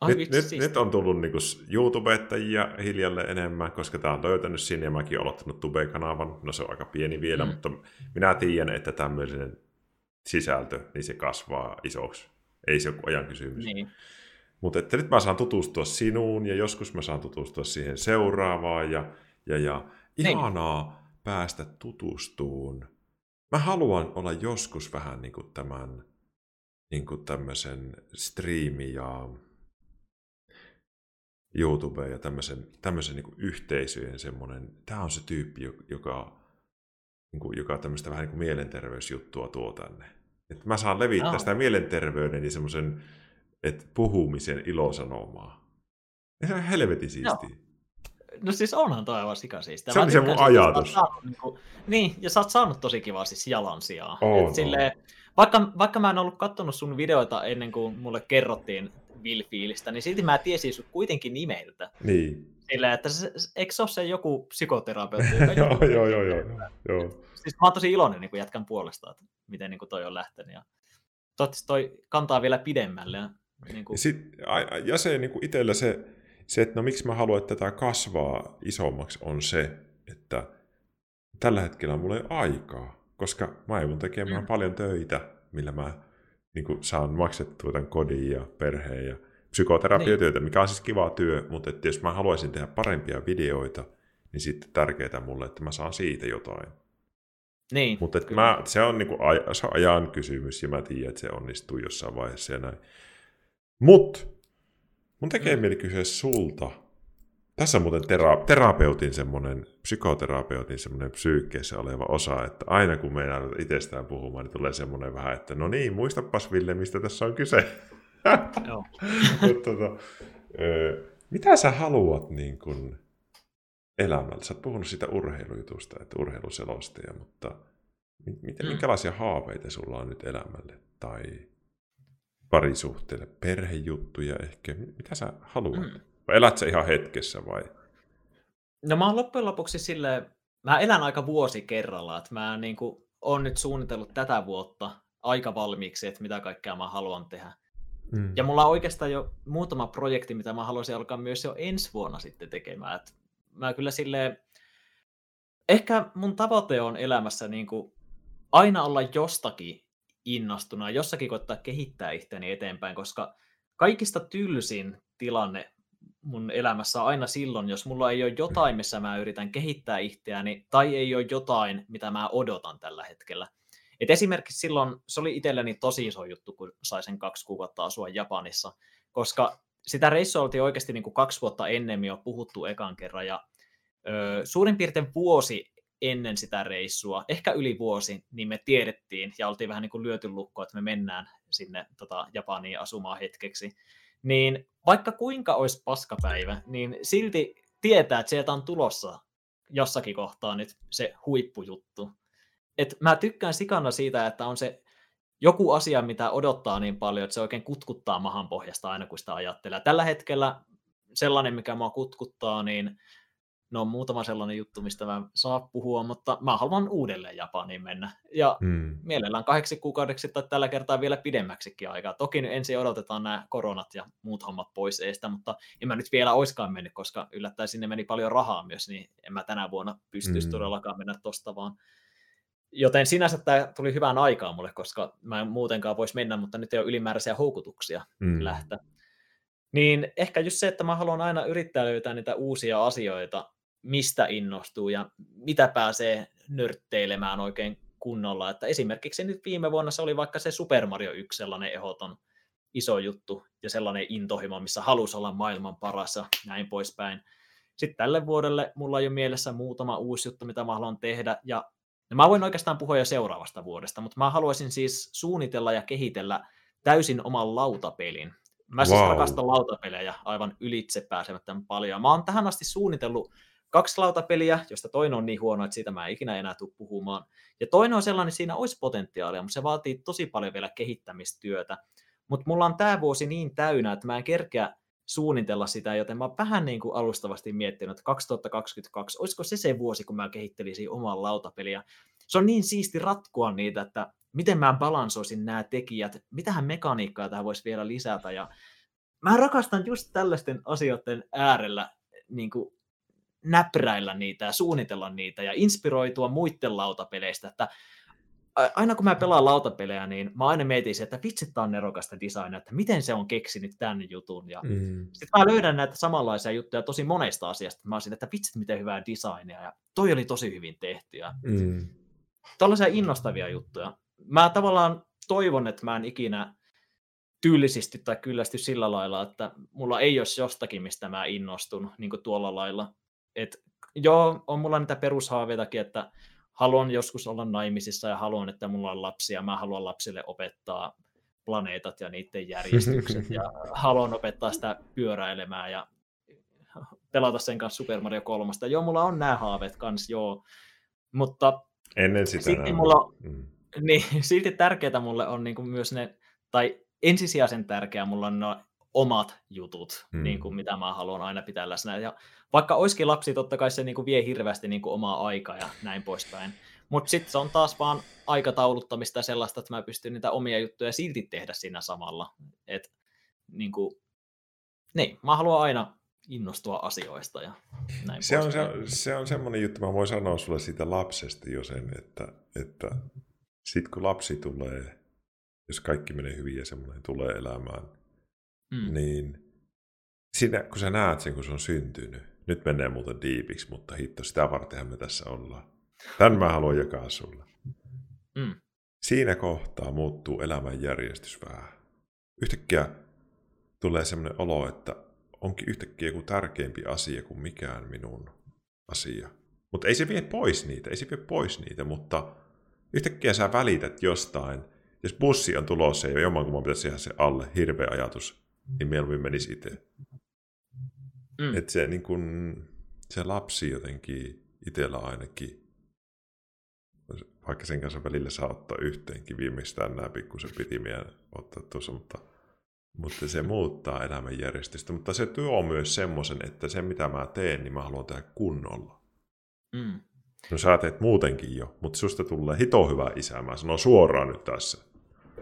Ai, nyt, nyt, nyt, on tullut niin YouTubettajia hiljalleen enemmän, koska tämä on löytänyt sinne ja mäkin olen aloittanut Tube-kanavan. No se on aika pieni vielä, mm. mutta minä tiedän, että tämmöinen sisältö, niin se kasvaa isoksi. Ei se ole ajan kysymys. Niin. Mutta että nyt mä saan tutustua sinuun ja joskus mä saan tutustua siihen seuraavaan ja ja, ja niin. ihanaa niin. päästä tutustuun. Mä haluan olla joskus vähän niin kuin tämän niin kuin tämmöisen striimi ja YouTube ja tämmöisen, tämmöisen niin yhteisöjen semmoinen, tämä on se tyyppi, joka, niin kuin, joka tämmöistä vähän niin kuin mielenterveysjuttua tuo tänne. Että mä saan levittää oh. sitä mielenterveyden ja semmoisen, että puhumisen ilosanomaa. Ja se on helvetin siistiä. No. No siis onhan toi aivan sikasiista. Se on se mun ajatus. Saanut, niin, kuin, niin, ja sä oot saanut tosi kivaa siis jalansijaa. Oh, silleen, vaikka, vaikka mä en ollut katsonut sun videoita ennen kuin mulle kerrottiin Will-fiilistä, niin silti mä tiesin sut kuitenkin nimeltä. Niin. Silleen, että se, eikö se ole se joku psykoterapeutti? joo, joo, joo, joo, joo. Siis mä oon tosi iloinen niin jätkän puolesta, että miten niin kuin toi on lähtenyt. Ja toivottavasti toi kantaa vielä pidemmälle. Niin kuin... ja, sit, ja se niin kuin itsellä se, se, että no miksi mä haluan, että tämä kasvaa isommaksi, on se, että tällä hetkellä mulla ei ole aikaa, koska mä joudun tekemään mm. paljon töitä, millä mä niin kuin, saan maksettua tämän kodin ja perheen ja psykoterapiatyötä, niin. mikä on siis kiva työ, mutta että jos mä haluaisin tehdä parempia videoita, niin sitten tärkeää mulle, että mä saan siitä jotain. Niin, Mutta mä, se on se on ajan kysymys ja mä tiedän, että se onnistuu jossain vaiheessa ja näin. Mutta Mun tekee mm. mieli kysyä sulta. Tässä on muuten tera- terapeutin semmoinen, psykoterapeutin semmoinen psyykkeessä oleva osa, että aina kun meidän itsestään puhumaan, niin tulee semmoinen vähän, että no niin, muistapas Ville, mistä tässä on kyse. Joo. tota, mitä sä haluat niin kun elämällä? Sä oot puhunut siitä urheilujutusta, että urheiluselostaja, mutta miten, mm. minkälaisia haaveita sulla on nyt elämälle? Tai parisuhteelle, perhejuttuja ehkä? Mitä sä haluat? Mm. Vai elät sä ihan hetkessä vai? No mä oon loppujen lopuksi silleen, mä elän aika vuosi kerralla, että mä niin kuin, on nyt suunnitellut tätä vuotta aika valmiiksi, että mitä kaikkea mä haluan tehdä. Mm. Ja mulla on oikeastaan jo muutama projekti, mitä mä haluaisin alkaa myös jo ensi vuonna sitten tekemään. Et mä kyllä silleen, ehkä mun tavoite on elämässä niin kuin aina olla jostakin innostuna, jossakin koittaa kehittää itseäni eteenpäin, koska kaikista tylsin tilanne mun elämässä aina silloin, jos mulla ei ole jotain, missä mä yritän kehittää itseäni, tai ei ole jotain, mitä mä odotan tällä hetkellä. Et esimerkiksi silloin se oli itselleni tosi iso juttu, kun sai sen kaksi kuukautta asua Japanissa, koska sitä reissua oltiin oikeasti niin kuin kaksi vuotta ennen jo puhuttu ekan kerran, ja ö, suurin piirtein vuosi ennen sitä reissua, ehkä yli vuosi, niin me tiedettiin ja oltiin vähän niin kuin lyöty lukkoon, että me mennään sinne tota, Japaniin asumaan hetkeksi. Niin vaikka kuinka olisi paskapäivä, niin silti tietää, että sieltä on tulossa jossakin kohtaa nyt se huippujuttu. Et mä tykkään sikana siitä, että on se joku asia, mitä odottaa niin paljon, että se oikein kutkuttaa mahan pohjasta aina, kun sitä ajattelee. Tällä hetkellä sellainen, mikä mua kutkuttaa, niin no on muutama sellainen juttu, mistä mä saa puhua, mutta mä haluan uudelleen Japaniin mennä. Ja mm. mielellään kahdeksi kuukaudeksi tai tällä kertaa vielä pidemmäksikin aikaa. Toki nyt ensin odotetaan nämä koronat ja muut hommat pois eestä, mutta en mä nyt vielä oiskaan mennyt, koska yllättäen sinne meni paljon rahaa myös, niin en mä tänä vuonna pystyisi mm. todellakaan mennä tosta vaan. Joten sinänsä tämä tuli hyvään aikaan mulle, koska mä en muutenkaan voisi mennä, mutta nyt ei ole ylimääräisiä houkutuksia mm. lähteä. Niin ehkä just se, että mä haluan aina yrittää löytää niitä uusia asioita, mistä innostuu ja mitä pääsee nörtteilemään oikein kunnolla. Että esimerkiksi nyt viime vuonna se oli vaikka se Super Mario 1 sellainen ehoton iso juttu ja sellainen intohimo, missä halusi olla maailman paras ja näin poispäin. Sitten tälle vuodelle mulla on jo mielessä muutama uusi juttu, mitä mä haluan tehdä ja No mä voin oikeastaan puhua jo seuraavasta vuodesta, mutta mä haluaisin siis suunnitella ja kehitellä täysin oman lautapelin. Mä siis wow. rakastan lautapelejä aivan ylitse pääsemättä paljon. Mä oon tähän asti suunnitellut kaksi lautapeliä, josta toinen on niin huono, että siitä mä en ikinä enää tule puhumaan. Ja toinen on sellainen, että siinä olisi potentiaalia, mutta se vaatii tosi paljon vielä kehittämistyötä. Mutta mulla on tämä vuosi niin täynnä, että mä en kerkeä suunnitella sitä, joten mä oon vähän niin kuin alustavasti miettinyt, että 2022, olisiko se se vuosi, kun mä kehittelisin oman lautapeliä. Se on niin siisti ratkoa niitä, että miten mä balansoisin nämä tekijät, mitähän mekaniikkaa tähän voisi vielä lisätä. Ja mä rakastan just tällaisten asioiden äärellä niin kuin näpräillä niitä ja suunnitella niitä ja inspiroitua muiden lautapeleistä, että aina kun mä pelaan lautapelejä, niin mä aina mietin se, että vitsi, tää on nerokasta designia, että miten se on keksinyt tämän jutun. Ja mm. sitten mä löydän näitä samanlaisia juttuja tosi monesta asiasta. Mä olisin, että vitsi, miten hyvää designia. Ja toi oli tosi hyvin tehty. Ja mm. Tällaisia innostavia juttuja. Mä tavallaan toivon, että mä en ikinä tyylisesti tai kyllästy sillä lailla, että mulla ei olisi jostakin, mistä mä innostun niin kuin tuolla lailla. Et, joo, on mulla niitä perushaaveitakin, että haluan joskus olla naimisissa ja haluan, että mulla on lapsia. Mä haluan lapsille opettaa planeetat ja niiden järjestykset ja haluan opettaa sitä pyöräilemään ja pelata sen kanssa Super Mario 3. Joo, mulla on nämä haaveet kanssa, joo. Mutta Ennen sitä silti, mulla, mm. niin, silti tärkeää mulle on niin kuin myös ne, tai ensisijaisen tärkeää mulla on no omat jutut, mm. niin kuin mitä mä haluan aina pitää läsnä. Ja vaikka olisikin lapsi, totta kai se niin kuin vie hirveästi niin kuin omaa aikaa ja näin poispäin. Mutta sitten se on taas vaan aikatauluttamista ja sellaista, että mä pystyn niitä omia juttuja silti tehdä siinä samalla. Et, niin kuin, niin, mä haluan aina innostua asioista ja näin se on, se, on, se on semmoinen juttu, mä voin sanoa sulle siitä lapsesta jo sen, että, että sitten kun lapsi tulee, jos kaikki menee hyvin ja semmoinen tulee elämään, mm. niin siinä, kun sä näet sen, kun se on syntynyt, nyt menee muuten diipiksi, mutta hitto, sitä vartenhan me tässä ollaan. Tän mä haluan jakaa sulle. Mm. Siinä kohtaa muuttuu elämän järjestys vähän. Yhtäkkiä tulee semmoinen olo, että onkin yhtäkkiä joku tärkeämpi asia kuin mikään minun asia. Mutta ei se vie pois niitä, ei se vie pois niitä, mutta yhtäkkiä sä välität jostain. Jos bussi on tulossa ja jommankumman pitäisi tehdä se alle, hirveä ajatus, niin mieluummin menisi itse. Mm. Että se, niin kun, se lapsi jotenkin itsellä ainakin, vaikka sen kanssa välillä saa ottaa yhteenkin, viimeistään nämä pikkusen piti ottaa tuossa, mutta, mutta se muuttaa elämänjärjestystä. Mutta se tuo myös semmoisen, että se mitä mä teen, niin mä haluan tehdä kunnolla. Mm. No sä teet muutenkin jo, mutta susta tulee hito hyvä isä, mä sanon suoraan nyt tässä.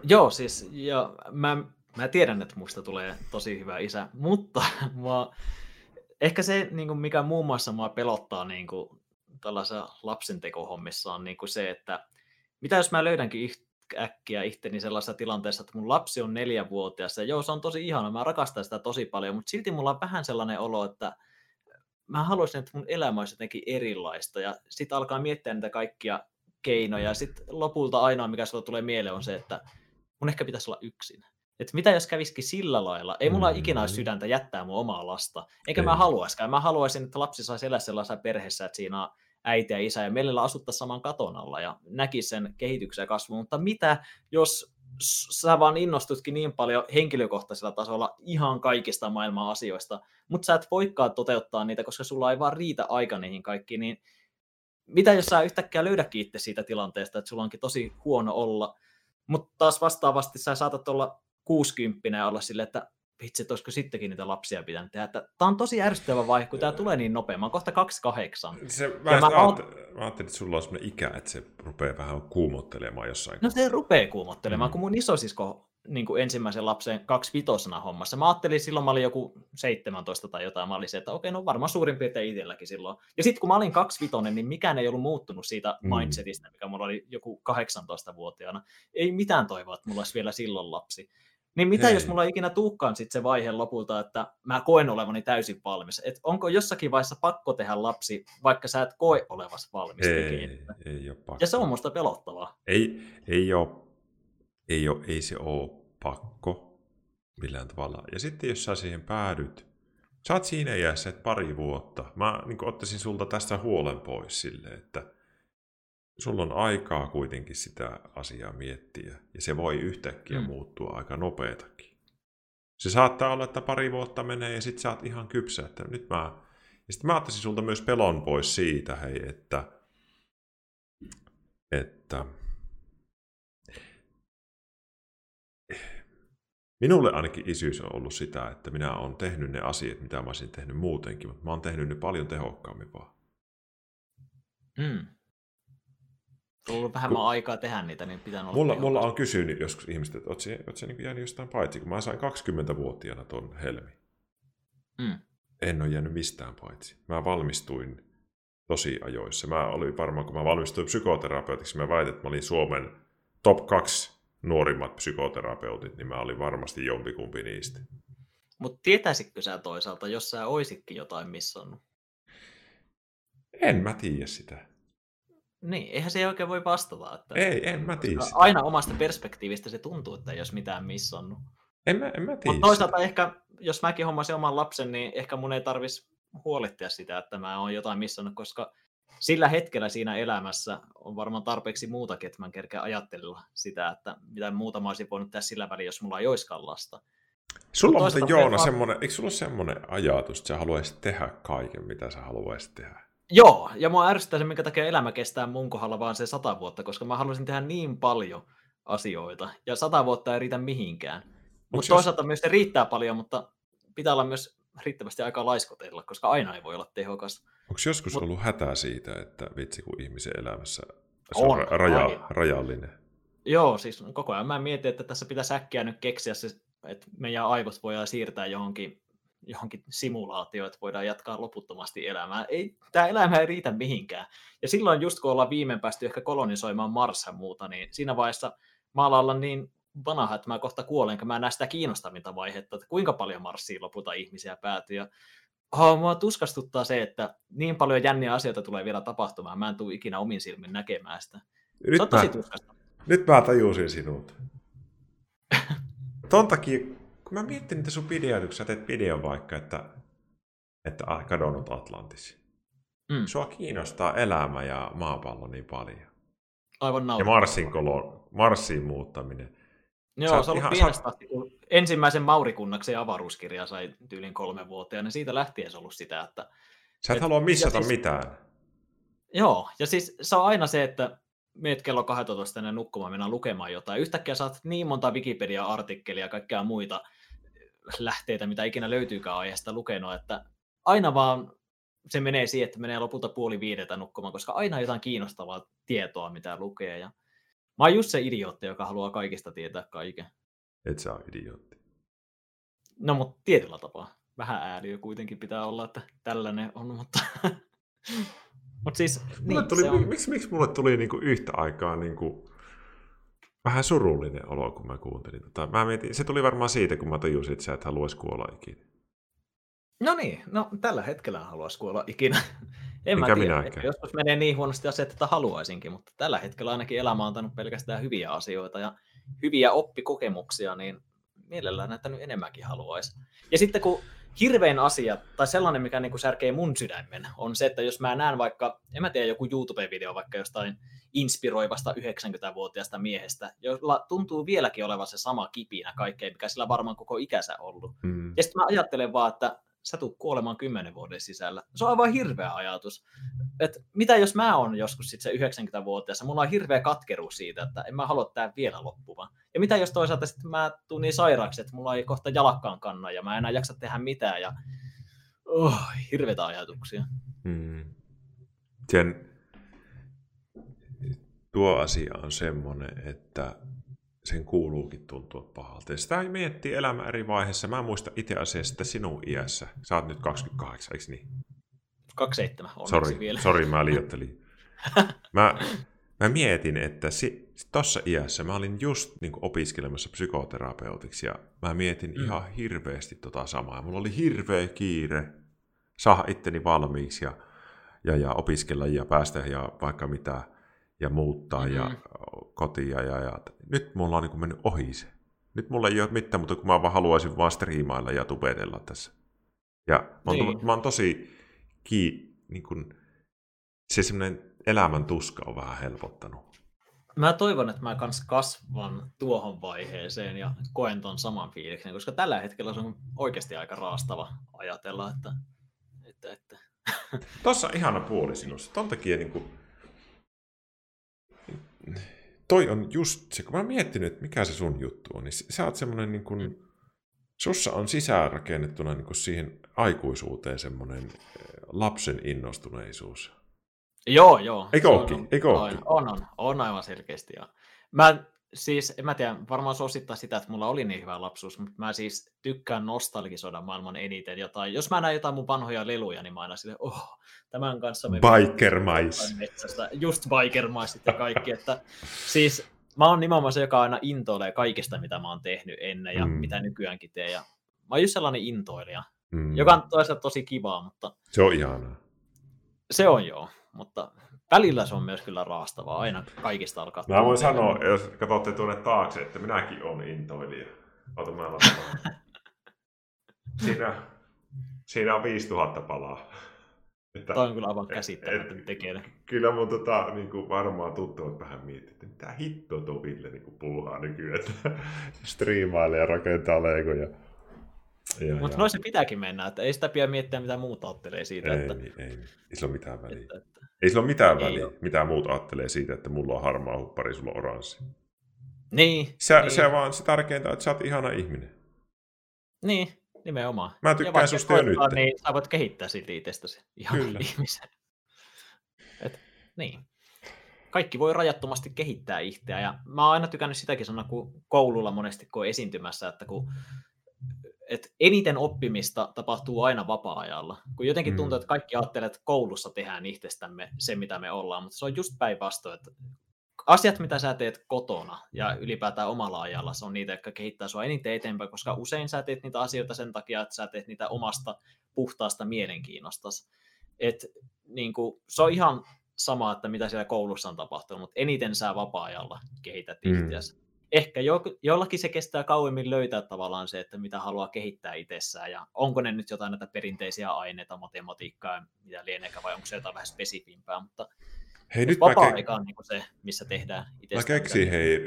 Joo, siis ja mä Mä tiedän, että musta tulee tosi hyvä isä, mutta mua, ehkä se, niin kuin mikä muun muassa mua pelottaa niin kuin tällaisessa lapsentekohommissa on niin kuin se, että mitä jos mä löydänkin äkkiä itteni sellaisessa tilanteessa, että mun lapsi on neljävuotias, ja joo, se on tosi ihana, mä rakastan sitä tosi paljon, mutta silti mulla on vähän sellainen olo, että mä haluaisin, että mun elämä olisi jotenkin erilaista, ja sitten alkaa miettiä niitä kaikkia keinoja, ja sitten lopulta ainoa, mikä sulla tulee mieleen, on se, että mun ehkä pitäisi olla yksin. Että mitä jos kävisikin sillä lailla? Ei mulla mm-hmm. ikinä olisi sydäntä jättää mun omaa lasta. Eikä Ei. mä haluaisikaan. Mä haluaisin, että lapsi saisi elää sellaisessa perheessä, että siinä on äiti ja isä ja meillä asuttaisiin saman katon alla ja näkisi sen kehityksen ja kasvun. Mutta mitä jos sä vaan innostutkin niin paljon henkilökohtaisella tasolla ihan kaikista maailman asioista, mutta sä et voikaan toteuttaa niitä, koska sulla ei vaan riitä aika niihin kaikkiin, niin mitä jos sä yhtäkkiä löydäkin itse siitä tilanteesta, että sulla onkin tosi huono olla, mutta taas vastaavasti sä saatat olla 60 ja olla silleen, että vitsi, että olisiko sittenkin niitä lapsia pitänyt tehdä. Tämä on tosi ärsyttävä vaihe, kun tämä tulee niin nopea. Mä oon kohta 28. Se, mä, mä, mä, ajattelin, mä ajattelin, että sulla on sellainen ikä, että se rupeaa vähän kuumottelemaan jossain. No se rupeaa kuumottelemaan, mm. kun mun isosisko niin kuin ensimmäisen lapsen vitosena hommassa. Mä ajattelin, silloin mä olin joku 17 tai jotain, mä olin se, että okei, no varmaan suurin piirtein itselläkin silloin. Ja sitten kun mä olin vitonen, niin mikään ei ollut muuttunut siitä mm. mindsetistä, mikä mulla oli joku 18-vuotiaana. Ei mitään toivoa, että mulla olisi vielä silloin lapsi. Niin mitä Hei. jos mulla ei ikinä tuukkaan sit se vaihe lopulta, että mä koen olevani täysin valmis? Et onko jossakin vaiheessa pakko tehdä lapsi, vaikka sä et koe olevas valmis ei, ei ole pakko. Ja se on musta pelottavaa. Ei, ei, ole, ei, ole, ei se ole pakko millään tavalla. Ja sitten jos sä siihen päädyt, sä oot siinä iässä, että pari vuotta. Mä niin ottaisin sulta tästä huolen pois sille, että sulla on aikaa kuitenkin sitä asiaa miettiä, ja se voi yhtäkkiä mm. muuttua aika nopeetakin. Se saattaa olla, että pari vuotta menee, ja sitten sä oot ihan kypsä, että nyt mä... Ja sitten mä ottaisin sulta myös pelon pois siitä, hei, että... että Minulle ainakin isyys on ollut sitä, että minä olen tehnyt ne asiat, mitä mä olisin tehnyt muutenkin, mutta mä oon tehnyt ne paljon tehokkaammin vaan. Mm ollut vähemmän kun, aikaa tehdä niitä, niin pitää olla mulla, mulla on kysynyt joskus ihmiset, että ootko sä niin jäänyt jostain paitsi, kun mä sain 20-vuotiaana ton helmi. Mm. En ole jäänyt mistään paitsi. Mä valmistuin tosi ajoissa. Mä olin varmaan, kun mä valmistuin psykoterapeutiksi, mä väitän, että mä olin Suomen top 2 nuorimmat psykoterapeutit, niin mä olin varmasti jompikumpi niistä. Mutta tietäisitkö sä toisaalta, jos sä oisitkin jotain missannut? En mä tiedä sitä. Niin, eihän se oikein voi vastata. Että ei, en mä tiedä. Aina omasta perspektiivistä se tuntuu, että ei olisi mitään missannut. En mä, en mä tiedä. Mutta toisaalta ehkä, jos mäkin hommasin oman lapsen, niin ehkä mun ei tarvitsisi huolehtia sitä, että mä oon jotain missannut, koska sillä hetkellä siinä elämässä on varmaan tarpeeksi muutakin, että mä kerkeä ajatella sitä, että mitä muuta mä olisin voinut tehdä sillä välin, jos mulla ei olisikaan lasta. Sulla on muuten Joona semmoinen, eikö sulla ole semmoinen ajatus, että sä haluaisit tehdä kaiken, mitä sä haluaisit tehdä? Joo, ja mua ärsyttää se, minkä takia elämä kestää mun kohdalla vaan se sata vuotta, koska mä haluaisin tehdä niin paljon asioita, ja sata vuotta ei riitä mihinkään. Mutta toisaalta jos... myös se riittää paljon, mutta pitää olla myös riittävästi aikaa laiskotella, koska aina ei voi olla tehokas. Onko joskus Mut... ollut hätää siitä, että vitsi kun ihmisen elämässä se on, on raja, rajallinen? Joo, siis koko ajan mä mietin, että tässä pitäisi äkkiä nyt keksiä se, että meidän aivot voidaan siirtää johonkin johonkin simulaatioon, että voidaan jatkaa loputtomasti elämää. Ei, tämä elämä ei riitä mihinkään. Ja silloin just kun ollaan viimein päästy ehkä kolonisoimaan Mars ja muuta, niin siinä vaiheessa mä alan olla niin vanha, että mä kohta kuolen, enkä mä näe sitä kiinnostavinta vaihetta, että kuinka paljon Marsiin lopulta ihmisiä päätyy. Ja oh, mua tuskastuttaa se, että niin paljon jänniä asioita tulee vielä tapahtumaan, mä en tule ikinä omin silmin näkemään sitä. Nyt, se on tosi mä, nyt mä tajusin sinut. Ton takia kun mä mietin niitä sun videoita, kun sä teet videon vaikka, että, että ah, kadonnut Atlantis. Mm. Sua kiinnostaa elämä ja maapallo niin paljon. Aivan nautin. Ja Marsin, kolon, Marsin muuttaminen. Joo, se on ollut pienestä asti, kun ensimmäisen Maurikunnaksen avaruuskirja sai tyylin kolme vuotta, ja niin siitä lähtien se ollut sitä, että... Sä et, et halua missata siis, mitään. Joo, ja siis se on aina se, että meet kello 12 ennen nukkumaan, mennään lukemaan jotain. Yhtäkkiä saat niin monta Wikipedia-artikkelia ja kaikkea muita lähteitä, mitä ikinä löytyykään aiheesta lukenut, että aina vaan se menee siihen, että menee lopulta puoli viideltä nukkumaan, koska aina on jotain kiinnostavaa tietoa, mitä lukee. Ja mä oon just se idiootti, joka haluaa kaikista tietää kaiken. Et sä ole idiootti. No, mutta tietyllä tapaa. Vähän ääliö kuitenkin pitää olla, että tällainen on, mutta... Mutta siis, mulle niin, tuli, on... miksi, miksi mulle tuli niinku yhtä aikaa niinku vähän surullinen olo, kun mä kuuntelin tota. Mä mietin, se tuli varmaan siitä, kun mä tajusin, että sä et haluaisi kuolla ikinä. No niin, no tällä hetkellä haluaisi kuolla ikinä. En Mikä mä tiedä, joskus menee niin huonosti asiat, että hirvein asia, tai sellainen, mikä niin kuin särkee mun sydämen, on se, että jos mä näen vaikka, en mä tiedä, joku YouTube-video vaikka jostain inspiroivasta 90-vuotiaasta miehestä, jolla tuntuu vieläkin olevan se sama kipinä kaikkeen, mikä sillä varmaan koko ikänsä ollut. Mm. Ja sitten mä ajattelen vaan, että sä tulet kuolemaan kymmenen vuoden sisällä. Se on aivan hirveä ajatus. Et mitä jos mä oon joskus sit se 90-vuotias, mulla on hirveä katkeruus siitä, että en mä halua tää vielä loppuvan. Ja mitä jos toisaalta sitten mä tuun niin sairaaksi, että mulla ei kohta jalakkaan kanna ja mä en enää jaksa tehdä mitään ja oh, hirveitä ajatuksia. Mm. Sen, tuo asia on semmoinen, että sen kuuluukin tuntua pahalta. Ja sitä miettii elämä eri vaiheessa. Mä muistan itse asiassa että sinun iässä. Sä oot nyt 28, eikö niin? 27 onneksi Sori, vielä. sori, mä liioittelin. Mä, mä mietin, että si, tossa iässä mä olin just niin opiskelemassa psykoterapeutiksi ja mä mietin mm. ihan hirveästi tota samaa. Mulla oli hirveä kiire saada itteni valmiiksi ja, ja, ja opiskella ja päästä ja vaikka mitä ja muuttaa mm-hmm. ja kotia. Ja, ja, nyt mulla on niin mennyt ohi se. Nyt mulla ei ole mitään, mutta kun mä vaan haluaisin vaan striimailla ja tubetella tässä. Ja mä oon, niin. mä oon tosi ki, niin kun, se semmoinen elämän tuska on vähän helpottanut. Mä toivon, että mä kans kasvan tuohon vaiheeseen ja koen ton saman fiiliksen, koska tällä hetkellä se on oikeasti aika raastava ajatella, että... että, että... Tossa on ihana puoli sinussa. Ton takia niin kuin, toi on just se, kun mä oon miettinyt, että mikä se sun juttu on, niin sä oot semmoinen niin kuin, sussa on sisäänrakennettuna niin kuin siihen aikuisuuteen semmoinen lapsen innostuneisuus. Joo, joo. Eikö ookin? Eikö ookin? On, on, on aivan selkeästi. Ja. Mä siis, en mä tiedä, varmaan se osittaa sitä, että mulla oli niin hyvä lapsuus, mutta mä siis tykkään nostalgisoida maailman eniten jotain. Jos mä näen jotain mun vanhoja leluja, niin mä aina silleen, oh, tämän kanssa me... Bikermais. Metsästä. Just bikermaisit ja kaikki, että siis mä oon nimenomaan se, joka aina intoilee kaikesta, mitä mä oon tehnyt ennen ja mm. mitä nykyäänkin teen. Ja mä oon just sellainen intoilija, mm. joka on toisaalta tosi kivaa, mutta... Se on ihanaa. Se on joo, mutta välillä se on myös kyllä raastavaa, aina kaikista alkaa. Mä voin sanoa, jos katsotte tuonne taakse, että minäkin olen intoilija. Ota mä siinä, siinä on 5000 palaa. Että, Toi on kyllä aivan käsittämätön tekijä. Kyllä mun tota, niin kuin varmaan tuttuvat vähän miettii, että mitä hittoa tuo Ville niin kuin puuhaa nykyään, että striimailee ja rakentaa legoja. Mutta noin se pitääkin mennä, että ei sitä pidä miettiä, mitä muut ajattelee siitä. Ei, että... ei, ei. Ei sillä ole mitään väliä. Että, että... Ei sillä ole mitään ei väliä, ole. mitä muut ajattelee siitä, että mulla on harmaa huppari, sulla on oranssi. Niin. Se, niin. se vaan se tärkeintä, että sä oot ihana ihminen. Niin, nimenomaan. Mä tykkään susta jo nyt. Niin sä voit kehittää silti itsestäsi ihan Kyllä. ihmisen. Et, niin. Kaikki voi rajattomasti kehittää itseä. Ja mä oon aina tykännyt sitäkin sanoa, kun koululla monesti kun esiintymässä, että kun että eniten oppimista tapahtuu aina vapaa-ajalla. Kun jotenkin mm. tuntuu, että kaikki ajattelee, että koulussa tehdään itsestämme se, mitä me ollaan, mutta se on just päinvastoin, että asiat, mitä sä teet kotona ja ylipäätään omalla ajalla, se on niitä, jotka kehittää sua eniten eteenpäin, koska usein sä teet niitä asioita sen takia, että sä teet niitä omasta puhtaasta mielenkiinnosta. Et, niin kuin, se on ihan sama, että mitä siellä koulussa on tapahtunut, mutta eniten sä vapaa-ajalla kehität mm. itseäsi ehkä jo, jollakin se kestää kauemmin löytää tavallaan se, että mitä haluaa kehittää itsessään, ja onko ne nyt jotain näitä perinteisiä aineita, matematiikkaa, mitä lieneekään, vai onko se jotain vähän spesifimpää, mutta hei, nyt vapaa-aika on niin se, missä tehdään itsestään. Mä keksin, hei,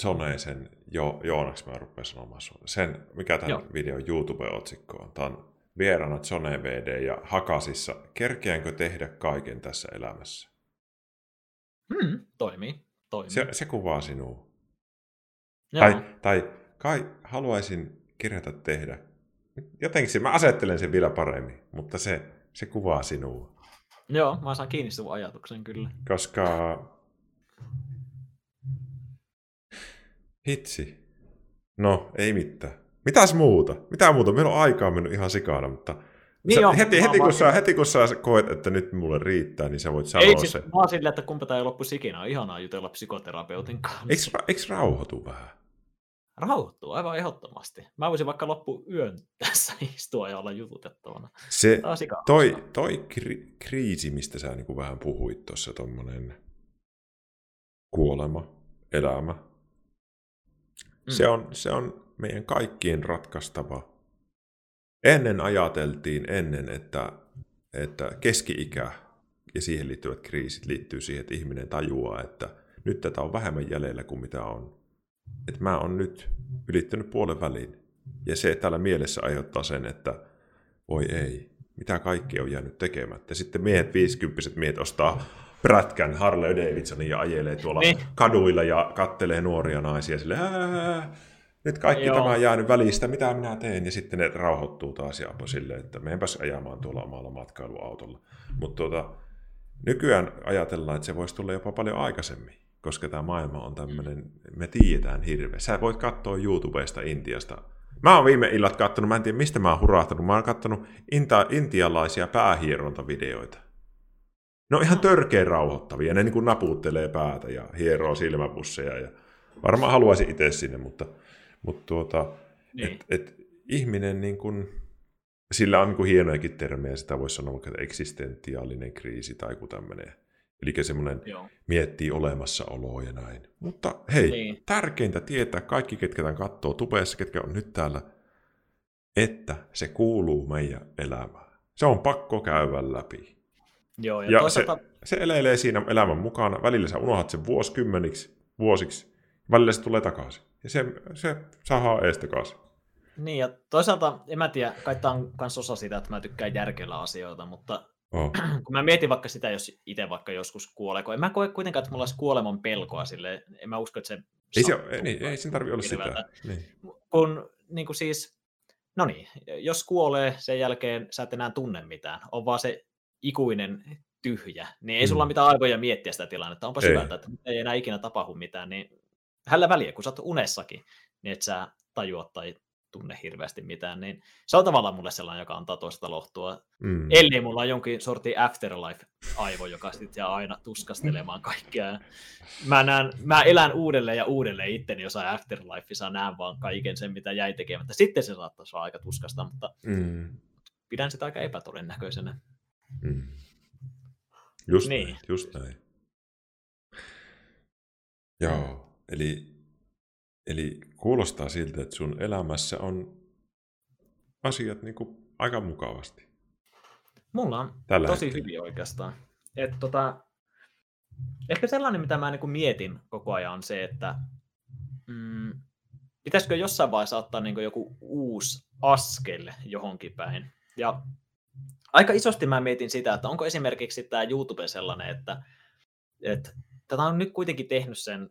Zoneisen, jo, Joonaksi mä rupean sanomaan sun. Sen, mikä tämän Joo. videon YouTube-otsikko on. Tämä on vieraana Zone VD ja Hakasissa. Kerkeänkö tehdä kaiken tässä elämässä? Hmm, toimii. toimii. Se, se kuvaa sinua. Tai, tai kai haluaisin kirjata tehdä. Jotenkin mä asettelen sen vielä paremmin, mutta se, se kuvaa sinua. Joo, mä saan kiinni sinun ajatuksen kyllä. Koska... Hitsi. No, ei mitään. Mitäs muuta? Mitä muuta? Meillä on aikaa mennyt ihan sikana, mutta Niin sä, heti, heti, kun sä, heti kun sä koet, että nyt mulle riittää, niin sä voit sanoa ei, siis, se. Mä oon silleen, että kumpa tämä ei loppuisi ikinä. On ihanaa jutella psykoterapeutin kanssa. Eikö, eikö rauhoitu vähän? Rauhoittuu aivan ehdottomasti. Mä voisin vaikka loppu yön tässä istua ja olla jututettavana. Se, toi, toi kri, kriisi, mistä sä niin vähän puhuit tuossa, tuommoinen kuolema, elämä, mm. se, on, se on meidän kaikkien ratkaistava. Ennen ajateltiin ennen, että, että keski-ikä ja siihen liittyvät kriisit liittyy siihen, että ihminen tajuaa, että nyt tätä on vähemmän jäljellä kuin mitä on. Että mä oon nyt ylittänyt puolen välin. Ja se täällä mielessä aiheuttaa sen, että voi ei, mitä kaikki on jäänyt tekemättä. Sitten miehet, viisikymppiset miehet ostaa prätkän Harley Davidsonin ja ajelee tuolla niin. kaduilla ja kattelee nuoria naisia sille, nyt kaikki Joo. tämä on jäänyt välistä, mitä minä teen, ja sitten ne rauhoittuu taas ja silleen, että menenpäs ajamaan tuolla omalla matkailuautolla. Mutta tuota, nykyään ajatellaan, että se voisi tulla jopa paljon aikaisemmin, koska tämä maailma on tämmöinen, me tiedetään hirveä. Sä voit katsoa YouTubesta Intiasta. Mä oon viime illat katsonut, mä en tiedä mistä mä oon hurahtanut, mä oon katsonut inta, intialaisia päähierontavideoita. Ne on ihan törkeän rauhoittavia, ne niin kuin naputtelee päätä ja hieroo silmäpusseja ja varmaan haluaisin itse sinne, mutta mutta tuota, niin. et, et ihminen niin kun, sillä on niin kuin hienojakin termejä, sitä voisi sanoa vaikka eksistentiaalinen kriisi tai joku tämmöinen. Eli semmoinen miettii olemassaoloa ja näin. Mutta hei, niin. tärkeintä tietää kaikki, ketkä tämän katsoo tupeessa, ketkä on nyt täällä, että se kuuluu meidän elämään. Se on pakko käydä läpi. Joo, ja, ja toisaalta... se, se eleilee siinä elämän mukana. Välillä sä unohdat sen vuosikymmeniksi, vuosiksi, välillä se tulee takaisin. Ja se, se sahaa ees takaisin. Niin, ja toisaalta, en mä tiedä, kai tämä on myös osa sitä, että mä tykkään järkeillä asioita, mutta oh. kun mä mietin vaikka sitä, jos itse vaikka joskus kuolee, kun en mä koe kuitenkaan, että mulla olisi kuoleman pelkoa sille, en mä usko, että se... Ei, se, ei, niin, ei sen tarvitse olla sitä. Niin. Kun niin kuin siis, no niin, jos kuolee, sen jälkeen sä et enää tunne mitään, on vaan se ikuinen tyhjä, niin ei sulla mm. mitään aivoja miettiä sitä tilannetta. Onpa hyvä, että ei enää ikinä tapahdu mitään, niin hällä väliä, kun sä oot unessakin, niin et sä tajua tai tunne hirveästi mitään, niin se on tavallaan mulle sellainen, joka antaa toista lohtua. Mm. Eli mulla on jonkin sorti afterlife-aivo, joka sitten jää aina tuskastelemaan kaikkea. Mä, näen, mä elän uudelleen ja uudelleen itteni jossain afterlifeissa, näen vaan kaiken sen, mitä jäi tekemättä. Sitten se saattaisi olla aika tuskasta, mutta mm. pidän sitä aika epätodennäköisenä. Mm. Just niin. näin, just näin. Joo. Eli, eli kuulostaa siltä, että sun elämässä on asiat niin kuin aika mukavasti. Mulla on Tällä tosi hetkellä. hyvin oikeastaan. Et tota, ehkä sellainen, mitä mä niin mietin koko ajan on se, että mm, pitäisikö jossain vaiheessa ottaa niin joku uusi askel johonkin päin. Ja aika isosti mä mietin sitä, että onko esimerkiksi tämä YouTube sellainen, että, että tätä on nyt kuitenkin tehnyt sen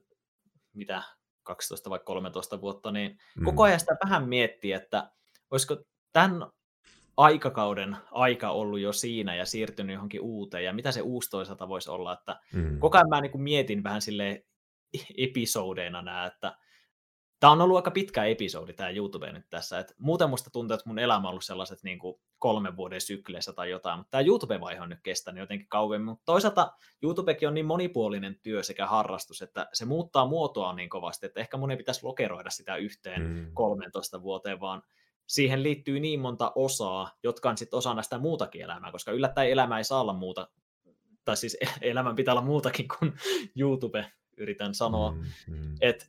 mitä 12 vai 13 vuotta, niin mm. koko ajan sitä vähän miettii, että olisiko tämän aikakauden aika ollut jo siinä ja siirtynyt johonkin uuteen, ja mitä se uusi toisaalta voisi olla, että mm. koko ajan mä niin mietin vähän sille episodeina nämä, että Tämä on ollut aika pitkä episodi, tämä YouTube nyt tässä. Et muuten musta tuntuu, että mun elämä on ollut sellaiset niin kuin kolmen vuoden sykleissä tai jotain, mutta tämä YouTube-vaihe on nyt kestänyt jotenkin kauemmin. Mutta toisaalta YouTubekin on niin monipuolinen työ sekä harrastus, että se muuttaa muotoa niin kovasti, että ehkä mun ei pitäisi lokeroida sitä yhteen mm. 13 vuoteen, vaan siihen liittyy niin monta osaa, jotka on sitten osana sitä muutakin elämää, koska yllättäen elämä ei saa olla muuta, tai siis elämän pitää olla muutakin kuin YouTube, yritän sanoa. Mm, mm. Että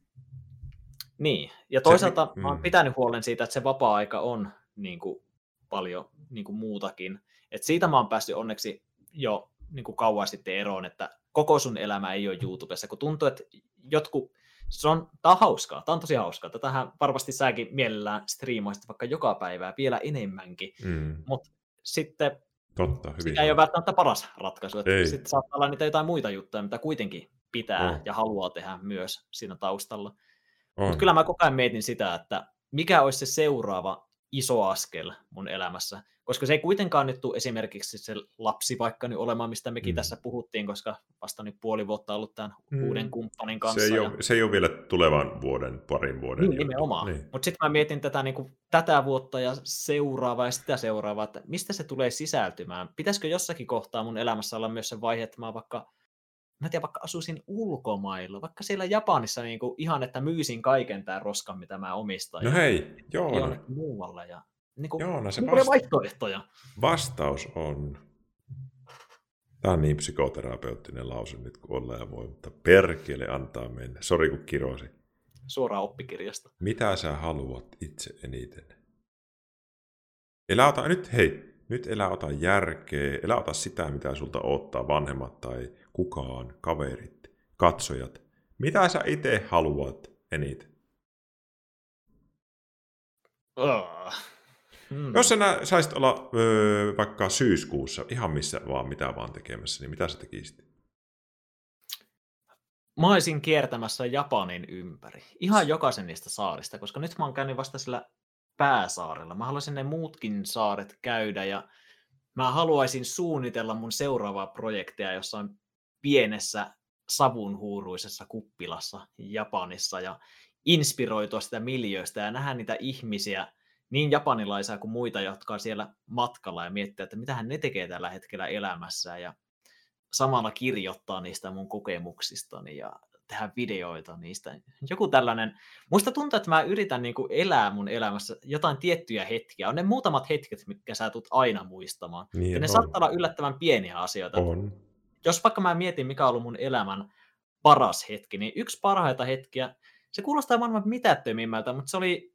niin, ja toisaalta se, mä oon mm. pitänyt huolen siitä, että se vapaa-aika on niin kuin, paljon niin kuin, muutakin. Et siitä mä oon päässyt onneksi jo niin kuin, kauan sitten eroon, että koko sun elämä ei ole YouTubessa, kun tuntuu, että jotkut, se on, tää on hauskaa, tää on tosi hauskaa. Tätähän varmasti säkin mielellään striimaisit vaikka joka päivää vielä enemmänkin, mm. mutta sitten Totta, hyvin sitä ei ole välttämättä paras ratkaisu. Että sitten saattaa olla niitä jotain muita juttuja, mitä kuitenkin pitää oh. ja haluaa tehdä myös siinä taustalla. Mutta kyllä mä koko ajan mietin sitä, että mikä olisi se seuraava iso askel mun elämässä. koska se ei kuitenkaan nyt tule esimerkiksi se lapsi vaikka nyt olemaan, mistä mekin mm. tässä puhuttiin, koska vasta nyt puoli vuotta ollut tämän mm. uuden kumppanin kanssa. Se ei, ja... ole, se ei ole vielä tulevan vuoden, parin vuoden. Niin, nimenomaan. Niin. Mutta sitten mä mietin tätä, niin kuin, tätä vuotta ja seuraavaa ja sitä seuraavaa, että mistä se tulee sisältymään. Pitäisikö jossakin kohtaa mun elämässä olla myös se vaihe, että mä vaikka mä tiedän, vaikka asuisin ulkomailla, vaikka siellä Japanissa niin kuin ihan, että myysin kaiken tämän roskan, mitä mä omistan. No hei, joo. Muualle ja niin kuin, Joona, se vasta- vaihtoehtoja. Vastaus on... Tämä on niin psykoterapeuttinen lause nyt kuin ollaan ja voi, mutta perkele antaa mennä. Sori kun kirosi. Suoraan oppikirjasta. Mitä sä haluat itse eniten? Elä ota, nyt hei, nyt elä ota järkeä, elä ota sitä, mitä sulta ottaa vanhemmat tai kukaan, kaverit, katsojat. Mitä sä itse haluat eniten? Oh. Hmm. Jos sä saisit olla öö, vaikka syyskuussa ihan missä vaan, mitä vaan tekemässä, niin mitä sä tekisit? Mä olisin kiertämässä Japanin ympäri. Ihan jokaisen niistä saarista, koska nyt mä oon käynyt vasta sillä pääsaarella. Mä haluaisin ne muutkin saaret käydä ja mä haluaisin suunnitella mun seuraavaa projektia jossain pienessä savunhuuruisessa kuppilassa Japanissa ja inspiroitua sitä miljöistä ja nähdä niitä ihmisiä, niin japanilaisia kuin muita, jotka on siellä matkalla ja miettiä, että mitä ne tekee tällä hetkellä elämässään ja samalla kirjoittaa niistä mun kokemuksistani ja tehdä videoita niistä. Joku tällainen, muista tuntuu, että mä yritän niin kuin elää mun elämässä jotain tiettyjä hetkiä. On ne muutamat hetket, mitkä sä tulet aina muistamaan. Niin ja ne on. saattaa olla yllättävän pieniä asioita. On. Jos vaikka mä mietin, mikä on ollut mun elämän paras hetki, niin yksi parhaita hetkiä, se kuulostaa maailman mitättömimmältä, mutta se oli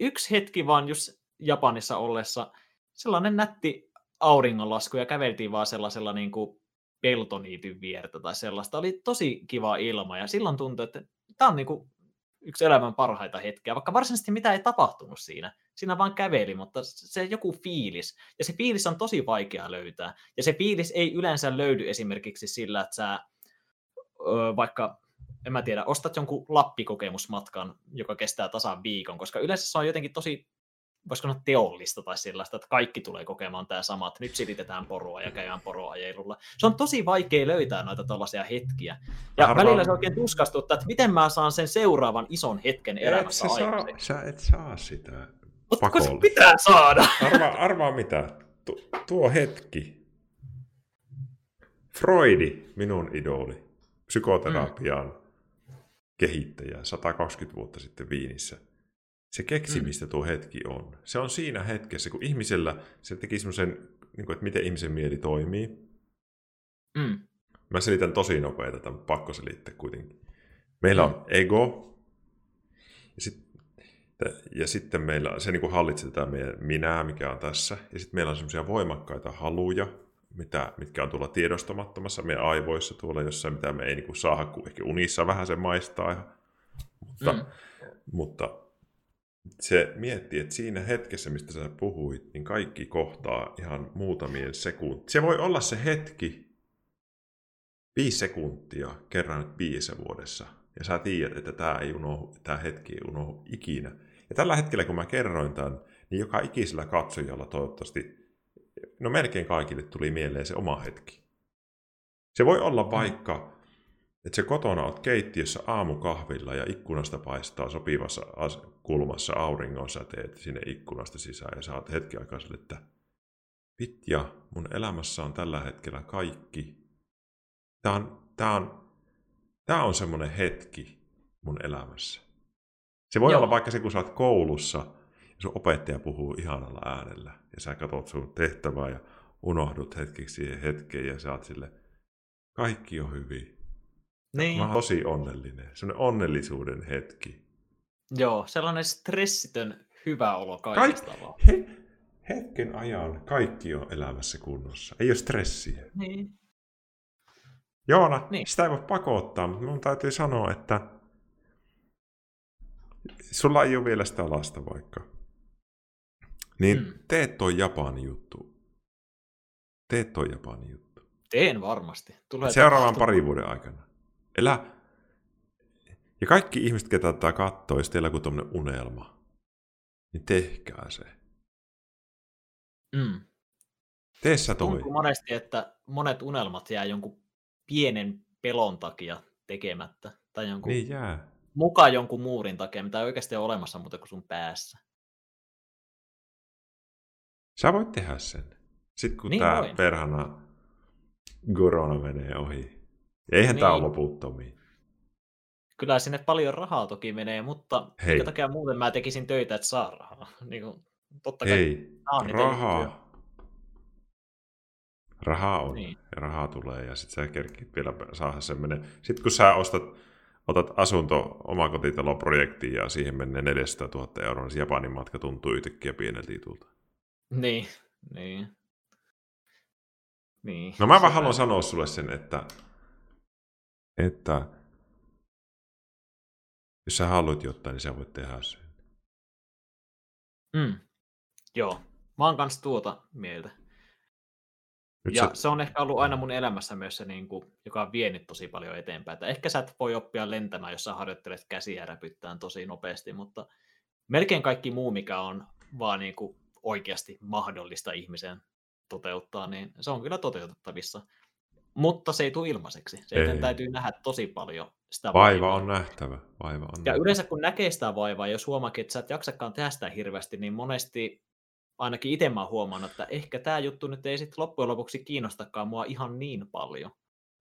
yksi hetki vaan just Japanissa ollessa, sellainen nätti auringonlasku ja käveltiin vaan sellaisella niin kuin peltoniityn viertä tai sellaista. Oli tosi kiva ilma ja silloin tuntui, että tämä on niin kuin yksi elämän parhaita hetkiä, vaikka varsinaisesti mitä ei tapahtunut siinä. Siinä vaan käveli, mutta se joku fiilis. Ja se fiilis on tosi vaikea löytää. Ja se fiilis ei yleensä löydy esimerkiksi sillä, että sä öö, vaikka en mä tiedä, ostat jonkun lappikokemusmatkan, joka kestää tasan viikon, koska yleensä se on jotenkin tosi, voisiko sanoa teollista tai sellaista, että kaikki tulee kokemaan tämä sama, että nyt silitetään poroa ja käydään poroajelulla. Se on tosi vaikea löytää noita tällaisia hetkiä. Ja Arvaan... välillä se oikein tuskastuttaa, että miten mä saan sen seuraavan ison hetken elämässä et saa, Sä et saa sitä Mutta se pitää saada. Arvaa, arvaa mitä. Tu, tuo hetki. Freudi, minun idoli, psykoterapiaan mm kehittäjä 120 vuotta sitten Viinissä. Se keksi, mm. mistä tuo hetki on. Se on siinä hetkessä, kun ihmisellä, se teki semmoisen, niin että miten ihmisen mieli toimii. Mm. Mä selitän tosi nopeita, tämän pakko selittää kuitenkin. Meillä mm. on ego, ja, sit, ja sitten meillä, se niin kuin hallitsee tätä meidän minää, mikä on tässä. Ja sitten meillä on semmoisia voimakkaita haluja, mitä, mitkä on tuolla tiedostamattomassa meidän aivoissa tuolla jossain, mitä me ei niin kuin saada, kun ehkä unissa vähän se maistaa. Mutta, mm. mutta se miettii, että siinä hetkessä, mistä sä puhuit, niin kaikki kohtaa ihan muutamien sekuntia. Se voi olla se hetki, viisi sekuntia kerran viisi vuodessa. Ja sä tiedät, että tämä, ei unohdu, tämä hetki ei unohdu ikinä. Ja tällä hetkellä, kun mä kerroin tämän, niin joka ikisellä katsojalla toivottavasti no melkein kaikille tuli mieleen se oma hetki. Se voi olla mm. vaikka, että se kotona olet keittiössä aamukahvilla ja ikkunasta paistaa sopivassa kulmassa auringonsäteet sinne ikkunasta sisään ja saat hetki aikaa sille, että vitja, mun elämässä on tällä hetkellä kaikki. Tämä on, tämä on, tämä on semmoinen hetki mun elämässä. Se voi Joo. olla vaikka se, kun sä oot koulussa ja sun opettaja puhuu ihanalla äänellä ja sä katsot sun tehtävää ja unohdut hetkeksi siihen hetkeen ja sä oot sille, kaikki on hyvin. Niin. Mä oon tosi onnellinen. Sellainen onnellisuuden hetki. Joo, sellainen stressitön hyvä olo kaikesta Kaik- he, hetken ajan kaikki on elämässä kunnossa. Ei ole stressiä. Niin. Joona, niin. sitä ei voi pakottaa, mutta mun täytyy sanoa, että sulla ei ole vielä sitä lasta vaikka. Niin mm. teet toi Japani juttu. Teet toi Japani juttu. Teen varmasti. Tulee Seuraavan parin vuoden aikana. Elä. Ja kaikki ihmiset, ketä tätä katsoo, jos teillä on tämmöinen unelma, niin tehkää se. Mm. Tee sä toi. Tuntuu monesti, että monet unelmat jää jonkun pienen pelon takia tekemättä. Tai jonkun, Niin jää. Mukaan jonkun muurin takia, mitä ei oikeasti ole olemassa muuta kuin sun päässä. Sä voit tehdä sen. Sitten kun Niin voin. perhana korona menee ohi. Eihän tää ole Niin. loputtomia. Kyllä sinne paljon rahaa toki menee, mutta Hei. minkä takia muuten mä tekisin töitä, että saa rahaa. Niin kuin, totta kai Ei, nää on niitä juttuja. rahaa. Rahaa on Niin. ja rahaa tulee ja sitten sä kerkit vielä saada semmoinen. Sitten kun sä ostat, otat asunto omakotitaloprojektiin ja siihen menee 400 000 euroa, niin Japanin matka tuntuu yhtäkkiä pieneltä jutulta. Niin, niin. niin. No mä vaan haluan sanoa sulle sen, että, että jos sä haluat jotain, niin sä voit tehdä sen. Mm. Joo, mä oon kans tuota mieltä. Nyt ja sä, se on ehkä ollut aina mun elämässä myös se, niin kuin, joka on vienyt tosi paljon eteenpäin. Että ehkä sä et voi oppia lentämään, jos sä harjoittelet käsiä räpyttään tosi nopeasti, mutta melkein kaikki muu, mikä on vaan niin kuin oikeasti mahdollista ihmisen toteuttaa, niin se on kyllä toteutettavissa. Mutta se ei tule ilmaiseksi. Se Ei. täytyy nähdä tosi paljon sitä vaiva vaivaa. on nähtävä. Vaiva on Ja nähtävä. yleensä kun näkee sitä vaivaa, jos huomaakin, että sä et jaksakaan tehdä sitä hirveästi, niin monesti ainakin itse mä oon huomannut, että ehkä tämä juttu nyt ei sitten loppujen lopuksi kiinnostakaan mua ihan niin paljon.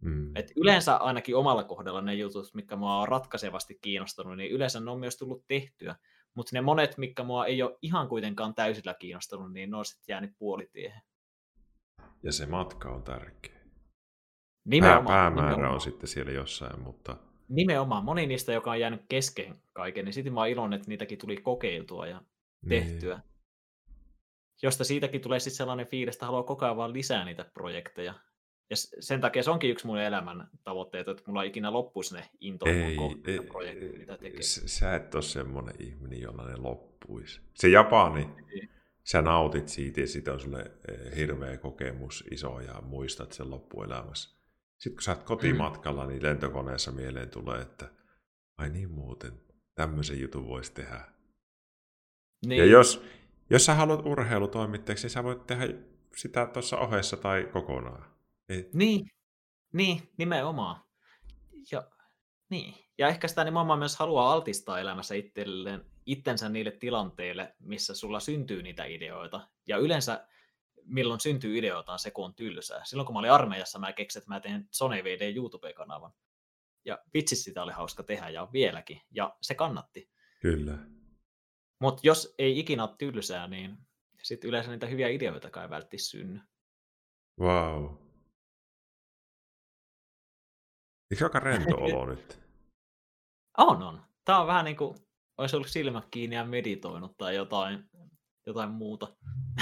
Mm. Et yleensä ainakin omalla kohdalla ne jutut, mitkä mua on ratkaisevasti kiinnostanut, niin yleensä ne on myös tullut tehtyä. Mutta ne monet, mitkä mua ei ole ihan kuitenkaan täysillä kiinnostanut, niin ne on sitten jäänyt puolitiehen. Ja se matka on tärkeä. Pää, Nimenomaan, päämäärä nimenomaan. on sitten siellä jossain, mutta Nimenomaan. Moni niistä, joka on jäänyt kesken kaiken, niin sitten mä oon iloinen, että niitäkin tuli kokeiltua ja tehtyä. Niin. Josta siitäkin tulee sitten sellainen fiilis, että haluaa koko ajan vaan lisää niitä projekteja. Ja sen takia se onkin yksi mun elämän tavoitteet, että mulla ikinä loppuisi ne intohimon Ei, ei, projektit, mitä tekee. sä et ole semmoinen ihminen, jolla ne loppuisi. Se Japani, Niin. sä nautit siitä ja siitä on sulle eh, hirveä kokemus iso ja muistat sen loppuelämässä. Sitten kun sä oot kotimatkalla, niin lentokoneessa mieleen tulee, että ai niin muuten, tämmöisen jutun voisi tehdä. Niin, Ja jos, jos sä haluat urheilutoimittajaksi, niin sä voit tehdä sitä tuossa ohessa tai kokonaan. Ei, niin, niin, nimenomaan. Ja, niin. ja ehkä sitä nimenomaan myös haluaa altistaa elämässä itselleen, itsensä niille tilanteille, missä sulla syntyy niitä ideoita. Ja yleensä milloin syntyy ideoita on se, kun on tylsää. Silloin kun mä olin armeijassa, mä keksin, että mä teen Sony VD YouTube-kanavan. Ja vitsi sitä oli hauska tehdä ja vieläkin. Ja se kannatti. kyllä. Mutta jos ei ikinä ole tylsää, niin sitten yleensä niitä hyviä ideoita ei välttämättä synny. Wow. Eikö aika rento olo nyt? On, on. Tämä on vähän niin kuin olisi ollut silmät kiinni ja meditoinut tai jotain, jotain muuta.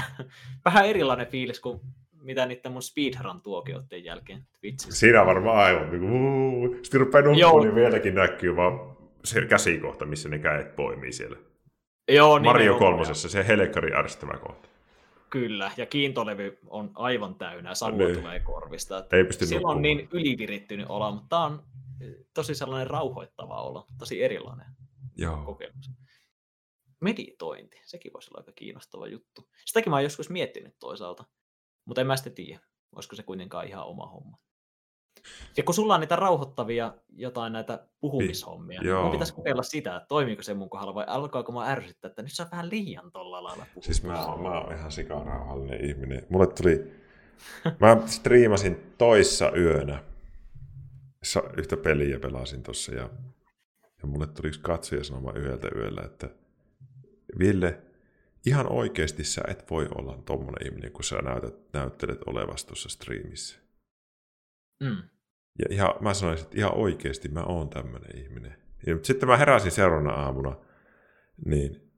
vähän erilainen fiilis kuin mitä niiden mun speedrun-tuokioiden jälkeen Twitchissä. Siinä varmaan aivan niin kuin, sitten rupeaa Joo. nukkumaan, niin vieläkin näkyy vaan se käsikohta, missä ne kädet poimii siellä. Joo, Mario kolmosessa, se helkkari ärsyttävä kohta. Kyllä, ja kiintolevy on aivan täynnä savua Niin. tulee korvista. Ei pysty Silloin on niin ylivirittynyt olo, mutta tämä on eh, tosi sellainen rauhoittava olo, tosi erilainen Joo. kokemus. Meditointi, sekin voisi olla aika kiinnostava juttu. Sitäkin mä oon joskus miettinyt toisaalta, mutta en mä sitten tiedä, olisiko se kuitenkaan ihan oma homma. Ja kun sulla on niitä rauhoittavia jotain näitä puhumishommia, niin mun pitäisi kokeilla sitä, että toimiiko se mun kohdalla vai alkaako mä ärsyttää, että nyt se on vähän liian tolla lailla puhua. Siis mä, mä oon ihan sikarauhallinen ihminen. Mulle tuli... Mä striimasin toissa yönä. Yhtä peliä pelasin tossa ja, ja mulle tuli yksi katsoja sanomaan yhdeltä yöllä, että Ville, ihan oikeasti sä et voi olla tommonen ihminen, kun sä näytät, näyttelet olevas tuossa striimissä. Mm. Ja ihan, mä sanoin, että ihan oikeasti mä oon tämmöinen ihminen. Ja, sitten mä heräsin seuraavana aamuna, niin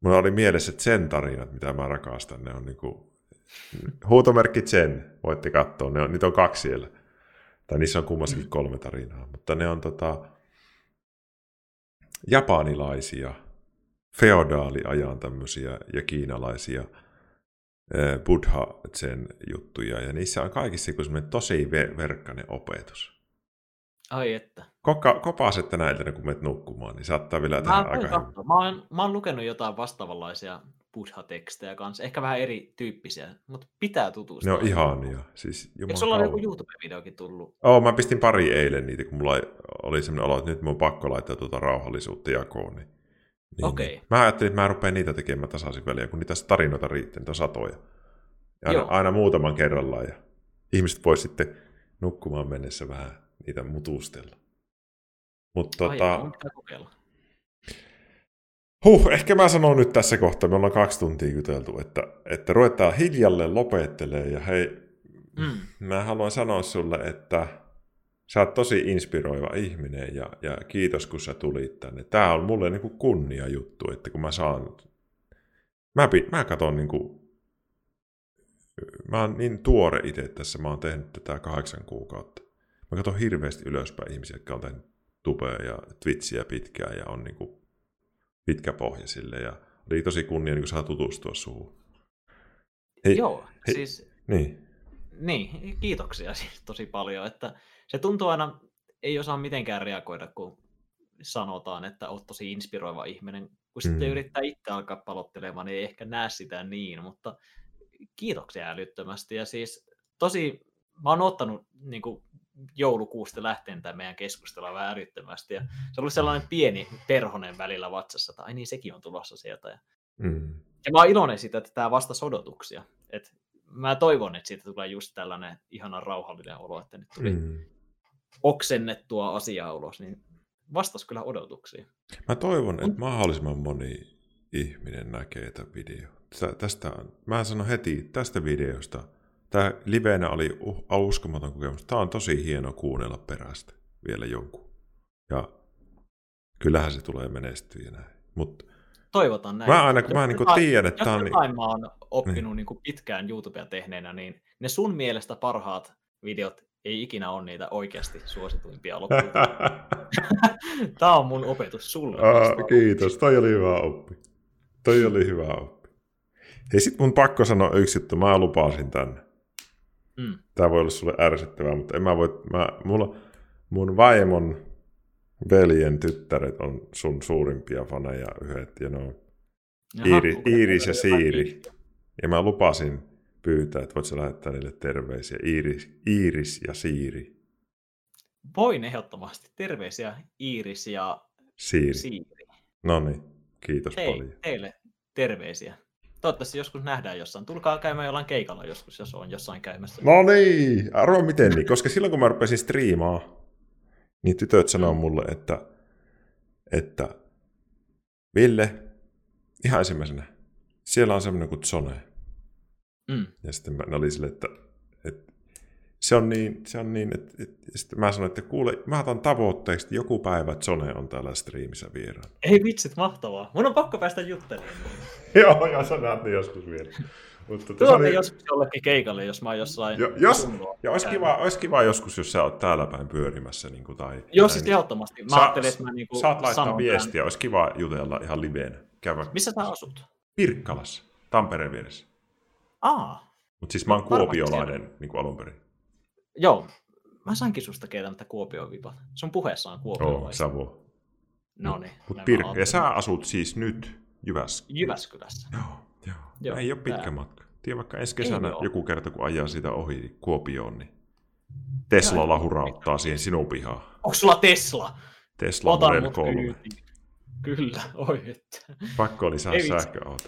mulla oli mielessä sen tarinat, mitä mä rakastan. Ne on niinku, huutomerkki Zen, voitte katsoa, ne on, niitä on kaksi siellä. Tai niissä on kummassakin kolme tarinaa, mutta ne on tota, japanilaisia, feodaaliajan tämmöisiä ja kiinalaisia buddha zen juttuja, ja niissä on kaikissa joku semmoinen tosi ve- verkkainen opetus. Ai että. Koka, kopaset tänä iltana, kun menet nukkumaan, niin saattaa vielä tehdä Mä, aika katsoa. mä, oon, mä oon lukenut jotain vastaavanlaisia buddha-tekstejä kanssa. Ehkä vähän erityyppisiä, mutta pitää tutustua. Ne on ihania. Siis, Eikö sulla ole joku YouTube-videokin tullut? Oo, mä pistin pari eilen niitä, kun mulla oli semmoinen olo, että nyt mun on pakko laittaa tuota rauhallisuutta jakoon. Niin, niin, Okei. niin. Mä ajattelin, että mä rupean niitä tekemään tasaisin väliä, kun niitä tarinoita riittää, niitä satoja. Ja aina, Joo. aina muutaman kerrallaan. Ja ihmiset voi sitten nukkumaan mennessä vähän niitä mutustella. Mutta tota. Huh, ehkä mä sanon nyt tässä kohtaa, me ollaan kaksi tuntia juteltu, että, että ruvetaan hiljalleen lopettelee ja hei, Mm. mä haluan sanoa sulle, että sä oot tosi inspiroiva ihminen ja, ja kiitos kun sä tulit tänne. Tää on mulle niinku kunnia juttu, että kun mä saan, mä, mä katon niinku, mä oon niin tuore itse tässä, mä oon tehnyt tätä kahdeksan kuukautta. Mä katson hirveästi ylöspäin ihmisiä, jotka on tehnyt tubea ja twitchiä pitkään ja on niinku pitkä pohja sille ja oli tosi kunnia niin saa tutustua suhun. Hei, Joo, hei. siis Niin. niin, kiitoksia siis tosi paljon, että se tuntuu aina, ei osaa mitenkään reagoida, kun sanotaan, että olet tosi inspiroiva ihminen. Kun sitten Mm. yrittää itse alkaa palottelemaan, niin ei ehkä näe sitä niin, mutta kiitoksia älyttömästi. Ja siis tosi, mä oon ottanut niin kuin joulukuusta lähtien tämä meidän keskustelua vähän älyttömästi. Ja se oli sellainen pieni perhonen välillä vatsassa, että ai niin, sekin on tulossa sieltä. Ja, Mm. ja mä oon iloinen siitä, että tämä vastasi odotuksia. Et mä toivon, että siitä tulee just tällainen ihana rauhallinen olo, että nyt tuli mm. Oksennettua asiaa ulos, niin vastas kyllä odotuksiin. Mä toivon, että mahdollisimman moni ihminen näkee tämän video. Tä- Tästä, mä sanon heti tästä videosta. Tämä livenä oli uskomaton kokemus. Tämä on tosi hieno kuunnella perästä vielä jonkun. Ja kyllähän se tulee menestyä ja näin. Mutta Toivotan näin. mä aina kun mä niinku jotain- tiedän, että tämä on... Niin, jotain mä oon oppinut niin. Niin pitkään YouTubea tehneenä, niin ne sun mielestä parhaat videot ei ikinä ole niitä oikeasti suosituimpia lopulta. Tämä on mun opetus sulle. Aa, kiitos, toi oli hyvä oppi. Toi oli hyvä oppi. Hei, sit mun pakko sanoa yksi juttu, mä lupasin tänne. Mm. Tää voi olla sulle ärsyttävää, mutta en mä voi, mä, mulla, mun vaimon veljen tyttäret on sun suurimpia faneja yhdet, ja ne on Jaha, Iiri, Iiris ja Siiri. Ja mä lupasin pyytää, että voit sä lähettää niille terveisiä. Iiris, Iiris ja Siiri. Voin ehdottomasti. Terveisiä Iiris ja Siiri. Siiri. No niin, kiitos Hei, paljon. teille terveisiä. Toivottavasti joskus nähdään jossain. Tulkaa käymään jollain keikalla joskus, jos on jossain käymässä. No niin, arvoa miten niin, koska silloin kun mä rupesin striimaa, niin tytöt sanoo mulle, että, että Ville, ihan ensimmäisenä, siellä on semmoinen kuin Zone. Mm. Ja sitten mä, ne oli silleen, että, että se on niin, se on niin että, että sitten mä sanoin, että kuule, mä otan tavoitteeksi, että joku päivä Zone on täällä striimissä vieraan. Ei vitsit, mahtavaa. Mun on pakko päästä juttelemaan. Joo, joo, sä näet ne joskus vielä. Mutta tota, Tuotte oli- joskus jollekin keikalle, jos mä oon jossain... Jo, jos, ja olisi kiva, olisi kiva joskus, jos sä oot täällä päin pyörimässä. Niin kuin, tai, Joo, siis niin. ehdottomasti. Mä Sa- ajattelin, että mä niinku Saat laittaa viestiä, olisi kiva jutella ihan liveenä. Käydä Missä sä asut? Pirkkalassa, Tampereen vieressä. Aa, Mutta siis mä oon kuopiolainen niin kuin alun perin. joo. Mä sainkin susta kieltämättä Kuopion vipat. Sun puheessa on Joo, Kuopiolaista. Savo. No niin. Mut näin Pir- mä ja ajattelin. sä asut siis nyt Jyväskylässä. Jyväskylässä. Joo, joo. Joo, Ei ole pitkä tää. matka. Tiedä vaikka ensi kesänä joku kerta, kun ajaa siitä ohi Kuopioon, niin Teslalla Joo. hurauttaa siihen sinun pihaan. Onko sulla Tesla? Tesla Ota Model mut 3. kyytiin. Kyllä, oi että. Pakko oli saada sähköauto.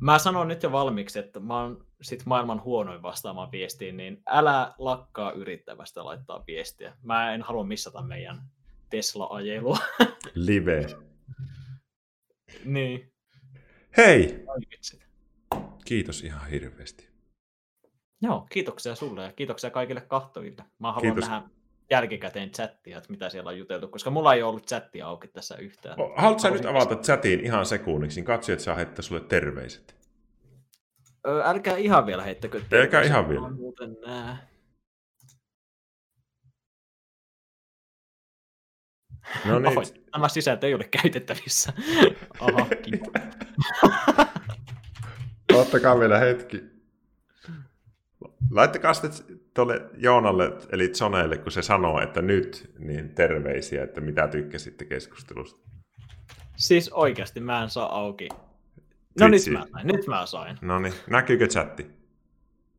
Mä sanon nyt jo valmiiksi, että mä oon sit maailman huonoin vastaamaan viestiin, niin älä lakkaa yrittävästä laittaa viestiä. Mä en halua missata meidän Tesla-ajelua. Live. niin, Hei! Kiitos ihan hirveästi. Joo, kiitoksia sulle ja kiitoksia kaikille kahtoville. Mä haluan Kiitos. nähdä jälkikäteen chattia, että mitä siellä on juteltu, koska mulla ei ollut chattia auki tässä yhtään. Haluatko sä nyt avata chatin ihan sekunniksi, niin katso, että saa heittää sulle terveiset. Ö, älkää ihan vielä heittäkö. Älkää terveisiä, ihan mä vielä. Muuten nää. No niin, Oho, nämä sisältö ei ole käytettävissä. Kiitos. ottakaa vielä hetki. Laittakaa sitten tuolle Joonalle, eli Zoneille, kun se sanoo, että nyt, niin terveisiä, että mitä tykkäsitte keskustelusta. Siis oikeasti mä en saa auki No nyt Twitchiin. mä sain, nyt mä sain. No niin, näkyykö chatti?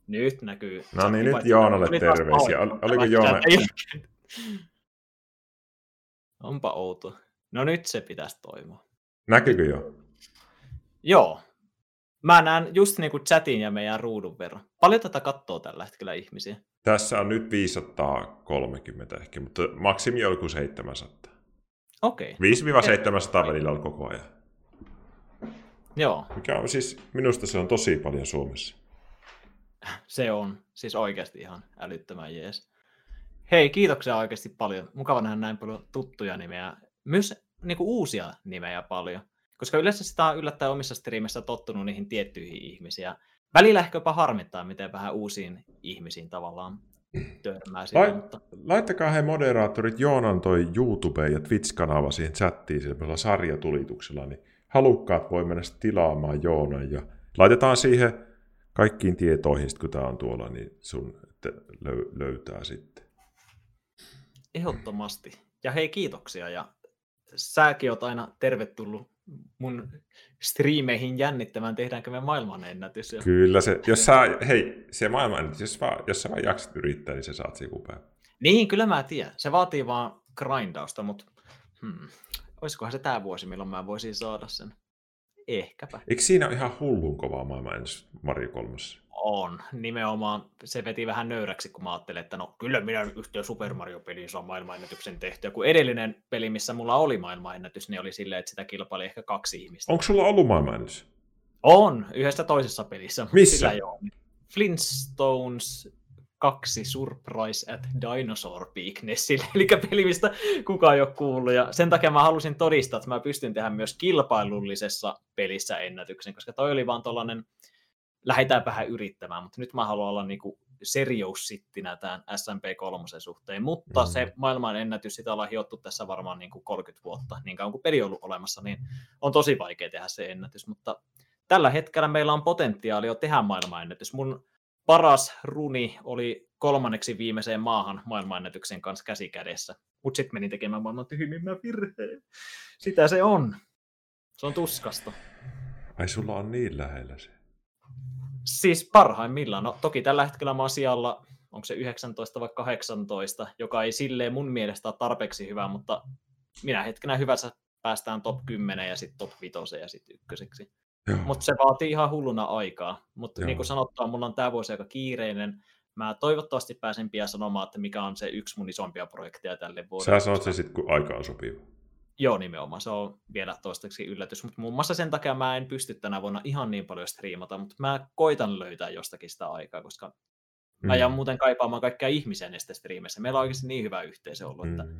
Nyt näkyy. No niin, nyt Joonalle terveisiä. Ol- oliko Joona-. Onpa outo. No nyt se pitäisi toimia. Näkyykö jo? Joo. Mä näen just niinku chatin ja meidän ruudun verran. Paljon tätä katsoo tällä hetkellä ihmisiä. Tässä on nyt 530 ehkä, mutta maksimi on joku 700. Okei, 5-700 välillä on koko ajan. joo. Mikä on siis, minusta se on tosi paljon Suomessa. Se on siis oikeasti ihan älyttömän jees. Hei, kiitoksia oikeasti paljon. Mukava nähdä näin paljon tuttuja nimeä. Myös niin kuin uusia nimejä paljon. Koska yleensä sitä on yllättäen omissa striimissä tottunut niihin tiettyihin ihmisiin. Välillä ehkä jopa harmittaa, miten vähän uusiin ihmisiin tavallaan törmää Lai, sitä, mutta laittakaa he moderaattorit Joonan toi YouTube- ja Twitch-kanava siihen chattiin semmoisella sarjatulituksella, niin halukkaat voi mennä tilaamaan Joonan ja laitetaan siihen kaikkiin tietoihin, sit kun tämä on tuolla, niin sun löy- löytää sitten. ehdottomasti. Ja hei, kiitoksia. Ja säkin oot aina tervetullut mun striimeihin jännittämään, tehdäänkö me maailmanennätys. Ja... Kyllä se, jos sä, hei, se maailman, jos, vaan, jos sä vaan jaksat yrittää, niin se saat päivä. Niin, kyllä mä tiedän. Se vaatii vaan grindausta, mutta hmm, olisikohan se tämä vuosi, milloin mä voisin saada sen? Ehkäpä. Eikö siinä ole ihan hullun kovaa maailman ennätys Mario 3? On. Nimenomaan se veti vähän nöyräksi, kun mä ajattelin, että no kyllä minä yhteen Super Mario-peliin saan maailmanennätyksen tehtyä. Kun edellinen peli, missä mulla oli maailmanennätys, niin oli silleen, että sitä kilpaili ehkä kaksi ihmistä. Onko sulla ollut maailman ennätys? On, yhdessä toisessa pelissä. Missä? Sillä joo. Flintstones 2 Surprise at Dinosaur Peak Nessille, eli peli, mistä kukaan ei ole kuullut. Ja sen takia mä halusin todistaa, että mä pystyn tehdä myös kilpailullisessa pelissä ennätyksen, koska toi oli vaan tollanen, lähdetään vähän yrittämään, mutta nyt mä haluan olla niinku serioussittinä tämän SMP3 suhteen, mutta Mm. se maailman ennätys, sitä ollaan hiottu tässä varmaan niinku 30 vuotta, niin kauan kuin peli on ollut olemassa, niin on tosi vaikea tehdä se ennätys, mutta tällä hetkellä meillä on potentiaalia tehdä maailmanennätys. Mun paras runi oli kolmanneksi viimeiseen maahan maailmanennätyksen kanssa käsi kädessä, mutta sitten menin tekemään maailman tyhmimmän virheen. Sitä se on. Se on tuskasta. Ai sulla on niin lähellä se. Siis parhaimmillaan. No toki tällä hetkellä mä oon sijalla, onko se 19 vai 18, joka ei silleen mun mielestä ole tarpeeksi hyvä, mutta minä hetkenä hyvässä päästään top 10 ja sitten top 5 ja sitten ykköseksi. Mutta se vaatii ihan hulluna aikaa. Mutta niin kuin sanottua, mulla on tämä vuosi aika kiireinen. Mä toivottavasti pääsen pian sanomaan, että mikä on se yksi mun isompia projekteja tälle vuodelle. Sä sanot sen sitten, kun aika on sopiva. Joo, nimenomaan. Se on vielä toistaiseksi yllätys. Mutta muun muassa sen takia mä en pysty tänä vuonna ihan niin paljon striimata, mutta mä koitan löytää jostakin sitä aikaa, koska mä Mm. jään muuten kaipaamaan kaikkia ihmisiä näistä striimeissä. Meillä on oikeasti niin hyvä yhteisö ollut, että Mm.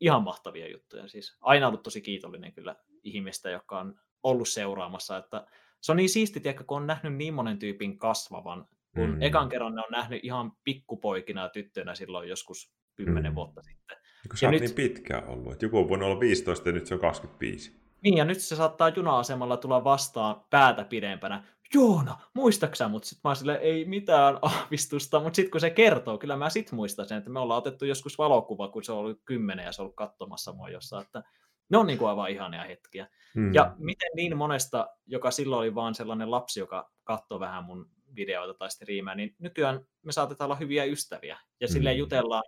ihan mahtavia juttuja. Siis aina ollut tosi kiitollinen kyllä ihmistä, joka on ollut seuraamassa. Että se on niin siisti, tiedätkö, kun on nähnyt niin monen tyypin kasvavan, kun Mm. ekan kerran ne on nähnyt ihan pikkupoikina ja tyttöinä silloin joskus kymmenen Mm. vuotta sitten. Kun sä Ja nyt- niin pitkään ollut, että joku on voinut olla 15 ja nyt se on 25. Niin, ja nyt se saattaa juna-asemalla tulla vastaan päätä pidempänä. Joona, muistaksä mut? Sitten mä oon silleen, ei mitään aavistusta, mutta sitten kun se kertoo, kyllä mä sit muistan sen, että me ollaan otettu joskus valokuva, kun se on ollut kymmenen ja se on ollut katsomassa mua jossain, että ne on niin kuin aivan ihania hetkiä. Mm. Ja miten niin monesta, joka silloin oli vaan sellainen lapsi, joka katsoi vähän mun videoita tai striimää, niin nykyään me saatetaan olla hyviä ystäviä. Ja silleen Mm. jutellaan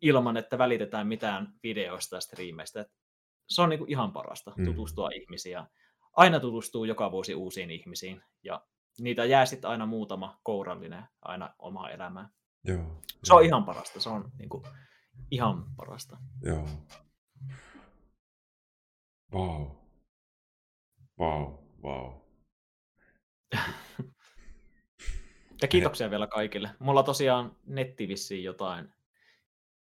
ilman, että välitetään mitään videoista ja striimeistä. Et Se on niinku ihan parasta, Mm. tutustua ihmisiin. Ja aina tutustuu joka vuosi uusiin ihmisiin. Ja niitä jää sitten aina muutama kourallinen aina omaa elämään. Joo. Se on joo, ihan parasta. Se on niinku ihan parasta. Joo. Vau. Vau, vau. Ja kiitoksia vielä kaikille. Mulla tosiaan netti vissiin jotain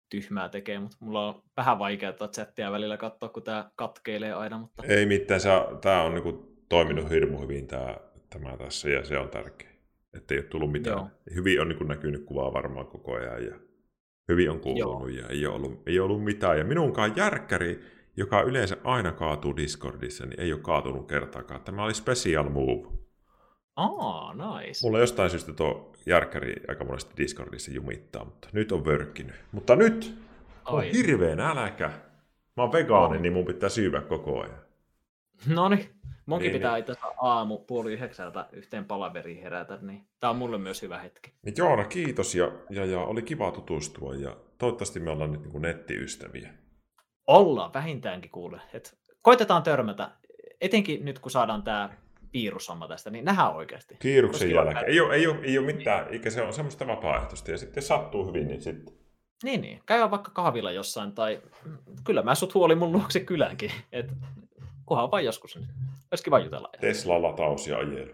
tyhmää tekee, mutta mulla on vähän vaikeaa chattia välillä katsoa, kun tämä katkeilee aina, mutta Ei mitään, tämä on niinku toiminut hirmu hyvin tää, tämä tässä ja se on tärkeä. Että ei ole tullut mitään. Joo. Hyvin on niinku näkynyt kuvaa varmaan koko ajan ja hyvin on kuulunut ja ei ole, ollut, ei ole ollut mitään. Ja minunkaan järkkäri, joka yleensä aina kaatuu Discordissa, niin ei ole kaatunut kertaakaan. Tämä oli special move. aa, nice. Mulla jostain syystä tuo järkkäri aika monesti Discordissa jumittaa, mutta nyt on vörkkinyt. Mutta nyt on Ai. hirveä nälkä. Mä oon vegaani, On. niin mun pitää syyvä koko ajan. No niin, munkin Niin, pitää niin. itse aamu puoli yhdeksältä yhteen palaveriin herätä, niin tää on mulle myös hyvä hetki. Niin Joona, kiitos ja, ja, ja oli kiva tutustua ja toivottavasti me ollaan nyt niin kuin nettiystäviä. Ollaan vähintäänkin kuule. Et koitetaan törmätä, etenkin nyt kun saadaan tää virushomma tästä, niin nähdään oikeasti. Kiiruksen jälkeen. Ei ole, ei, ole, ei ole mitään, eikä se on semmoista vapaaehtoista. Ja sitten sattuu hyvin, niin sitten. Niin, niin. Käy vaikka kahvilla jossain, tai kyllä mä sut huoli mun luokse kylänkin. Et, kunhan vaan joskus. Niin. Olisi kiva jutella. Tesla-lataus ja ajelu.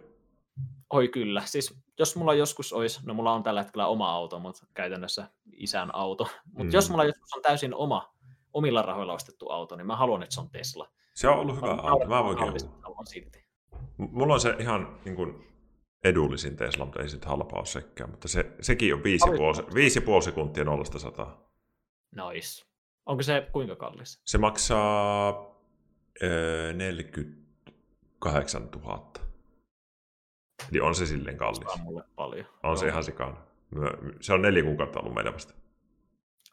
Oi kyllä. Siis jos mulla joskus olisi, no mulla on tällä hetkellä oma auto, mutta käytännössä isän auto. Mutta mm. jos mulla joskus on täysin oma, omilla rahoilla ostettu auto, niin mä haluan, että se on Tesla. Se on ollut hyvä auto, mä voin haluan silti. Mulla on se ihan niin kuin, edullisin Tesla, mutta ei sitten halpa ole sekään. Mutta se, sekin on viisi, Paljon puoli, viisi puoli sekuntia nollasta sataa. Nice. Onko se kuinka kallis? Se maksaa öö, 48 000. Eli on se silleen Se on kallis. mulle paljon. On se Joo. ihan sikana. Se on neljä kuukautta ollut meillä vasta.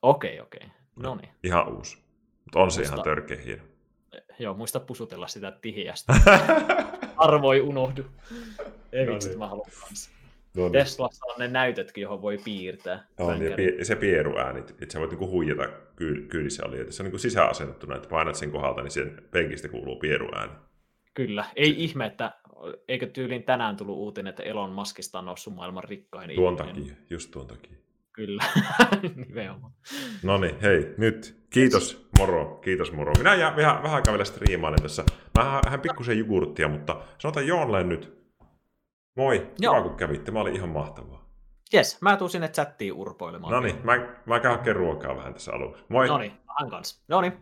Okei, okei. No niin. Ihan uusi. Mutta on se Musta- ihan törkeä hieno. Joo, muista pusutella sitä tihiästä. Arvo ei unohdu. Ei No vitsi, niin. mä haluan kanssa. no niin. Teslassa on ne näytötkin, johon voi piirtää. On, ja Vänkäri. pie- se pieruääni, että sä voit niinku huijata kyy- kyydissä oli. Se on niinku sisäasennettuna, että painat sen kohdalta, niin sen penkistä kuuluu pieruääni. Kyllä. Ei ihme, että eikö tyylin tänään tullut uutinen, että Elon Muskista on noussut maailman rikkain Tuon ihminen. takia, just tuon takia. Kyllä. Nimenomaan. No niin, hei, nyt. Kiitos, moro. Kiitos, moro. Minä jään vähän, vähän aikaa vielä striimailen tässä. Mä hän pikkusen jogurttia, mutta sanotaan Joonle nyt. Moi, Joo. kiva kun kävitte. Mä olin ihan mahtavaa. Jes, mä tuun sinne chattiin urpoilemaan. No niin, mä, mä käyn ruokaa vähän tässä aluksi. Moi. No niin, vähän kanssa. No niin,